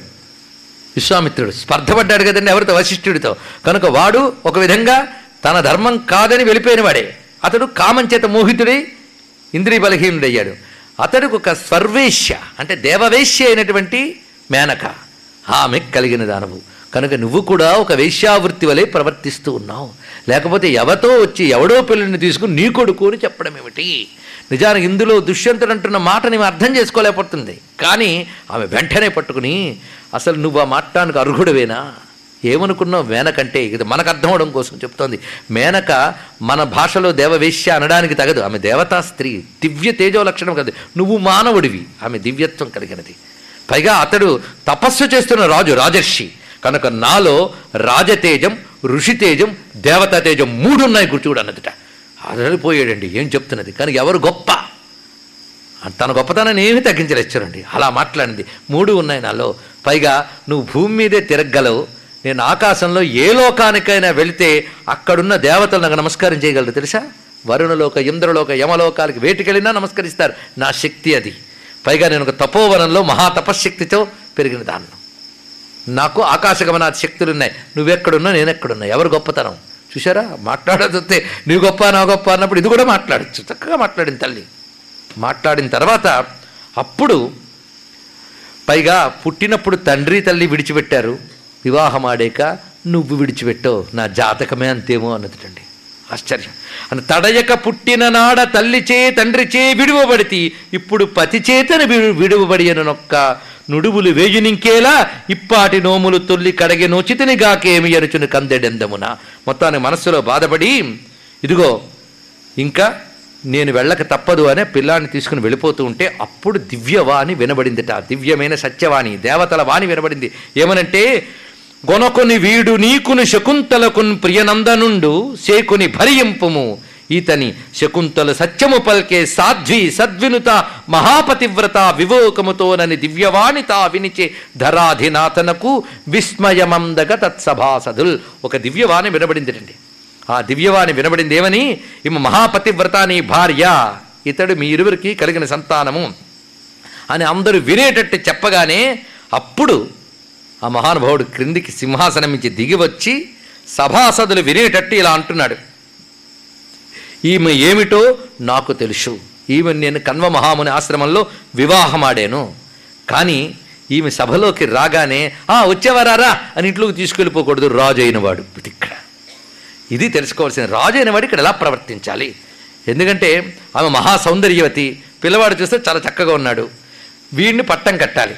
విశ్వామిత్రుడు. స్పర్ధపడ్డాడు కదండి ఎవరితో? వశిష్ఠుడితో. కనుక వాడు ఒక విధంగా తన ధర్మం కాదని వెళ్ళిపోయినవాడే. అతడు కామంచేత మోహితుడై ఇంద్రియ బలహీనుడయ్యాడు అతడికి ఒక సర్వేశ్య అంటే దేవవేశ్య అయినటువంటి మేనక. ఆమె కలిగిన దానవు కనుక నువ్వు కూడా ఒక వేశ్యావృత్తి వలె ప్రవర్తిస్తూ ఉన్నావు. లేకపోతే ఎవతో వచ్చి ఎవడో పిల్లల్ని తీసుకుని నీ కొడుకు అని చెప్పడం ఏమిటి? నిజానికి ఇందులో దుష్యంతుడు అంటున్న మాట నీవు అర్థం చేసుకోలేకపోతుంది. కానీ ఆమె వెంటనే పట్టుకుని అసలు నువ్వు ఆ మాట్లానికి అర్హుడవేనా? ఏమనుకున్నావు? మేనకంటే ఇది మనకు అర్థం అవడం కోసం చెప్తోంది. మేనక మన భాషలో దేవవేశ్య అనడానికి తగదు. ఆమె దేవతా స్త్రీ దివ్య తేజో లక్షణం కలదు. నువ్వు మానవుడివి. ఆమె దివ్యత్వం కలిగినది. పైగా అతడు తపస్సు చేస్తున్న రాజు రాజర్షి. కనుక నాలో రాజతేజం ఋషితేజం దేవతాతేజం మూడు ఉన్నాయి గుర్తుడు అన్నదిట అదలిపోయాడండి ఏం చెప్తున్నది? కానీ ఎవరు గొప్ప? తన గొప్పతనాన్ని ఏమీ తగ్గించలేచ్చారండి. అలా మాట్లాడింది. మూడు ఉన్నాయి నాలో. పైగా నువ్వు భూమి మీదే తిరగలవు నేను ఆకాశంలో ఏ లోకానికైనా వెళితే అక్కడున్న దేవతలు నాకు నమస్కారం చేయగలరు తెలుసా? వరుణలోక ఇంద్రలోక యమలోకాలకి వేటికెళ్ళినా నమస్కరిస్తారు. నా శక్తి అది. పైగా నేను ఒక తపోవనంలో మహాతపశక్తితో పెరిగిన దాన్ని. నాకు ఆకాశగమన శక్తులు ఉన్నాయి నువ్వెక్కడున్నా నేను ఎక్కడున్నా ఎవరు గొప్పతనం? చూసారా మాట్లాడదొస్తే నువ్వు గొప్ప నా గొప్ప అన్నప్పుడు ఇది కూడా మాట్లాడచ్చు. చక్కగా మాట్లాడిన తల్లి. మాట్లాడిన తర్వాత అప్పుడు పైగా పుట్టినప్పుడు తండ్రి తల్లి విడిచిపెట్టారు. వివాహం ఆడాక నువ్వు విడిచిపెట్టావు. నా జాతకమే అంతేమో అన్నదిటండి. ఆశ్చర్యం. అని తడయక పుట్టిన నాడ తల్లిచే తండ్రిచే విడువబడితి. ఇప్పుడు పతి చేతను విడు విడువబడి నొక్క నుడువులు వేయునింకేలా ఇప్పాటి నోములు తొల్లి కడగి నోచితిని గాకేమి అనుచుని కందెడెందమున. మొత్తాన్ని మనస్సులో బాధపడి ఇదిగో ఇంకా నేను వెళ్ళక తప్పదు అనే పిల్లాన్ని తీసుకుని వెళ్ళిపోతూ ఉంటే అప్పుడు దివ్యవాణి వినబడిందిట. దివ్యమైన సత్యవాణి దేవతల వాణి వినబడింది. ఏమనంటే గొనకొని వీడు నీకుని శకుంతలకున్ ప్రియనందనుండు సేకుని భరియింపుము ఈతని శకుంతల సత్యము పల్కే సాధ్వి సద్వినుత మహాపతివ్రత వివేకముతోనని దివ్యవాణి తా వినిచే ధరాధినాథనకు విస్మయమందగ తత్సభాసదుల్ ఒక దివ్యవాణి వినబడిందిటండి. ఆ దివ్యవాణి వినబడింది ఏమని ఈమె మహాపతివ్రత నీ భార్య ఇతడు మీ ఇరువురికి కలిగిన సంతానము అని అందరూ వినేటట్టు చెప్పగానే అప్పుడు ఆ మహానుభావుడు క్రిందికి సింహాసనం నుంచి దిగి వచ్చి సభాసదులు వినేటట్టు ఇలా అంటున్నాడు. ఈమె ఏమిటో నాకు తెలుసు. ఈమె నేను కన్వ మహాముని ఆశ్రమంలో వివాహమాడాను. కానీ ఈమె సభలోకి రాగానే ఆ వచ్చేవారారా అని ఇంట్లోకి తీసుకెళ్ళిపోకూడదు. రాజు అయినవాడు ఇక్కడ. ఇది తెలుసుకోవాల్సిన రాజు అయినవాడు ఇక్కడ ఎలా ప్రవర్తించాలి? ఎందుకంటే ఆమె మహా సౌందర్యవతి పిల్లవాడు చూస్తే చాలా చక్కగా ఉన్నాడు. వీడిని పట్టం కట్టాలి.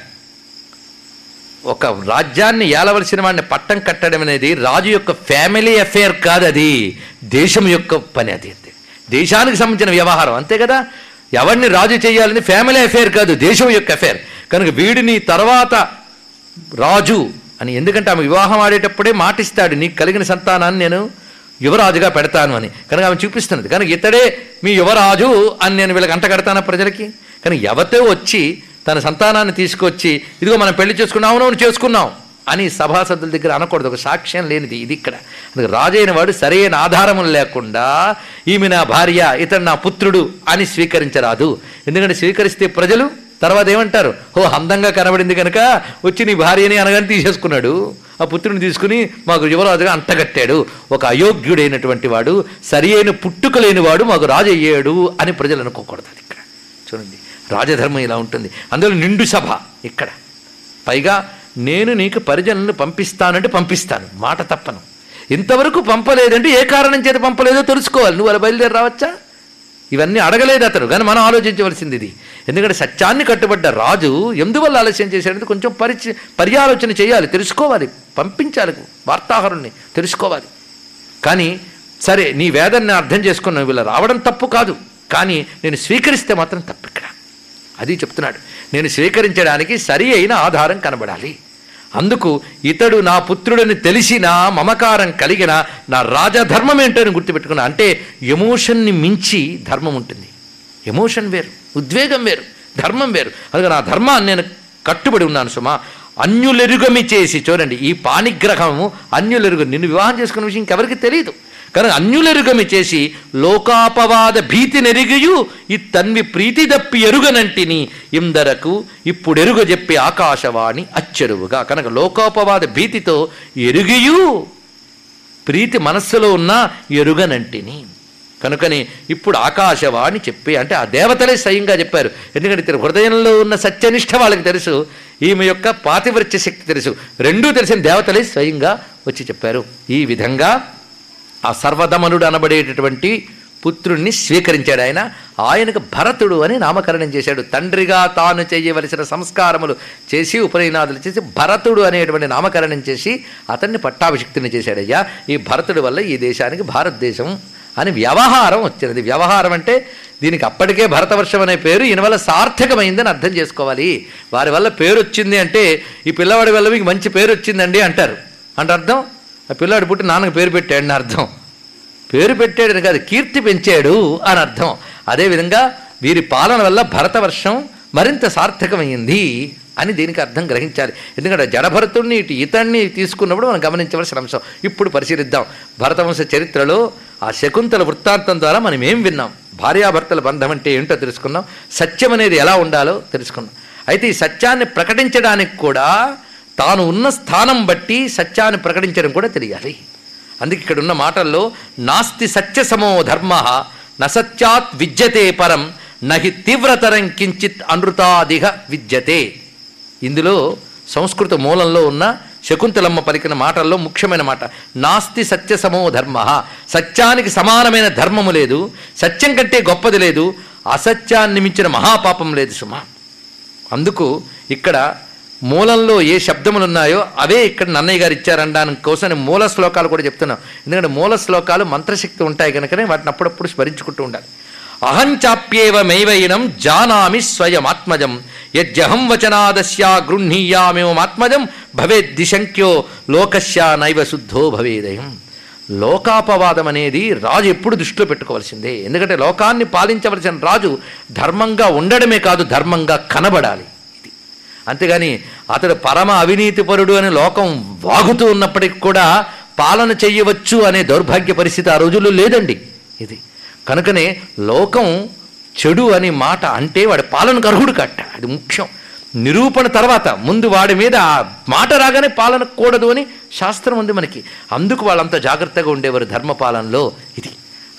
ఒక రాజ్యాన్ని ఏలవలసిన వాడిని పట్టం కట్టడం అనేది రాజు యొక్క ఫ్యామిలీ అఫేర్ కాదు అది. దేశం యొక్క పని అది. దేశానికి సంబంధించిన వ్యవహారం. అంతే కదా? ఎవరిని రాజు చేయాలని ఫ్యామిలీ అఫేర్ కాదు దేశం యొక్క అఫేర్ కనుక వీడిని తర్వాత రాజు అని ఎందుకంటే ఆమె వివాహం ఆడేటప్పుడే మాటిస్తాడు నీకు కలిగిన సంతానాన్ని నేను యువరాజుగా పెడతాను అని. కనుక ఆమె చూపిస్తున్నది. కనుక ఇతడే మీ యువరాజు అని నేను వీళ్ళకి అంట కడతానా ప్రజలకి? కానీ ఎవతో వచ్చి తన సంతానాన్ని తీసుకొచ్చి ఇదిగో మనం పెళ్ళి చేసుకున్నాం అవునవును చేసుకున్నాం. అని సభాసదుల దగ్గర అనకూడదు. ఒక సాక్ష్యం లేనిది. ఇది ఇక్కడ. అందుకే రాజైన వాడు సరైన ఆధారములు లేకుండా ఈమె నా భార్య ఇతడు నా పుత్రుడు అని స్వీకరించరాదు. ఎందుకంటే స్వీకరిస్తే ప్రజలు తర్వాత ఏమంటారు? ఓ అందంగా కనబడింది కనుక వచ్చి నీ భార్యని అనగానే తీసేసుకున్నాడు. ఆ పుత్రుని తీసుకుని మాకు యువరాజుగా అంటగట్టాడు ఒక అయోగ్యుడైనటువంటి వాడు సరి అయిన పుట్టుక లేనివాడు మాకు రాజు అయ్యాడు అని ప్రజలు అనుకోకూడదు అది ఇక్కడ. చూడండి. రాజధర్మం ఇలా ఉంటుంది. అందులో నిండు సభ ఇక్కడ. పైగా నేను నీకు పరిజనులను పంపిస్తానంటే పంపిస్తాను. మాట తప్పను. ఇంతవరకు పంపలేదంటే ఏ కారణం చేత పంపలేదో తెలుసుకోవాలి. నువ్వు అలా బయలుదేరి రావచ్చా? ఇవన్నీ అడగలేదు అతను కానీ మనం ఆలోచించవలసింది ఇది. ఎందుకంటే సత్యాన్ని కట్టుబడ్డ రాజు ఎందువల్ల ఆలస్యం చేశాడంటే కొంచెం పరిచి పర్యాలోచన చేయాలి తెలుసుకోవాలి పంపించాలి వార్తాహరుణ్ణి తెలుసుకోవాలి. కానీ సరే నీ వేదాన్ని అర్థం చేసుకున్నావు వీళ్ళ రావడం తప్పు కాదు. కానీ నేను స్వీకరిస్తే మాత్రం తప్పు ఇక్కడ. అది చెప్తున్నాడు. నేను స్వీకరించడానికి సరి అయిన ఆధారం కనబడాలి. అందుకు ఇతడు నా పుత్రుడని తెలిసిన మమకారం కలిగిన నా రాజధర్మం ఏంటో అని గుర్తుపెట్టుకున్నా. అంటే ఎమోషన్ని మించి ధర్మం ఉంటుంది. ఎమోషన్ వేరు ఉద్వేగం వేరు ధర్మం వేరు. అందుకే నా ధర్మాన్ని నేను కట్టుబడి ఉన్నాను సుమా. అన్యులెరుగమి చేసి చూడండి ఈ పాణిగ్రహము అన్యులెరుగు. నిన్ను వివాహం చేసుకున్న విషయం ఇంకెవరికి తెలియదు కనుక అన్యులెరుగమి చేసి లోకాపవాద భీతి నెరిగియు ఈ తన్వి ప్రీతి దప్పి ఎరుగనంటిని ఇందరకు ఇప్పుడు ఎరుగ చెప్పి ఆకాశవాణి అచ్చెరువుగా. కనుక లోకోపవాద భీతితో ఎరుగియు ప్రీతి మనస్సులో ఉన్న ఎరుగనంటిని. కనుకని ఇప్పుడు ఆకాశవాణి చెప్పి అంటే ఆ దేవతలే స్వయంగా చెప్పారు. ఎందుకంటే ఇతని హృదయంలో ఉన్న సత్యనిష్ట వాళ్ళకి తెలుసు ఈమె యొక్క పాతివృత్య శక్తి తెలుసు. రెండూ తెలిసిన దేవతలే స్వయంగా వచ్చి చెప్పారు. ఈ విధంగా ఆ సర్వధమనుడు అనబడేటటువంటి పుత్రుణ్ణి స్వీకరించాడు ఆయన. ఆయనకు భరతుడు అని నామకరణం చేశాడు. తండ్రిగా తాను చేయవలసిన సంస్కారములు చేసి ఉపనయనాదులు చేసి భరతుడు అనేటువంటి నామకరణం చేసి అతన్ని పట్టాభిషిక్తుని చేశాడయ్యా. ఈ భరతుడి వల్ల ఈ దేశానికి భారతదేశం అని వ్యవహారం వచ్చినది. వ్యవహారం అంటే దీనికి అప్పటికే భరతవర్షం అనే పేరు ఈయన వల్ల సార్థకమైందని అర్థం చేసుకోవాలి. వారి వల్ల పేరు వచ్చింది అంటే ఈ పిల్లవాడి వల్ల మీకు మంచి పేరు వచ్చిందండి అంటారు. అంటే అర్థం? ఆ పిల్లాడు పుట్టి నాన్నకు పేరు పెట్టాడని అర్థం. పేరు పెట్టాడని కాదు కీర్తి పెంచాడు అని అర్థం. అదేవిధంగా వీరి పాలన వల్ల భరతవర్షం మరింత సార్థకమైంది అని దీనికి అర్థం గ్రహించాలి. ఎందుకంటే జడభరతుడిని ఇటు ఇతన్ని తీసుకున్నప్పుడు మనం గమనించవలసిన అంశం. ఇప్పుడు పరిశీలిద్దాం. భరతవంశ చరిత్రలో ఆ శకుంతల వృత్తాంతం ద్వారా మనం ఏం విన్నాం? భార్యాభర్తల బంధం అంటే ఏంటో తెలుసుకున్నాం. సత్యం అనేది ఎలా ఉండాలో తెలుసుకున్నాం. అయితే ఈ సత్యాన్ని ప్రకటించడానికి కూడా తాను ఉన్న స్థానం బట్టి సత్యాన్ని ప్రకటించడం కూడా తెలియాలి. అందుకే ఇక్కడ ఉన్న మాటల్లో నాస్తి సత్య సమో ధర్మ నసత్యాత్ విద్యతే పరం నహి తీవ్రతరం కించిత్ అనృతాదిహ విద్యతే. ఇందులో సంస్కృత మూలంలో ఉన్న శకుంతలమ్మ పలికిన మాటల్లో ముఖ్యమైన మాట నాస్తి సత్య సమో ధర్మ సత్యానికి సమానమైన ధర్మము లేదు సత్యం కంటే గొప్పది లేదు అసత్యాన్ని మించిన మహాపాపం లేదు సుమా. అందుకు ఇక్కడ మూలంలో ఏ శబ్దములు ఉన్నాయో అవే ఇక్కడ నన్నయ్య గారు ఇచ్చారనడానికి కోసం నేను మూల శ్లోకాలు కూడా చెప్తున్నాం. ఎందుకంటే మూల శ్లోకాలు మంత్రశక్తి ఉంటాయి కనుకనే వాటిని అప్పుడప్పుడు స్మరించుకుంటూ ఉండాలి. అహంచాప్యేవ మేవైనం జానామి స్వయమాత్మజం యజ్జహం వచనాదస్యా భవేద్ దిశంక్యో లోకశ్యా నైవ శుద్ధో భవేదయం. లోకాపవాదం అనేది రాజు ఎప్పుడు దృష్టిలో పెట్టుకోవాల్సిందే. ఎందుకంటే లోకాన్ని పాలించవలసిన రాజు ధర్మంగా ఉండడమే కాదు ధర్మంగా కనబడాలి. అంతేగాని అతడు పరమ అవినీతిపరుడు అని లోకం వాగుతూ ఉన్నప్పటికి కూడా పాలన చెయ్యవచ్చు అనే దౌర్భాగ్య పరిస్థితి ఆ రోజుల్లో లేదండి ఇది. కనుకనే లోకం చెడు అనే మాట అంటే వాడి పాలనకు అర్హుడు కట్ట అది ముఖ్యం. నిరూపణ తర్వాత ముందు వాడి మీద ఆ మాట రాగానే పాలన కూడదు అని శాస్త్రం ఉంది మనకి. అందుకు వాళ్ళంతా జాగ్రత్తగా ఉండేవారు ధర్మపాలనలో ఇది.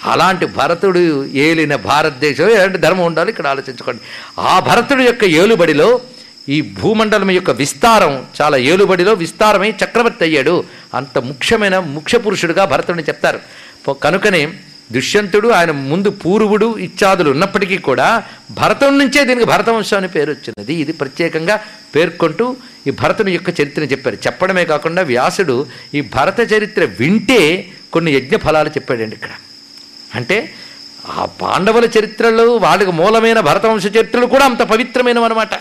అలాంటి భరతుడు ఏలిన భారతదేశం ఎలాంటి ధర్మం ఉండాలి ఇక్కడ ఆలోచించుకోండి. ఆ భరతుడు యొక్క ఏలుబడిలో ఈ భూమండలం యొక్క విస్తారం చాలా ఏలుబడిలో విస్తారమై చక్రవర్తి అయ్యాడు. అంత ముఖ్యమైన ముఖ్య పురుషుడుగా భరతుడిని చెప్తారు. కనుకనే దుష్యంతుడు ఆయన ముందు పూర్వుడు ఇత్యాదులు ఉన్నప్పటికీ కూడా భరతం నుంచే దీనికి భరతవంశం అని పేరు వచ్చినది. ఇది ప్రత్యేకంగా పేర్కొంటూ ఈ భరతుని యొక్క చరిత్రని చెప్పారు. చెప్పడమే కాకుండా వ్యాసుడు ఈ భరత చరిత్ర వింటే కొన్ని యజ్ఞ ఫలాలు చెప్పాడండి ఇక్కడ. అంటే ఆ పాండవుల చరిత్రలు వాళ్ళకి మూలమైన భరతవంశ చరిత్రలు కూడా అంత పవిత్రమైనవి అన్నమాట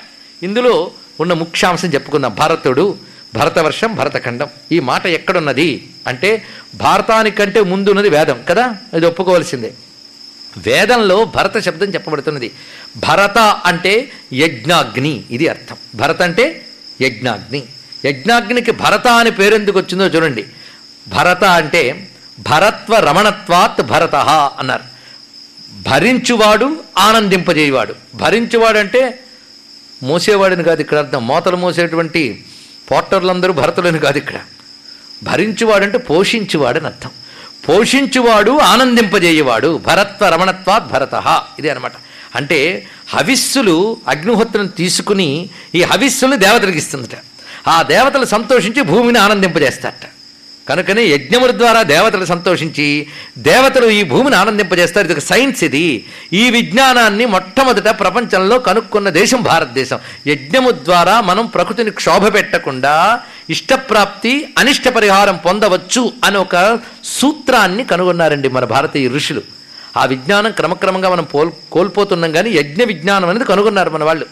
ఇందులో ఉన్న ముఖ్యాంశం చెప్పుకుందాం భరతుడు భరతవర్షం భరతఖండం ఈ మాట ఎక్కడున్నది? అంటే భారతానికంటే ముందున్నది వేదం కదా? అది ఒప్పుకోవాల్సిందే. వేదంలో భరత శబ్దం చెప్పబడుతున్నది. భరత అంటే యజ్ఞాగ్ని ఇది అర్థం. భరత అంటే యజ్ఞాగ్ని. యజ్ఞాగ్నికి భరత అని పేరు ఎందుకు వచ్చిందో చూడండి. భరత అంటే భరత్వ రమణత్వాత్ భరత అన్నారు. భరించువాడు ఆనందింపజేయవాడు. భరించువాడు అంటే మోసేవాడిని కాదు ఇక్కడ అర్థం మోతలు మోసేటువంటి పోర్టర్లందరూ భరతులని కాదు ఇక్కడ. భరించువాడంటే పోషించువాడని అర్థం. పోషించువాడు ఆనందింపజేయవాడు. భరత్వ రమణత్వాత్ భరత. ఇదే అనమాట అంటే హవిస్సులు అగ్నిహోత్రం తీసుకుని ఈ హవిస్సులు దేవతలకు ఇస్తుందట. ఆ దేవతలు సంతోషించి భూమిని ఆనందింపజేస్తారట. కనుకనే యజ్ఞముల ద్వారా దేవతలు సంతోషించి దేవతలు ఈ భూమిని ఆనందింపజేస్తారు. ఇది ఒక సైన్స్ ఇది. ఈ విజ్ఞానాన్ని మొట్టమొదట ప్రపంచంలో కనుక్కున్న దేశం భారతదేశం. యజ్ఞము ద్వారా మనం ప్రకృతిని క్షోభ పెట్టకుండా ఇష్టప్రాప్తి అనిష్ట పరిహారం పొందవచ్చు అని ఒక సూత్రాన్ని కనుగొన్నారండి మన భారతీయ ఋషులు. ఆ విజ్ఞానం క్రమక్రమంగా మనం పోల్ కోల్పోతున్నాం కానీ యజ్ఞ విజ్ఞానం అనేది కనుగొన్నారు మన వాళ్ళు.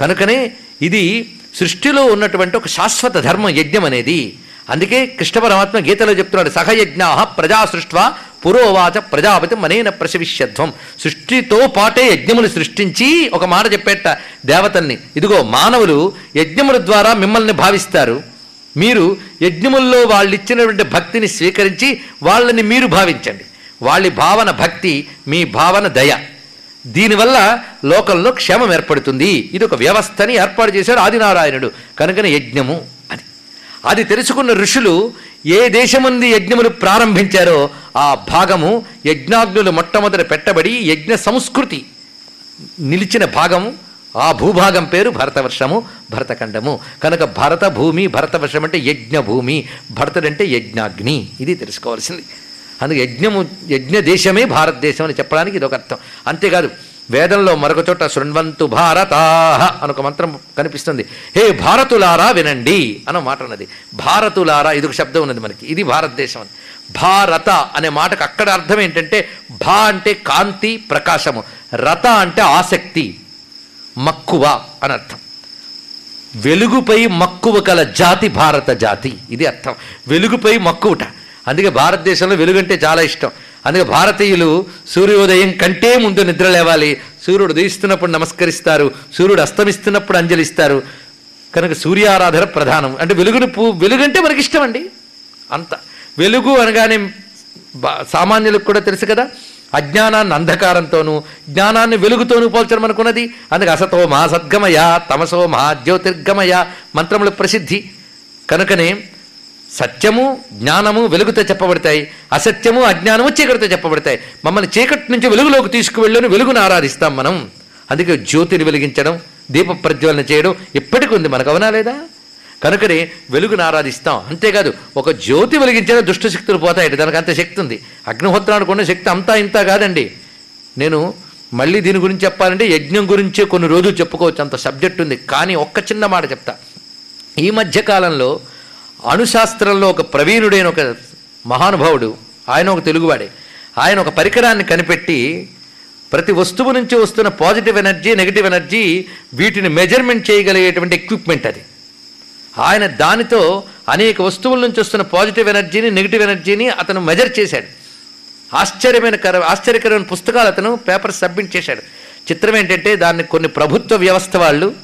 కనుకనే ఇది సృష్టిలో ఉన్నటువంటి ఒక శాశ్వత ధర్మం యజ్ఞం అనేది. అందుకే కృష్ణ పరమాత్మ గీతలో చెప్తున్నాడు సహయజ్ఞా ప్రజా సృష్వ పురోవాచ ప్రజాపతి మనేన ప్రసవిష్యధ్వం సృష్టితో పాటే యజ్ఞములు సృష్టించి ఒక మాట చెప్పేట దేవతల్ని ఇదిగో మానవులు యజ్ఞముల ద్వారా మిమ్మల్ని భావిస్తారు. మీరు యజ్ఞముల్లో వాళ్ళు ఇచ్చినటువంటి భక్తిని స్వీకరించి వాళ్ళని మీరు భావించండి. వాళ్ళ భావన భక్తి మీ భావన దయ. దీనివల్ల లోకంలో క్షేమం ఏర్పడుతుంది. ఇది ఒక వ్యవస్థని ఏర్పాటు చేశాడు ఆదినారాయణుడు. కనుకనే యజ్ఞము అది తెలుసుకున్న ఋషులు ఏ దేశమంది యజ్ఞములు ప్రారంభించారో ఆ భాగము యజ్ఞాగ్నులు మొట్టమొదట పెట్టబడి యజ్ఞ సంస్కృతి నిలిచిన భాగము. ఆ భూభాగం పేరు భరతవర్షము భరతఖండము. కనుక భరత భూమి భరతవర్షం అంటే యజ్ఞ భూమి భరతుడంటే యజ్ఞాగ్ని. ఇది తెలుసుకోవాల్సింది. అందుకే యజ్ఞము యజ్ఞ దేశమే భారతదేశం అని చెప్పడానికి ఇది ఒక అర్థం అంతేకాదు వేదంలో మరొక చోట శృణ్వంతు భారతాహ అని ఒక మంత్రం కనిపిస్తుంది. హే భారతులారా వినండి అన్న మాట ఉన్నది. భారతులారా ఇది ఒక శబ్దం ఉన్నది మనకి. ఇది భారతదేశం అని. భారత అనే మాటకు అక్కడ అర్థం ఏంటంటే భా అంటే కాంతి ప్రకాశము. రత అంటే ఆసక్తి మక్కువ అని అర్థం. వెలుగుపై మక్కువ కల జాతి భారత జాతి. ఇది అర్థం. వెలుగుపై మక్కువట. అందుకే భారతదేశంలో వెలుగంటే చాలా ఇష్టం. అందుకే భారతీయులు సూర్యోదయం కంటే ముందు నిద్ర లేవాలి. సూర్యుడు ఉదయిస్తున్నప్పుడు నమస్కరిస్తారు. సూర్యుడు అస్తమిస్తున్నప్పుడు అంజలిస్తారు. కనుక సూర్యారాధన ప్రధానం. అంటే వెలుగును పూ వెలుగంటే మనకి ఇష్టం అండి అంత వెలుగు అనగానే బా- సామాన్యులకు కూడా తెలుసు కదా. అజ్ఞానాన్ని అంధకారంతోనూ జ్ఞానాన్ని వెలుగుతోనూ పోల్చడం అనుకున్నది. అందుకే అసతో మా సద్గమయ తమసో మా జ్యోతిర్గమయ మంత్రముల ప్రసిద్ధి. కనుకనే సత్యము జ్ఞానము వెలుగుతో చెప్పబడతాయి. అసత్యము అజ్ఞానము చీకటితో చెప్పబడతాయి. మమ్మల్ని చీకటి నుంచి వెలుగులోకి తీసుకువెళ్ళని వెలుగును ఆరాధిస్తాం మనం. అందుకే జ్యోతిని వెలిగించడం దీప ప్రజ్వలన చేయడం ఇప్పటికి ఉంది. మనకు అవునా లేదా? కనుకనే వెలుగును ఆరాధిస్తాం. అంతేకాదు ఒక జ్యోతి వెలిగించిన దుష్ట శక్తులు దానికి అంత శక్తి ఉంది. అగ్నిహోత్రానికి ఉన్న శక్తి అంతా ఇంత కాదండి. నేను మళ్ళీ దీని గురించి చెప్పాలంటే యజ్ఞం గురించే కొన్ని రోజులు చెప్పుకోవచ్చు. అంత సబ్జెక్ట్ ఉంది. కానీ ఒక్క చిన్న మాట చెప్తా. ఈ మధ్య కాలంలో అణుశాస్త్రంలో ఒక ప్రవీణుడైన ఒక మహానుభావుడు ఆయన ఒక తెలుగువాడే. ఆయన ఒక పరికరాన్ని కనిపెట్టి ప్రతి వస్తువు నుంచి వస్తున్న పాజిటివ్ ఎనర్జీ నెగిటివ్ ఎనర్జీ వీటిని మెజర్మెంట్ చేయగలిగేటువంటి ఎక్విప్మెంట్ అది. ఆయన దానితో అనేక వస్తువుల నుంచి వస్తున్న పాజిటివ్ ఎనర్జీని నెగిటివ్ ఎనర్జీని అతను మెజర్ చేశాడు. ఆశ్చర్యమైన కర ఆశ్చర్యకరమైన పుస్తకాలు అతను పేపర్ సబ్మిట్ చేశాడు. చిత్రం ఏంటంటే దాన్ని కొన్ని ప్రభుత్వ వ్యవస్థ వాళ్ళు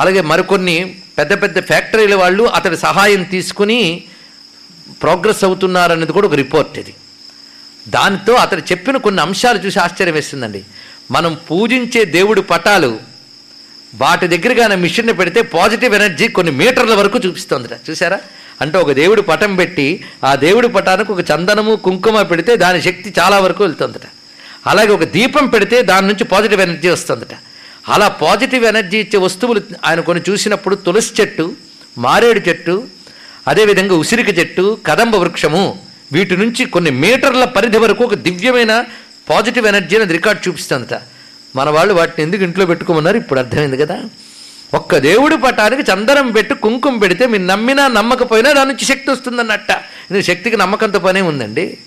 అలాగే మరికొన్ని పెద్ద పెద్ద ఫ్యాక్టరీల వాళ్ళు అతడి సహాయం తీసుకుని ప్రోగ్రెస్ అవుతున్నారనేది కూడా ఒక రిపోర్ట్ ఇది. దానితో అతడు చెప్పిన కొన్ని అంశాలు చూసి ఆశ్చర్యం వేస్తుందండి మనం పూజించే దేవుడి పటాలు వాటి దగ్గరగానే మిషన్ని పెడితే పాజిటివ్ ఎనర్జీ కొన్ని మీటర్ల వరకు చూపిస్తుందిట. చూసారా అంటే ఒక దేవుడి పటం పెట్టి ఆ దేవుడి పటానికి ఒక చందనము కుంకుమ పెడితే దాని శక్తి చాలా వరకు వెళ్తుందట. అలాగే ఒక దీపం పెడితే దాని నుంచి పాజిటివ్ ఎనర్జీ వస్తుందట. అలా పాజిటివ్ ఎనర్జీ ఇచ్చే వస్తువులు ఆయన కొన్ని చూసినప్పుడు తులసి చెట్టు మారేడు చెట్టు అదేవిధంగా ఉసిరిక చెట్టు కదంబ వృక్షము వీటి నుంచి కొన్ని మీటర్ల పరిధి వరకు ఒక దివ్యమైన పాజిటివ్ ఎనర్జీ అనేది రికార్డ్ చూపిస్తుందట. మన వాళ్ళు వాటిని ఎందుకు ఇంట్లో పెట్టుకోమన్నారు? ఇప్పుడు అర్థమైంది కదా. ఒక్క దేవుడి పటానికి చందనం పెట్టి కుంకుమ పెడితే మీరు నమ్మినా నమ్మకపోయినా దాని నుంచి శక్తి వస్తుందన్నట్ట. ఇది శక్తికి నమ్మకంతో పనే ఉందండి.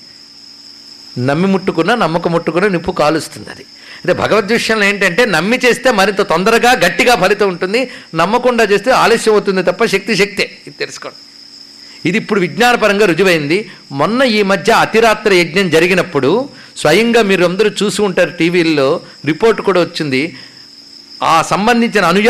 నమ్మి ముట్టుకున్నా నమ్మకం ముట్టుకున్నా నిప్పు కాలుస్తుంది అది. అయితే భగవద్ విషయంలో ఏంటంటే నమ్మి చేస్తే మరింత తొందరగా గట్టిగా ఫలితం ఉంటుంది. నమ్మకుండా చేస్తే ఆలస్యం అవుతుంది తప్ప శక్తి శక్తే. ఇది తెలుసుకోండి. ఇది ఇప్పుడు విజ్ఞానపరంగా రుజువైంది. మొన్న ఈ మధ్య అతిరాత్ర యజ్ఞం జరిగినప్పుడు స్వయంగా మీరు అందరూ చూసి ఉంటారు టీవీల్లో రిపోర్ట్ కూడా వచ్చింది. ఆ సంబంధించిన అనుయా